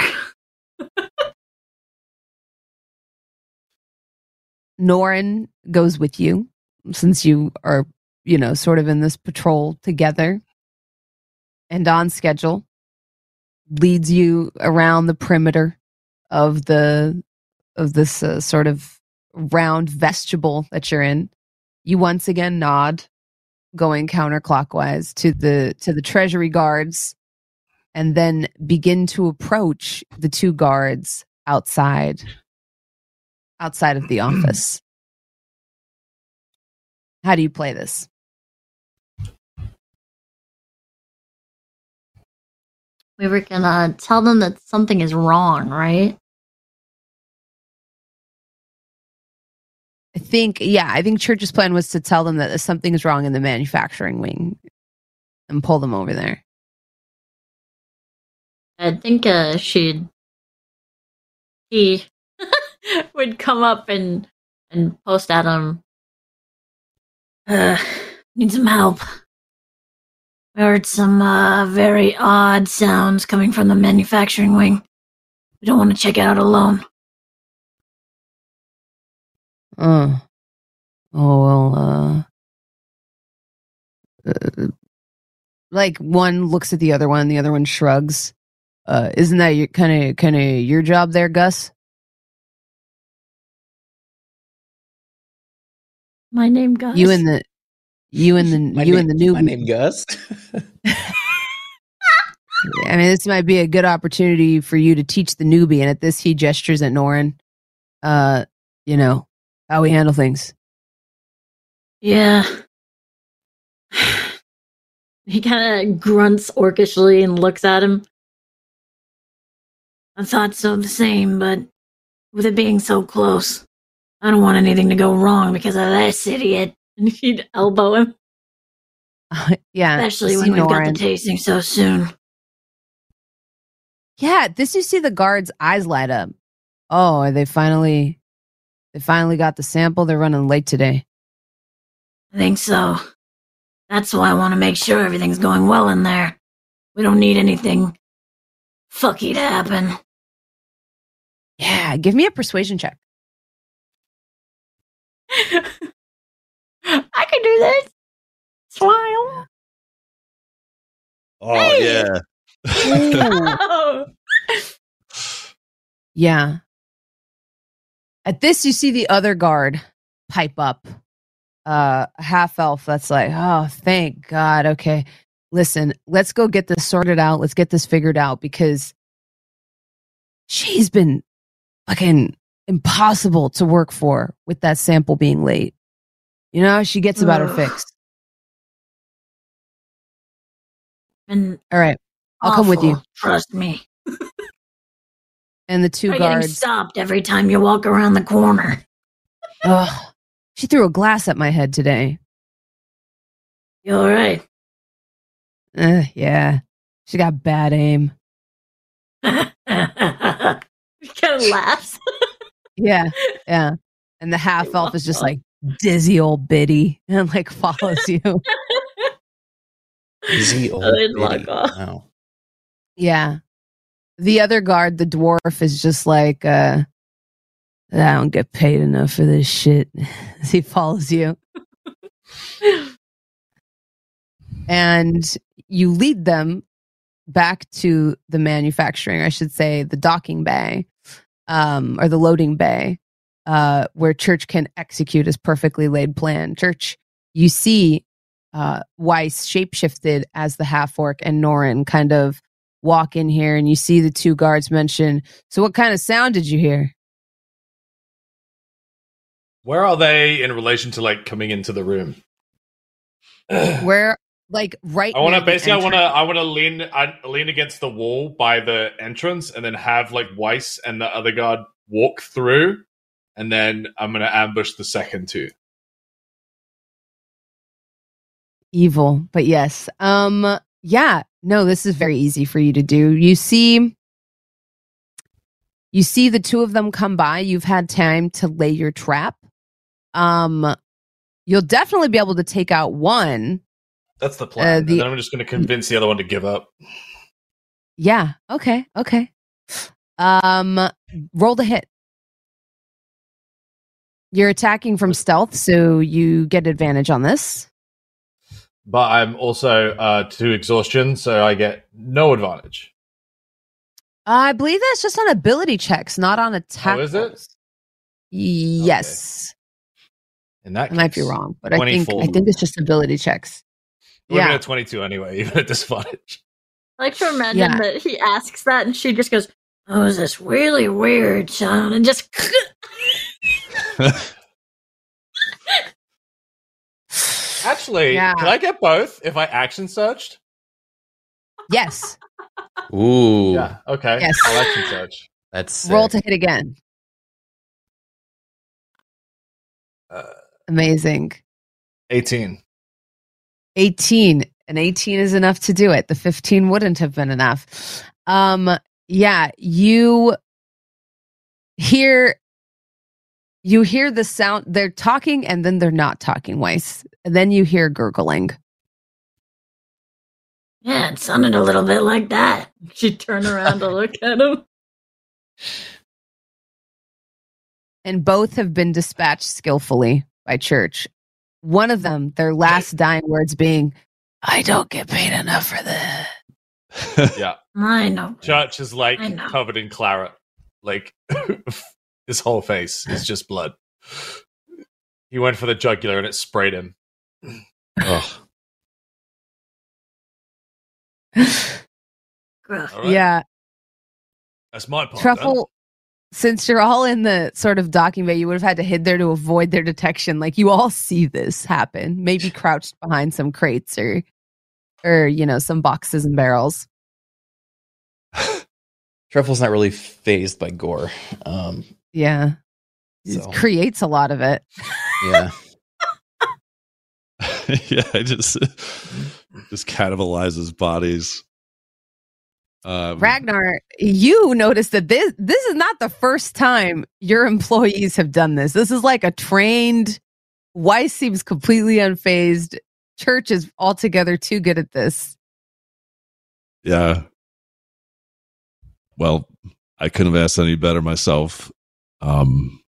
Norin goes with you since you are you know, sort of in this patrol together and on schedule, leads you around the perimeter of the of this uh, sort of round vestibule that you're in. You once again nod, going counterclockwise to the to the treasury guards, and then begin to approach the two guards outside outside of the office. How do you play this? We were gonna tell them that something is wrong, right? I think, yeah, I think Church's plan was to tell them that something is wrong in the manufacturing wing and pull them over there. I think uh, she'd he would come up and and post at him. Uh, need some help. I heard some uh, very odd sounds coming from the manufacturing wing. We don't want to check it out alone. Oh, oh well. Uh, uh, like one looks at the other one, the other one shrugs. Uh, isn't that your kind of kind of your job there, Gus? My name Gus. You and the you and the My you name, and the new. My name Gus. I mean, this might be a good opportunity for you to teach the newbie. And at this, he gestures at Norin. Uh, you know how we handle things. Yeah. he kind of grunts orcishly and looks at him. I thought so the same, but with it being so close, I don't want anything to go wrong because of this idiot. And he'd elbow him, yeah, especially when we've got the tasting so soon. Yeah, this you see the guards' eyes light up. Oh, are they finally they finally got the sample? They're running late today. I think so. That's why I want to make sure everything's going well in there. We don't need anything fucky to happen. Yeah, give me a persuasion check. I can do this. Smile. Oh Hey! yeah. Oh. Yeah. At this, you see the other guard pipe up. Uh, a half elf that's like, oh, thank God. Okay. Listen, let's go get this sorted out. Let's get this figured out because she's been fucking impossible to work for with that sample being late. You know, she gets about her fix. And All right. I'll come with you. Trust me. And the two You're getting guards. stopped every time you walk around the corner. Ugh. She threw a glass at my head today. You all right? Uh, yeah. She got bad aim. he kind of laughs. Yeah, yeah. And the half elf is just like dizzy old biddy and like follows you. Easy old didn't biddy. Wow. Yeah. The other guard, the dwarf, is just like, uh, I don't get paid enough for this shit. As he follows you. And you lead them back to the manufacturing, I should say, the docking bay, um, or the loading bay, uh, where Church can execute his perfectly laid plan. Church, you see uh, Weiss shapeshifted as the half orc and Norin kind of walk in here, and you see the two guards mention. So, what kind of sound did you hear? Where are they in relation to like coming into the room? Where, like, right? I want to basically, I want to, I want to lean, I lean against the wall by the entrance, and then have like Weiss and the other guard walk through, and then I'm gonna ambush the second two. evil but yes um yeah no this is very easy for you to do. You see you see the two of them come by. You've had time to lay your trap. Um you'll definitely be able to take out one. That's the plan. Uh, the- then I'm just gonna convince the other one to give up. yeah. Okay. Okay. Um roll the hit. You're attacking from stealth so you get advantage on this but I'm also uh, to exhaustion, so I get no advantage. I believe that's just on ability checks, not on attack. Oh, is it? rolls. Yes, In that I might be wrong, but I think I think it's just ability checks. Women Yeah. at 22 anyway, even at disadvantage. I like to imagine Yeah. that he asks that and she just goes, Oh, is this really weird, son? And just Actually, Yeah. can I get both if I action searched? Yes, Ooh, Yeah. Okay. Yes. I'll action search. that's roll to hit again. Uh, Amazing. 18. 18 and 18 is enough to do it the 15 wouldn't have been enough um yeah you hear you hear the sound they're talking and then they're not talking weiss and then you hear gurgling Yeah, it sounded a little bit like that. She turned around to look at him. and both have been dispatched skillfully by church one of them their last dying words being i don't get paid enough for this Yeah. I know. Church is like covered in claret. Like his whole face is just blood. He went for the jugular and it sprayed him. Ugh. Gruff. All right. yeah That's my part. truffle since you're all in the sort of docking bay you would have had to hid there to avoid their detection like you all see this happen maybe crouched behind some crates or or you know some boxes and barrels Truffle's not really phased by gore. Um, yeah So. it creates a lot of it yeah, yeah, I just just cannibalizes bodies. Um, ragnar you notice that this this is not the first time your employees have done this this is like a trained weiss seems completely unfazed church is altogether too good at this Yeah. Well, I couldn't have asked any better myself. Um,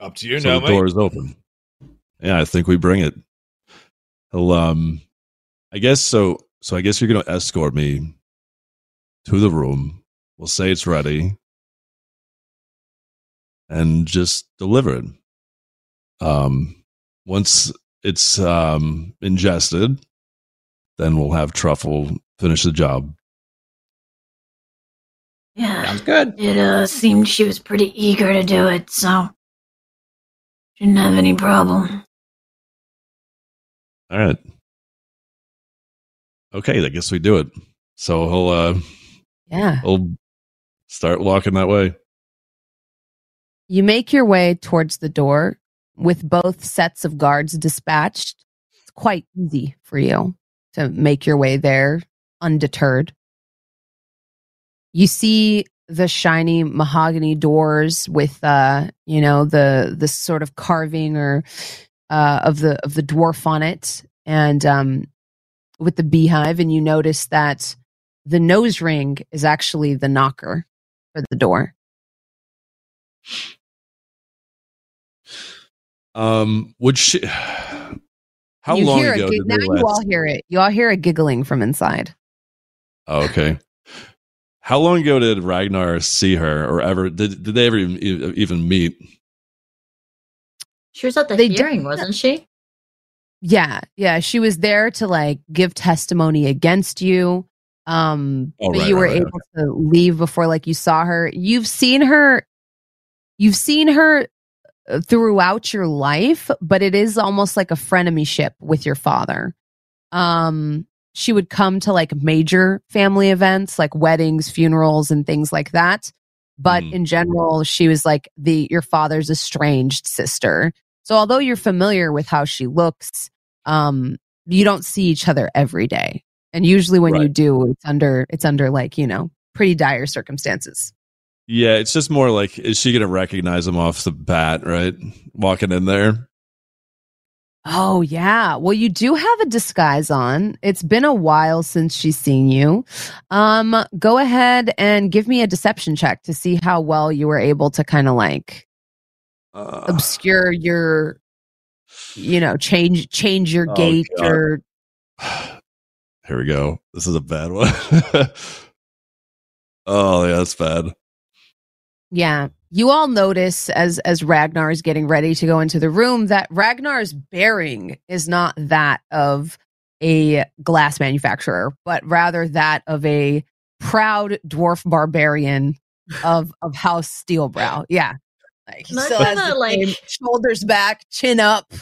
Up to you, so know the door is open. Yeah, I think we bring it. He'll, um, I guess so. So I guess you're going to escort me to the room. We'll say it's ready, and just deliver it. Um, once it's um ingested, then we'll have truffle finish the job. Yeah. sounds good. It uh, seemed she was pretty eager to do it, so didn't have any problem. All right. Okay, I guess we do it. So he'll uh yeah he'll start walking that way. You make your way towards the door with both sets of guards dispatched. It's quite easy for you to make your way there undeterred. You see the shiny mahogany doors with uh you know the the sort of carving or uh of the of the dwarf on it and um with the beehive and you notice that the nose ring is actually the knocker for the door. Um would she How you long hear ago a now you all hear it. You all hear a giggling from inside. Oh, okay. How long ago did Ragnar see her or ever did did they ever even, even meet? She was at the They did- hearing, wasn't she? Yeah, yeah. She was there to like give testimony against you. Um, Oh, but right, you were right, right, able to leave before like you saw her. You've seen her. You've seen her uh, throughout your life, but it is almost like a frenemyship with your father. Um, she would come to like major family events, like weddings, funerals, and things like that. But Hmm. in general, she was like the your father's estranged sister. So although you're familiar with how she looks, um, you don't see each other every day. And usually when you do, it's under it's under like, you know, pretty dire circumstances. Yeah, it's just more like is she gonna recognize him off the bat, right? Walking in there. Oh yeah. Well, you do have a disguise on. It's been a while since she's seen you. Um, go ahead and give me a deception check to see how well you were able to kind of like Uh, obscure your you know, change change your Oh, gait God. or Here we go. This is a bad one. oh yeah, that's bad. Yeah. You all notice as as Ragnar is getting ready to go into the room that Ragnar's bearing is not that of a glass manufacturer, but rather that of a proud dwarf barbarian of of House Steelbrow. Yeah. Like he still has the like- shoulders back, chin up.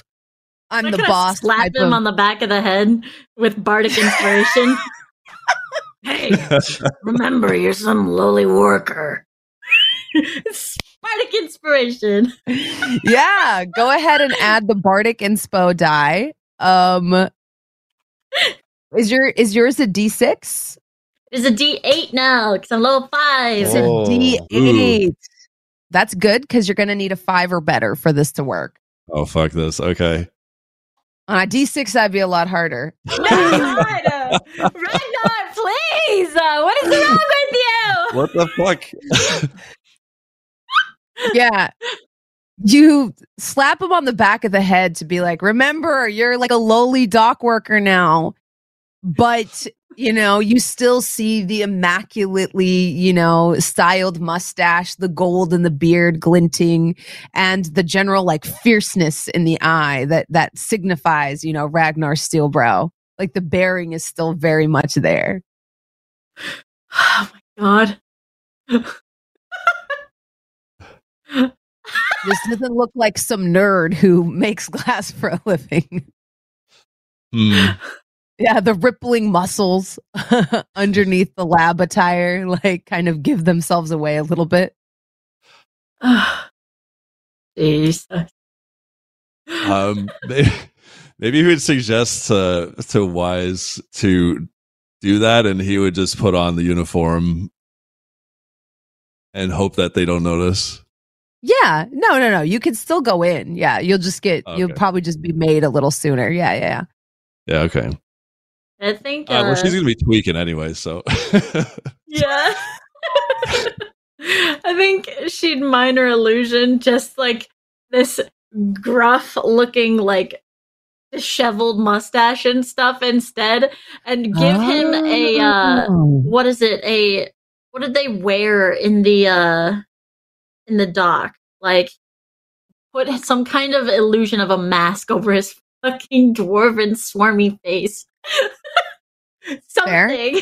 I'm I'm the boss. Slap him of- on the back of the head with bardic inspiration. hey, remember, you're some lowly worker. Bardic inspiration. yeah, go ahead and add the bardic inspo die. Um is your is yours a D6? It's a D8 now because I'm level five. It's a Oh, D8. That's good because you're going to need a five or better for this to work. oh fuck this. Okay. On a D6, that'd be a lot harder. No, uh, Ragnar, please. Uh, what is wrong with you? What the fuck? Yeah. You slap him on the back of the head to be like, remember, you're like a lowly dock worker now. But, you know, you still see the immaculately, you know, styled mustache, the gold in the beard glinting, and the general like fierceness in the eye that that signifies, you know, Ragnar Steelbrow. Like the bearing is still very much there. Oh my God. This doesn't look like some nerd who makes glass for a living. Hmm. Yeah, the rippling muscles underneath the lab attire like kind of give themselves away a little bit. Jesus. Um, maybe, maybe he would suggest to to Wise to do that, and he would just put on the uniform and hope that they don't notice. Yeah, no, no, no. You can still go in. Yeah, you'll just get. You'll probably just be made a little sooner. Yeah, yeah, yeah. Yeah. Okay. I think. Uh, Uh, well, she's gonna be tweaking anyway, so Yeah. I think she'd minor illusion just like this gruff looking like disheveled mustache and stuff instead and give him a uh Oh. what is it a what did they wear in the uh in the dock like put some kind of illusion of a mask over his fucking dwarven swarmy face. Something.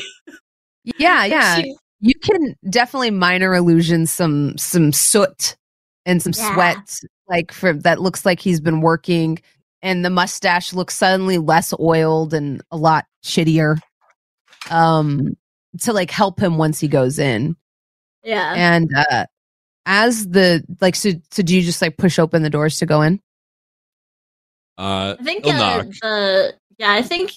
Yeah, yeah. She- you can definitely minor illusion some some soot and some Yeah. sweat like for that looks like he's been working and the mustache looks suddenly less oiled and a lot shittier um to like help him once he goes in. Yeah. And uh as the like so, so do you just like push open the doors to go in uh, I think he'll uh, knock. the yeah, I think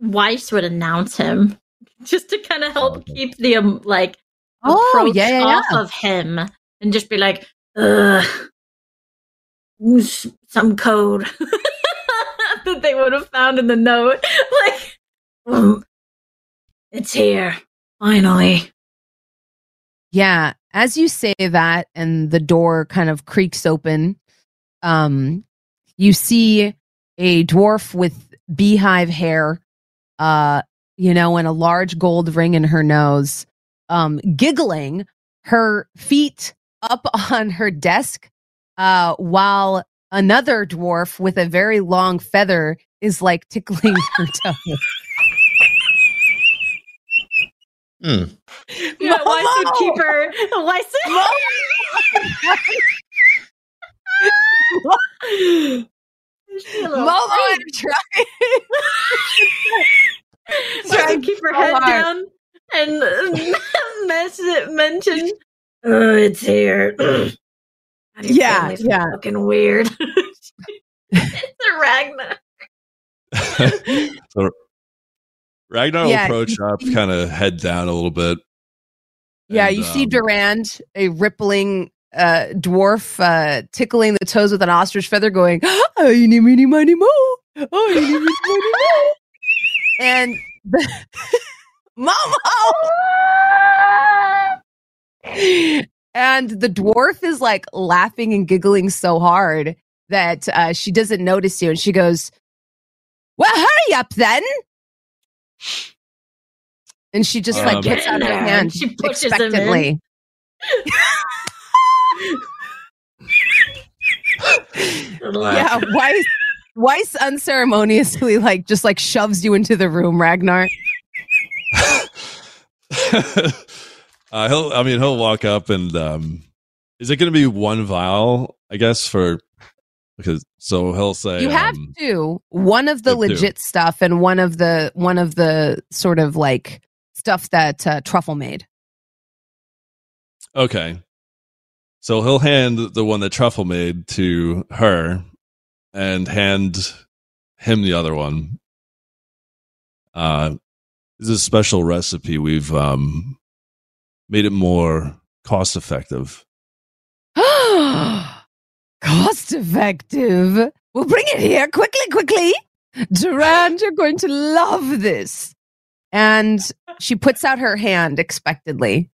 Weiss would announce him just to kind of help Okay. keep the um, like Oh, approach yeah, yeah, off yeah. of him and just be like, Ugh, some code that they would have found in the note, like "Um, it's here finally. Yeah, as you say that and the door kind of creaks open, um you see a dwarf with beehive hair uh you know and a large gold ring in her nose um giggling her feet up on her desk uh while another dwarf with a very long feather is like tickling her toe. Hmm. Yeah, Weiss Momo! keep her. Weiss. Is she a little Momo, freak? I'm trying. Try to keep her head hard. down and mess mention. Oh, it's here. Yeah, family's yeah. Fucking weird. it's a Ragnar. so Ragnar Yeah, will approach up, kind of head down a little bit. Yeah, And, you see um, Durand, a rippling uh, dwarf, uh, tickling the toes with an ostrich feather, going, "Oh, eeny, meeny, miny, mo! Oh, eeny, meeny, miny, mo!" And the Momo, and the dwarf is like laughing and giggling so hard, that uh, she doesn't notice you, and she goes, "Well, hurry up then." And she just like Um, puts out her Get hand She pushes him in. Yeah, Weiss, Weiss unceremoniously like just like shoves you into the room, Ragnar. uh, he'll. I mean, he'll walk up and um, is it going to be one vial? I guess for because so he'll say you have um, two, one of the have two. legit stuff and one of the one of the sort of like stuff that uh, Truffle made. Okay. So he'll hand the one that Truffle made to her and hand him the other one. Uh this is a special recipe. We've um made it more cost effective. Cost effective. We'll bring it here quickly, quickly. Durand, you're going to love this. And she puts out her hand expectedly.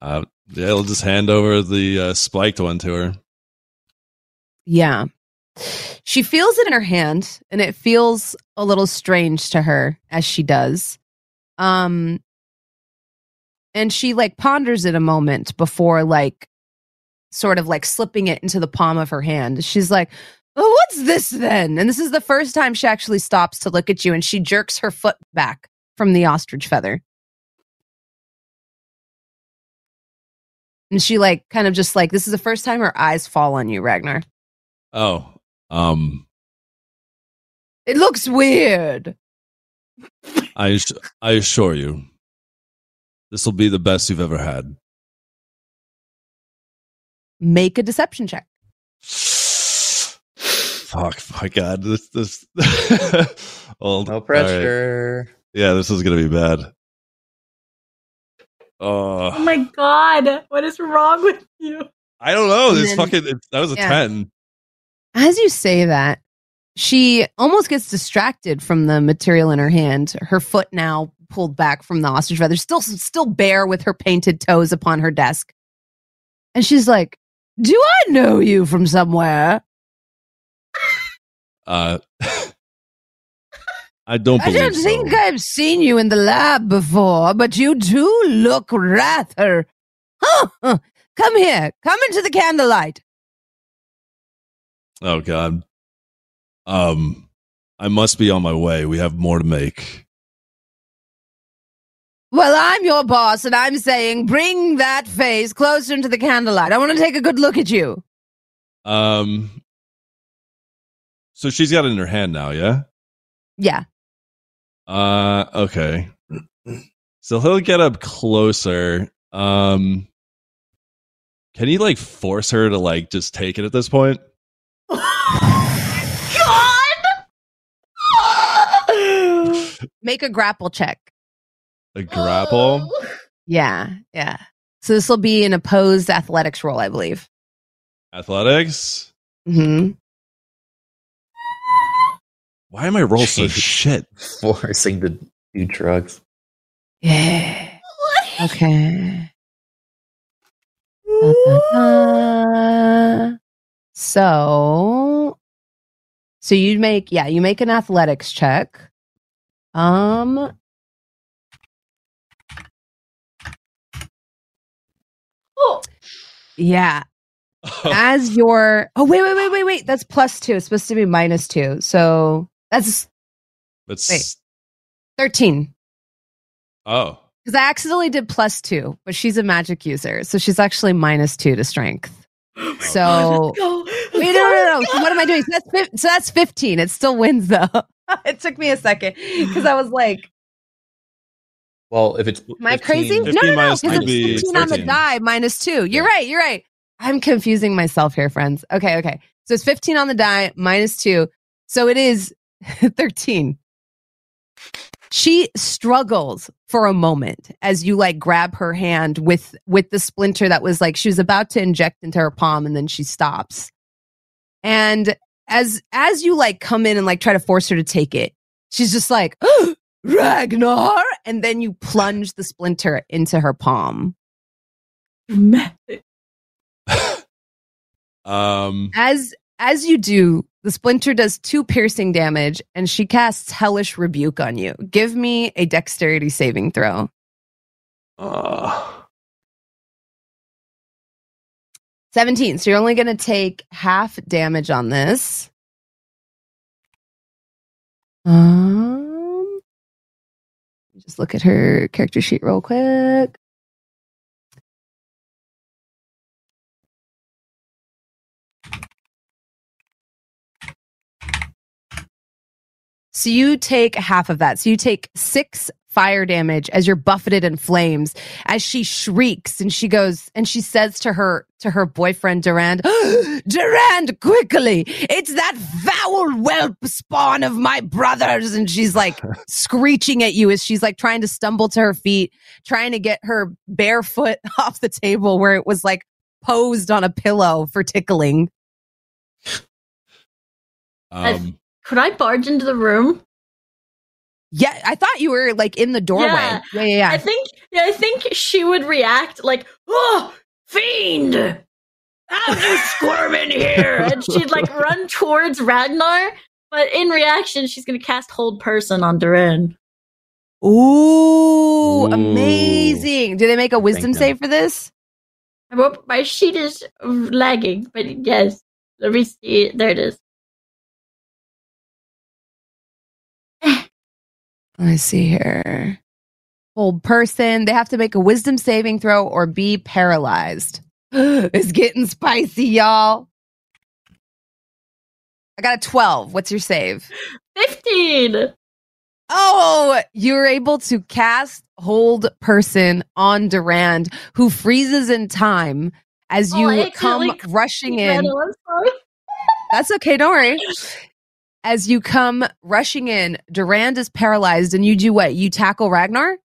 Uh yeah, he'll just hand over the uh, spiked one to her. Yeah. She feels it in her hand and it feels a little strange to her as she does. Um and she like ponders it a moment before like sort of like slipping it into the palm of her hand. She's like, oh, "What's this then?" And this is the first time she actually stops to look at you and she jerks her foot back from the ostrich feather. And she like kind of just like this is the first time her eyes fall on you, Ragnar. Oh. Um It looks weird. I I assure you this will be the best you've ever had. Make a deception check. Fuck my god. This this well, No all right. pressure. Yeah, this is gonna be bad. Oh, Oh my god, what is wrong with you? I don't know. This then- fucking it, that was a Yeah. ten. As you say that, she almost gets distracted from the material in her hand. Her foot now pulled back from the ostrich feather, still still bare with her painted toes upon her desk. And she's like, "Do I know you from somewhere?" Uh, I don't I don't so. think I've seen you in the lab before, but you do look rather. Huh, huh. Come here. Come into the candlelight. oh god. Um, I must be on my way. We have more to make. Well, I'm your boss, and I'm saying bring that face closer into the candlelight. I want to take a good look at you. Um, so she's got it in her hand now. Yeah. Yeah. Uh, okay. So he'll get up closer. Um, can he like force her to like just take it at this point? God! Make a grapple check. A grapple? Yeah. Yeah. So this will be an opposed athletics roll, I believe. Athletics? hmm Why am I roll so shit? Forcing to do drugs. Yeah. Okay. Da, da, da. So, so you make yeah, you make an athletics check. Um, yeah. As your oh wait wait wait wait wait that's plus two. It's supposed to be minus two. So that's That's Wait. thirteen. oh. Because I accidentally did plus two, but she's a magic user, so she's actually minus two to strength. So go. Wait, no, no, no. So what am I doing? So that's, so that's 15. It still wins, though. it took me a second because I was like, Well, if it's am I 15 crazy? No, 15 no, no. minus Because would it's be 15 on the die minus two. You're Yeah. right. You're right. I'm confusing myself here, friends. Okay, okay. So it's 15 on the die minus two. So it is 13. She struggles for a moment as you like grab her hand with with the splinter that was like she was about to inject into her palm and then she stops. And as as you like come in and like try to force her to take it, she's just like Ragnar and then you plunge the splinter into her palm. Um, As as you do, the splinter does two piercing damage, and she casts hellish rebuke on you. Give me a dexterity saving throw. Uh, 17. So you're only going to take half damage on this. Um, just look at her character sheet real quick. So you take half of that. So you take six fire damage as you're buffeted in flames as she shrieks and she goes and she says to her to her boyfriend Durand, Durand, quickly! It's that foul whelp spawn of my brothers! And she's like screeching at you as she's like trying to stumble to her feet, trying to get her bare foot off the table where it was like posed on a pillow for tickling. um, Could I barge into the room? Yeah, I thought you were like in the doorway. Yeah. Yeah, yeah, yeah. I think yeah, I think she would react like, "Oh, fiend! How'd you squirm in here?" And she'd like run towards Ragnar, but in reaction, she's gonna cast Hold Person on Duran. Ooh, Ooh. amazing. Do they make a wisdom them. save for this? I hope my sheet is lagging, but yes, let me see. There it is. Let me see here. Hold person. They have to make a wisdom saving throw or be paralyzed. it's getting spicy, y'all. I got a 12. What's your save? Fifteen. Oh, you're able to cast hold person on Durand, who freezes in time as Oh, you I come rushing in. Gretel, I'm sorry. That's okay. Don't worry. As you come rushing in, Durand is paralyzed, and you do what? You tackle Ragnar?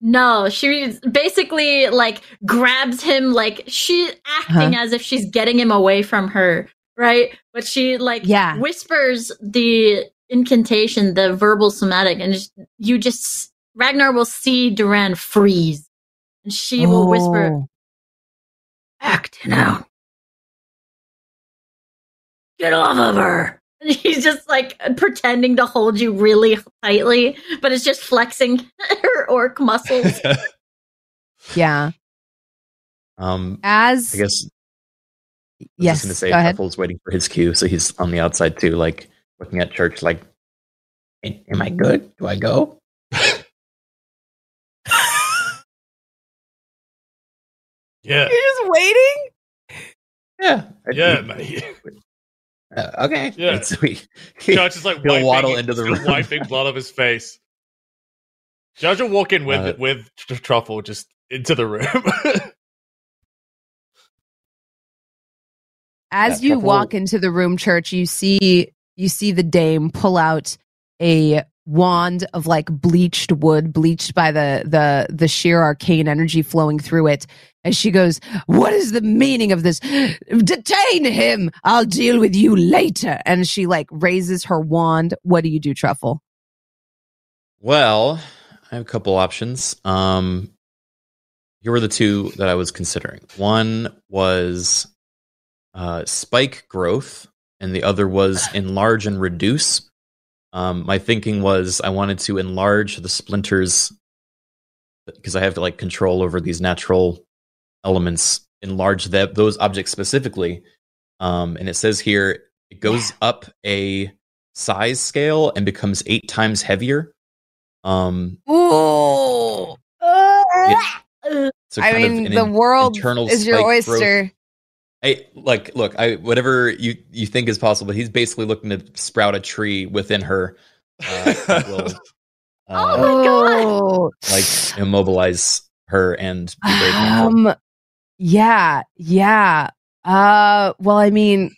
No, she basically like grabs him, like she acting as if she's getting him away from her, right? But she like Yeah. whispers the incantation, the verbal somatic, and you just Ragnar will see Duran freeze, and she will whisper, Oh. "Act now, get off of her." And he's just like pretending to hold you really tightly, but it's just flexing her orc muscles. Yeah. Um, As I guess I yes, just gonna say go ahead. Waiting for his cue, so he's on the outside too, like looking at church, like, "Am am I good? Do I go?" yeah, You're just waiting. Yeah, yeah, mate. Uh, okay, Yeah. And so he- Judge is like He'll wiping, waddle into the room. wiping blood off his face. Judge will walk in with Uh, with Truffle just into the room. As Yeah, you Truffle- walk into the room, church, you see you see the dame pull out a wand of like bleached wood, bleached by the the the sheer arcane energy flowing through it. As she goes, "What is the meaning of this? Detain him. I'll deal with you later." And she like raises her wand. What do you do, Truffle? Well, I have a couple options. Um, here were the two that I was considering. One was uh, spike growth, and the other was enlarge and reduce. Um, my thinking was I wanted to enlarge the splinters because I have to like control over these natural elements. Enlarge that those objects specifically, um, and it says here it goes up a size scale and becomes eight times heavier. Um, Ooh. so I mean, the in- world is your spike growth. oyster. Hey, like, look, I whatever you you think is possible. He's basically looking to sprout a tree within her. Uh, will, uh, Oh my God. Oh. like immobilize her and be. Um, yeah, yeah. Uh, well, I mean,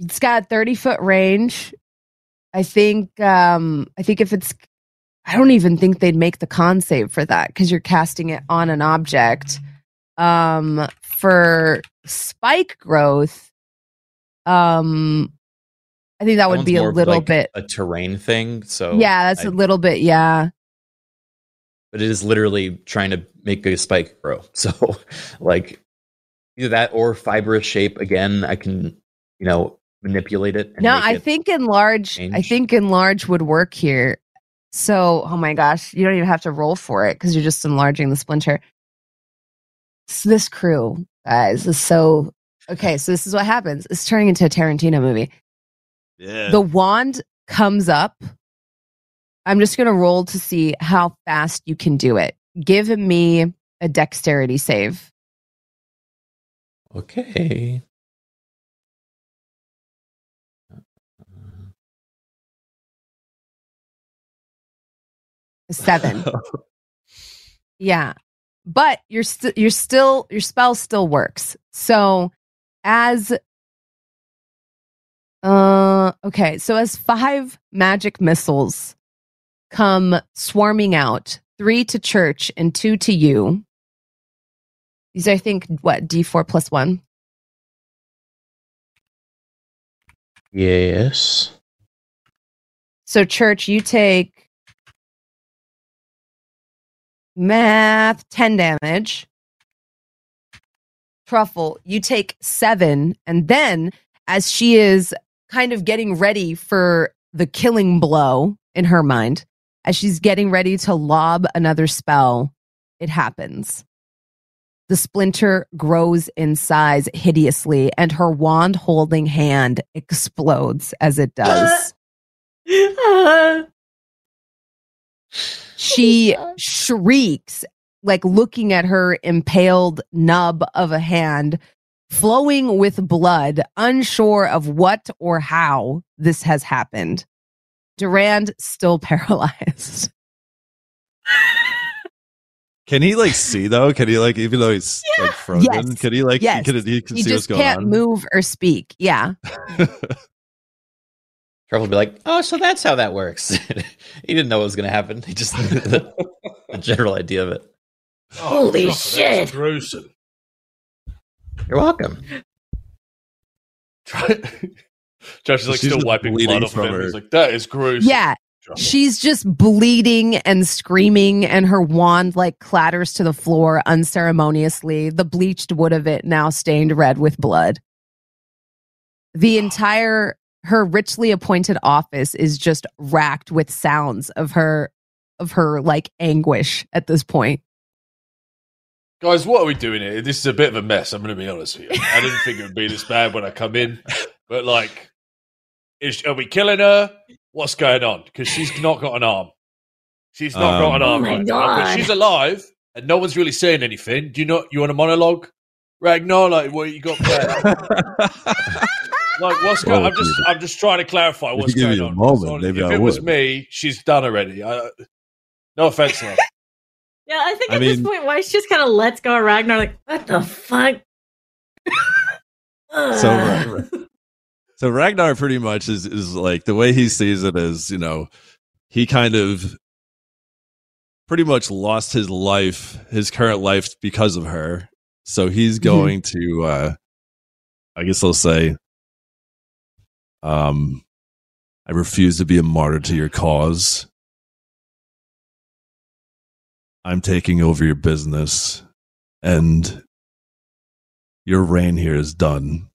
it's got 30 foot range. I think, um, I think if it's, I don't even think they'd make the con save for that because you're casting it on an object. Um, for spike growth, um, I think that would be a little like bit. a terrain thing. So yeah, that's I- a little bit. Yeah. But it is literally trying to make a spike grow. So, like either that or fibrous shape. Again, I can you know manipulate it. No, I it- think enlarge. I think enlarge would work here. So, oh my gosh, you don't even have to roll for it because you're just enlarging the splinter. S- This crew, guys, is so okay. So this is what happens. It's turning into a Tarantino movie. Yeah. The wand comes up. I'm just gonna roll to see how fast you can do it. Give me a dexterity save. okay. Seven. Yeah. But you're still you're still your spell still works. So as uh okay, so as five magic missiles come swarming out, three to church and two to you. These are, I think what, D four plus one? Yes. So church, you take math 10 damage. Truffle, you take seven. And then as she is kind of getting ready for the killing blow in her mind, as she's getting ready to lob another spell, it happens. The splinter grows in size hideously, and her wand holding hand explodes as it does. she shrieks like looking at her impaled nub of a hand flowing with blood unsure of what or how this has happened durand still paralyzed Can he like see though? Can he like even though he's like frozen? Yes. Can he like Yes. he can, he can he see what's just going can't on? move or speak yeah Trevor will be like, "Oh, so that's how that works." he didn't know what was going to happen. He just the, the general idea of it. Holy oh, God, shit. gruesome. You're welcome. Josh is like She's still wiping bleeding blood off of from him. her- He's like, that is gruesome. yeah Josh. she's just bleeding and screaming and her wand like clatters to the floor unceremoniously the bleached wood of it now stained red with blood the entire her richly appointed office is just racked with sounds of her of her like anguish at this point Guys, what are we doing here? This is a bit of a mess. I'm going to be honest with you. I didn't think it would be this bad when I come in, but like, is, are we killing her? What's going on? Because she's not got an arm. She's not Um, got an Oh arm my right now, but she's alive, and no one's really saying anything. Do you not? You want a monologue, Ragnar? Like, what you got planned? like, what's going? Well, I'm just, if I'm just trying to clarify what's give going me a on. moment, So, maybe if I it was me, she's done already. I, no offense, love. Yeah, I think I at this point, why she just kind of lets go of Ragnar, like, what the fuck? So, right, so Ragnar pretty much is is like the way he sees it is, you know, he kind of pretty much lost his life, his current life because of her. So he's going to uh I guess I'll say um I refuse to be a martyr to your cause. I'm taking over your business and your reign here is done.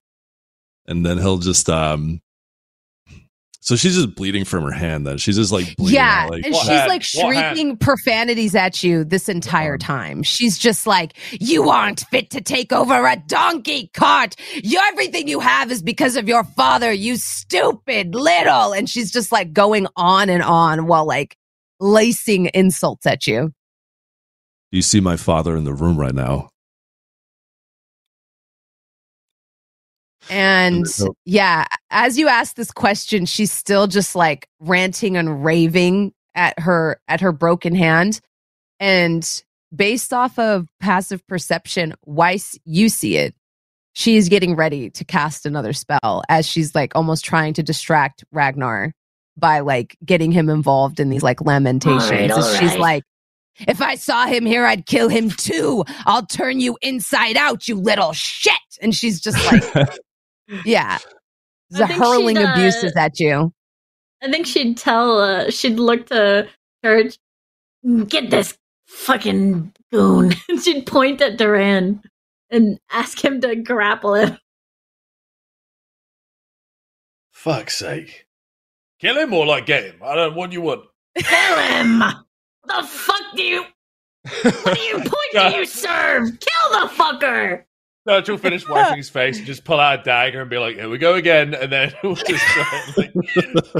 And then he'll just um so she's just bleeding from her hand then. She's just like bleeding yeah out, like and she's hand? like What shrieking profanities at you this entire arm? time she's just like you aren't fit to take over a donkey cart you, everything you have is because of your father you stupid little and she's just like going on and on while like lacing insults at you Do you see my father in the room right now? And yeah, as you ask this question, she's still just like ranting and raving at her at her broken hand. And based off of passive perception, Weiss, you see it. She's getting ready to cast another spell as she's like almost trying to distract Ragnar by like getting him involved in these like lamentations. All right, And all she's right. like, if I saw him here, I'd kill him too. I'll turn you inside out, you little shit. And she's just like, yeah. The hurling uh, abuses at you. I think she'd tell, uh, she'd look to Church, get this fucking goon. And she'd point at Duran and ask him to grapple him. Fuck's sake. Kill him or like get him? I don't what do you want. Kill him! The fuck do you? What do you point do you serve? Kill the fucker! Nigel finish wiping his face and just pull out a dagger and be like, here we go again. And then we'll just try and like,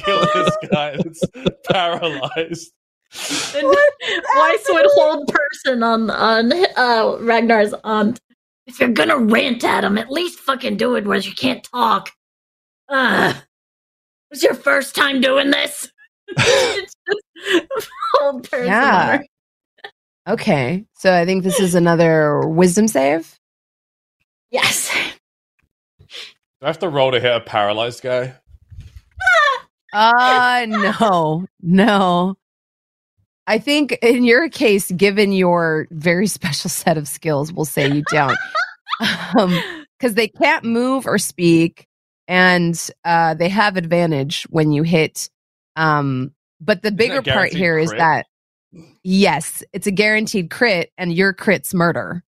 kill this guy that's paralyzed. And Weiss would hold person on on uh, Ragnar's aunt. If you're gonna rant at him, at least fucking do it where you can't talk. Uh, was your first time doing this? it's just hold person. Yeah. Okay. So I think this is another wisdom save. Yes. Do I have to roll to hit a paralyzed guy? Uh no. No. I think in your case, given your very special set of skills, we'll say you don't. um because they can't move or speak and uh they have advantage when you hit um but the bigger part guaranteed here is crit? that yes it's a guaranteed crit and your crit's murder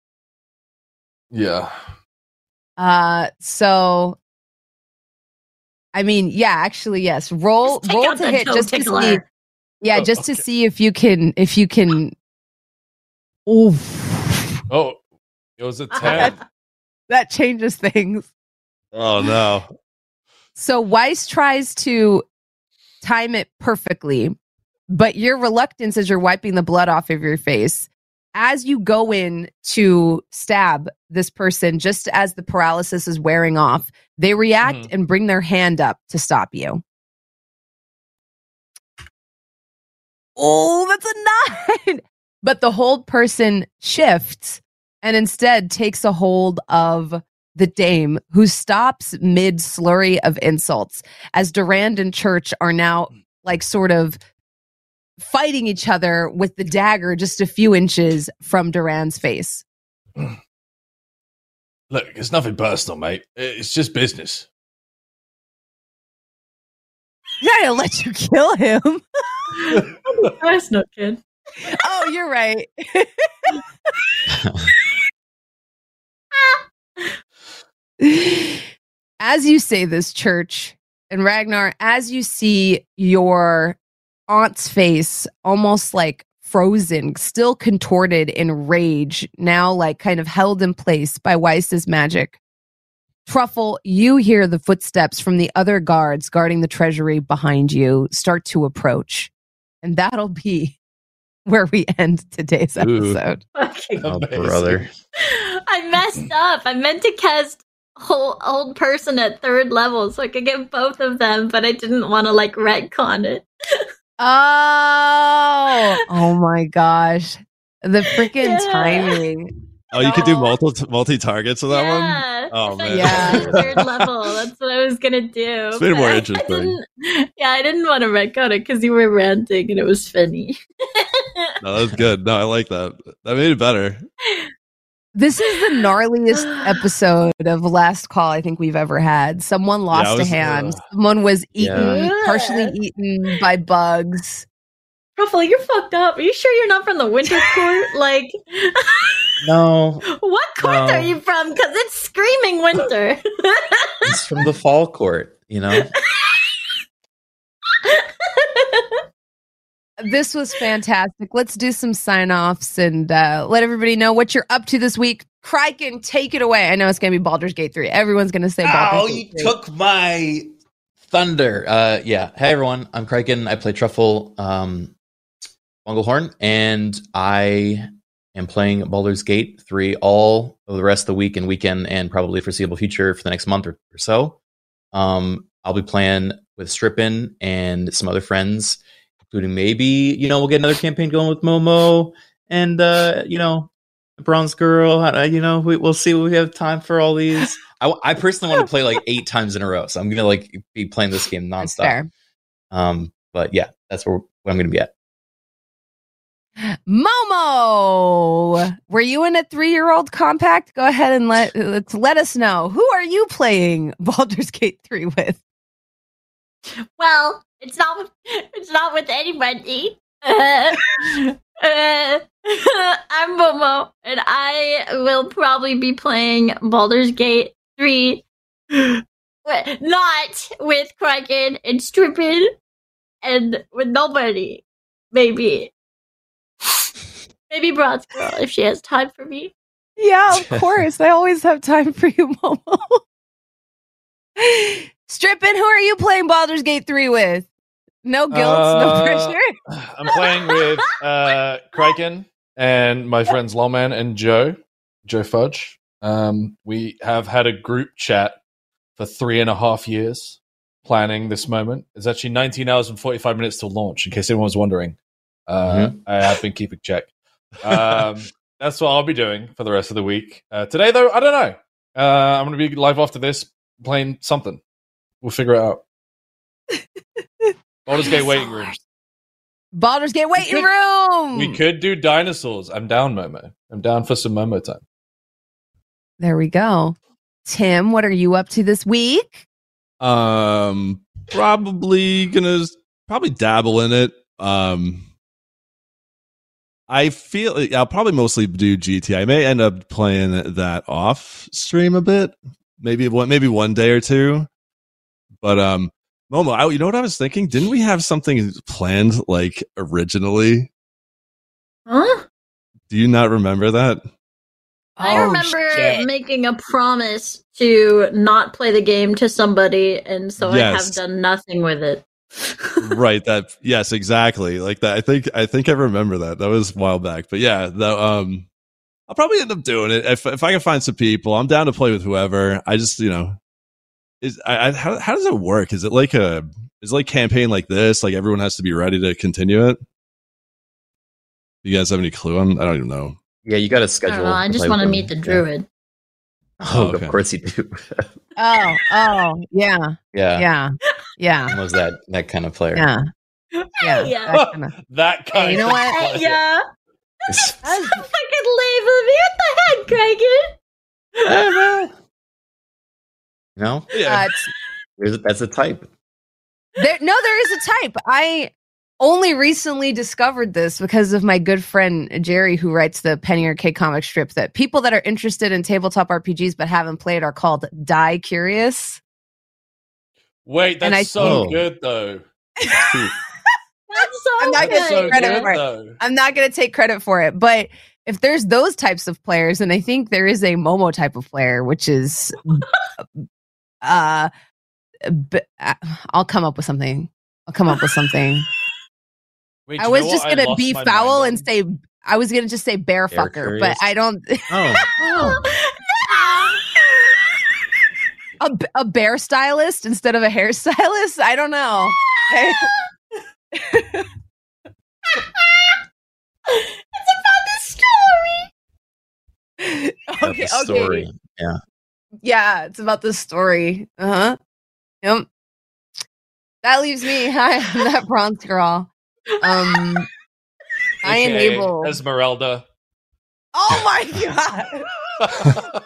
Yeah. Uh so i mean yeah actually yes roll roll to hit toe just to see yeah Oh, just to see if you can if you can Oof. Oh, it was a 10. that changes things Oh no. So Weiss tries to time it perfectly, but your reluctance as you're wiping the blood off of your face, as you go in to stab this person, just as the paralysis is wearing off, they react Mhm. and bring their hand up to stop you. Oh, that's a nine. But the hold person shifts and instead takes a hold of the dame who stops mid slurry of insults as Durand and Church are now like sort of fighting each other with the dagger just a few inches from Duran's face. Look, it's nothing personal, mate. It's just business. Yeah, I'll let you kill him. That's no kid. oh, you're right. as you say this, church and Ragnar, as you see your aunt's face almost like frozen, still contorted in rage, now like kind of held in place by Weiss's magic. Truffle, you hear the footsteps from the other guards guarding the treasury behind you start to approach. And that'll be where we end today's episode. Fucking Oh, brother. I messed up. I meant to cast whole old person at third level so I could get both of them, but I didn't want to like retcon it. Oh, oh my gosh. The freaking Yeah. timing. Oh, you could do No. multi multi targets with that one. yeah. Oh, I man. Yeah. third level. That's what I was gonna do. It's made it more but I- I interesting. didn't- yeah, I didn't want to retcon it because you were ranting and it was funny. No, that was good. No, I like that. That made it better. This is the gnarliest episode of Last Call I think we've ever had. Someone lost it was, a hand. uh, Someone was eaten, Yeah. partially eaten by bugs. Ruffle, you're fucked up. Are you sure you're not from the Winter Court? Like, No, what court No. are you from? Because it's screaming winter. it's from the fall court, you know? This was fantastic. Let's do some sign offs and uh, let everybody know what you're up to this week. Criken, take it away. I know it's going to be Baldur's Gate 3. Everyone's going to say Baldur's Oh, Gate you 3. took my thunder. Uh, yeah. Hey, everyone. I'm Criken. I play Truffle um, Bunglehorn, and I am playing Baldur's Gate 3 all of the rest of the week and weekend and probably foreseeable future for the next month or, or so. Um, I'll be playing with Strippin and some other friends, including maybe, you know, we'll get another campaign going with Momo and, uh, you know, Bronze Girl. Uh, you know, we, we'll see. We have time for all these. I, I personally want to play like eight times in a row, so I'm gonna like be playing this game That's nonstop. fair. Um, but yeah, that's where, where I'm gonna be at. Momo, were you in a three-year-old compact? Go ahead and let let's let us know. Who are you playing Baldur's Gate 3 with? well, it's not. It's not with anybody. Uh, uh, I'm Momo, and I will probably be playing Baldur's Gate 3. Wait, Not with Criken and Strippin and with nobody. Maybe. Maybe Bronze Girl if she has time for me. Yeah, of course. I always have time for you, Momo. Strippin, who are you playing Baldur's Gate 3 with? No guilt, no Uh, pressure. I'm playing with uh, Criken and my friends Lawman and Joe, Joe Fudge. Um, we have had a group chat for three and a half years planning this moment. It's actually 19 hours and 45 minutes till launch, in case anyone was wondering. Uh, I have been keeping check. Um, that's what I'll be doing for the rest of the week. Uh, today, though, I don't know. Uh, I'm going to be live after this playing something. We'll figure it out. Baldur's Gate waiting rooms. Baldur's Gate waiting could- room. We could do dinosaurs. I'm down, Momo. I'm down for some Momo time. There we go. Tim, what are you up to this week? Um, probably gonna probably dabble in it. Um, I feel I'll probably mostly do GT. I may end up playing that off stream a bit, maybe one maybe one day or two. But um, Momo, I, you know what I was thinking? Didn't we have something planned like originally? Huh? Do you not remember that? I Oh, remember shit. making a promise to not play the game to somebody, and so I have done nothing with it. right that yes exactly like that i think i think i remember that that was a while back but yeah the, um i'll probably end up doing it if, if i can find some people i'm down to play with whoever i just you know is I, I how, how does it work is it like a is it like campaign like this like everyone has to be ready to continue it you guys have any clue I'm, i don't even know Yeah, you got to I schedule. don't. I just play want to meet the druid. Yeah. Oh, oh, Okay. of course you do. Oh, oh, yeah, yeah, yeah, yeah, was that that kind of player? yeah, yeah. Yeah. that kinda- that kind Hey, you know of what? player. yeah. It's- So fucking lame of me. What the heck, Criken? you know, yeah Uh, that's a type. there, no, there is a type. I only recently discovered this because of my good friend Jerry, who writes the Penny Arcade comic strip. That people that are interested in tabletop RPGs but haven't played are called die curious. Wait, And that's I so think- good though. That's so I'm not gonna so credit good for it. though. I'm not going to take credit for it, but if there's those types of players, and I think there is a Momo type of player, which is, uh, b- uh, I'll come up with something. I'll come up with something. Wait, I was just gonna be foul and say I was gonna just say bear Bear fucker, but. I don't. Oh, A, b- a bear stylist instead of a hairstylist. I don't know. it's about the story. that's okay, the story. Yeah. Yeah, it's about the story. Uh huh. Yep. That leaves me. Hi, I'm that bronze girl. Um, I AKA enable. Esmeralda. Oh my god!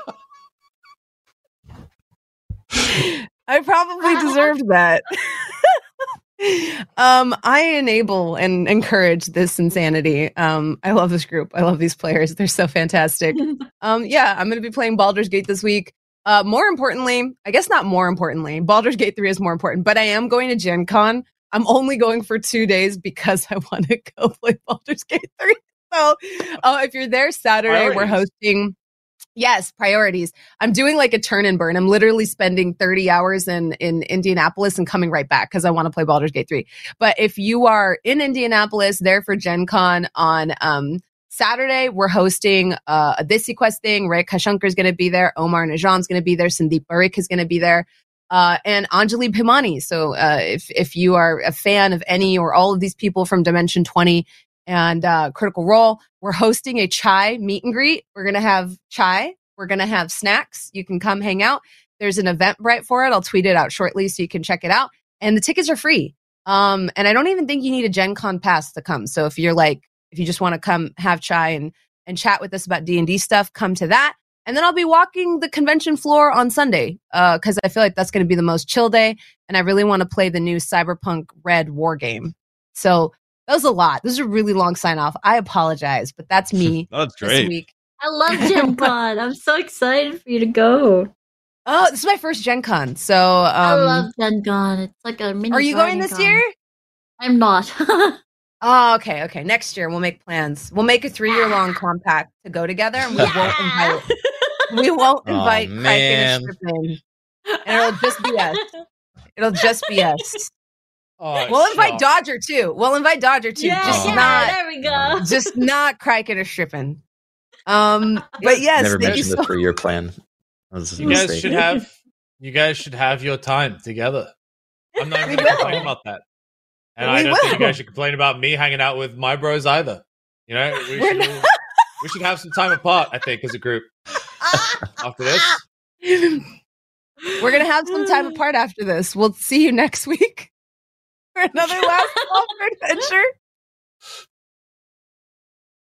I probably deserved that. Um, I enable and encourage this insanity. Um, I love this group. I love these players. They're so fantastic. Um, yeah, I'm going to be playing Baldur's Gate this week. Uh, more importantly, I guess not more importantly, Baldur's Gate 3 is more important, but I am going to Gen Con. I'm only going for two days because I want to go play Baldur's Gate 3. So uh, if you're there Saturday, we're hosting. Yes, priorities. I'm doing like a turn and burn. I'm literally spending 30 hours in in Indianapolis and coming right back because I want to play Baldur's Gate 3. But if you are in Indianapolis, there for Gen Con on um Saturday, we're hosting uh, a This Quest thing. Rekha Shankar is going to be there. Omar Najam's going to be there. Sandeep Parikh is going to be there. Uh, and Anjali Bhimani. So uh, if if you are a fan of any or all of these people from Dimension 20 and uh, Critical Role, we're hosting a chai meet and greet. We're going to have chai. We're going to have snacks. You can come hang out. There's an Eventbrite for it. I'll tweet it out shortly so you can check it out. And the tickets are free. Um, and I don't even think you need a Gen Con pass to come. So if you're like, if you just want to come have chai and and chat with us about D and D stuff, come to that. And then I'll be walking the convention floor on Sunday because I feel like that's going to be the most chill day, and I really want to play the new Cyberpunk Red War game. So That was a lot. This is a really long sign off. I apologize, but that's me That's this great. week. I love Gen Con. I'm so excited for you to go. Oh, this is my first Gen Con. So, um, I love Gen Con. It's like a mini. are you going this Con. year? I'm not. Oh, okay, okay. Next year we'll make plans. We'll make a three-year long compact to go together, and we won't invite. We won't invite Crike man. and Strippin. And it'll just be us. It'll just be us. Oh, We'll invite stop. Dodger too. We'll invite Dodger too. yeah, just yeah, not, there we go. just not Criken or Strippin. Um, but yes, Never thank you mentioned so the three year plan. That was a You guys mistake. should have. You guys should have your time together. I'm not even going to will. complain about that. And We I don't think you guys should complain about me hanging out with my bros either. You know, we should, not- we should have some time apart. I think as a group after this. We're gonna have some time apart after this. We'll see you next week for another last call for adventure.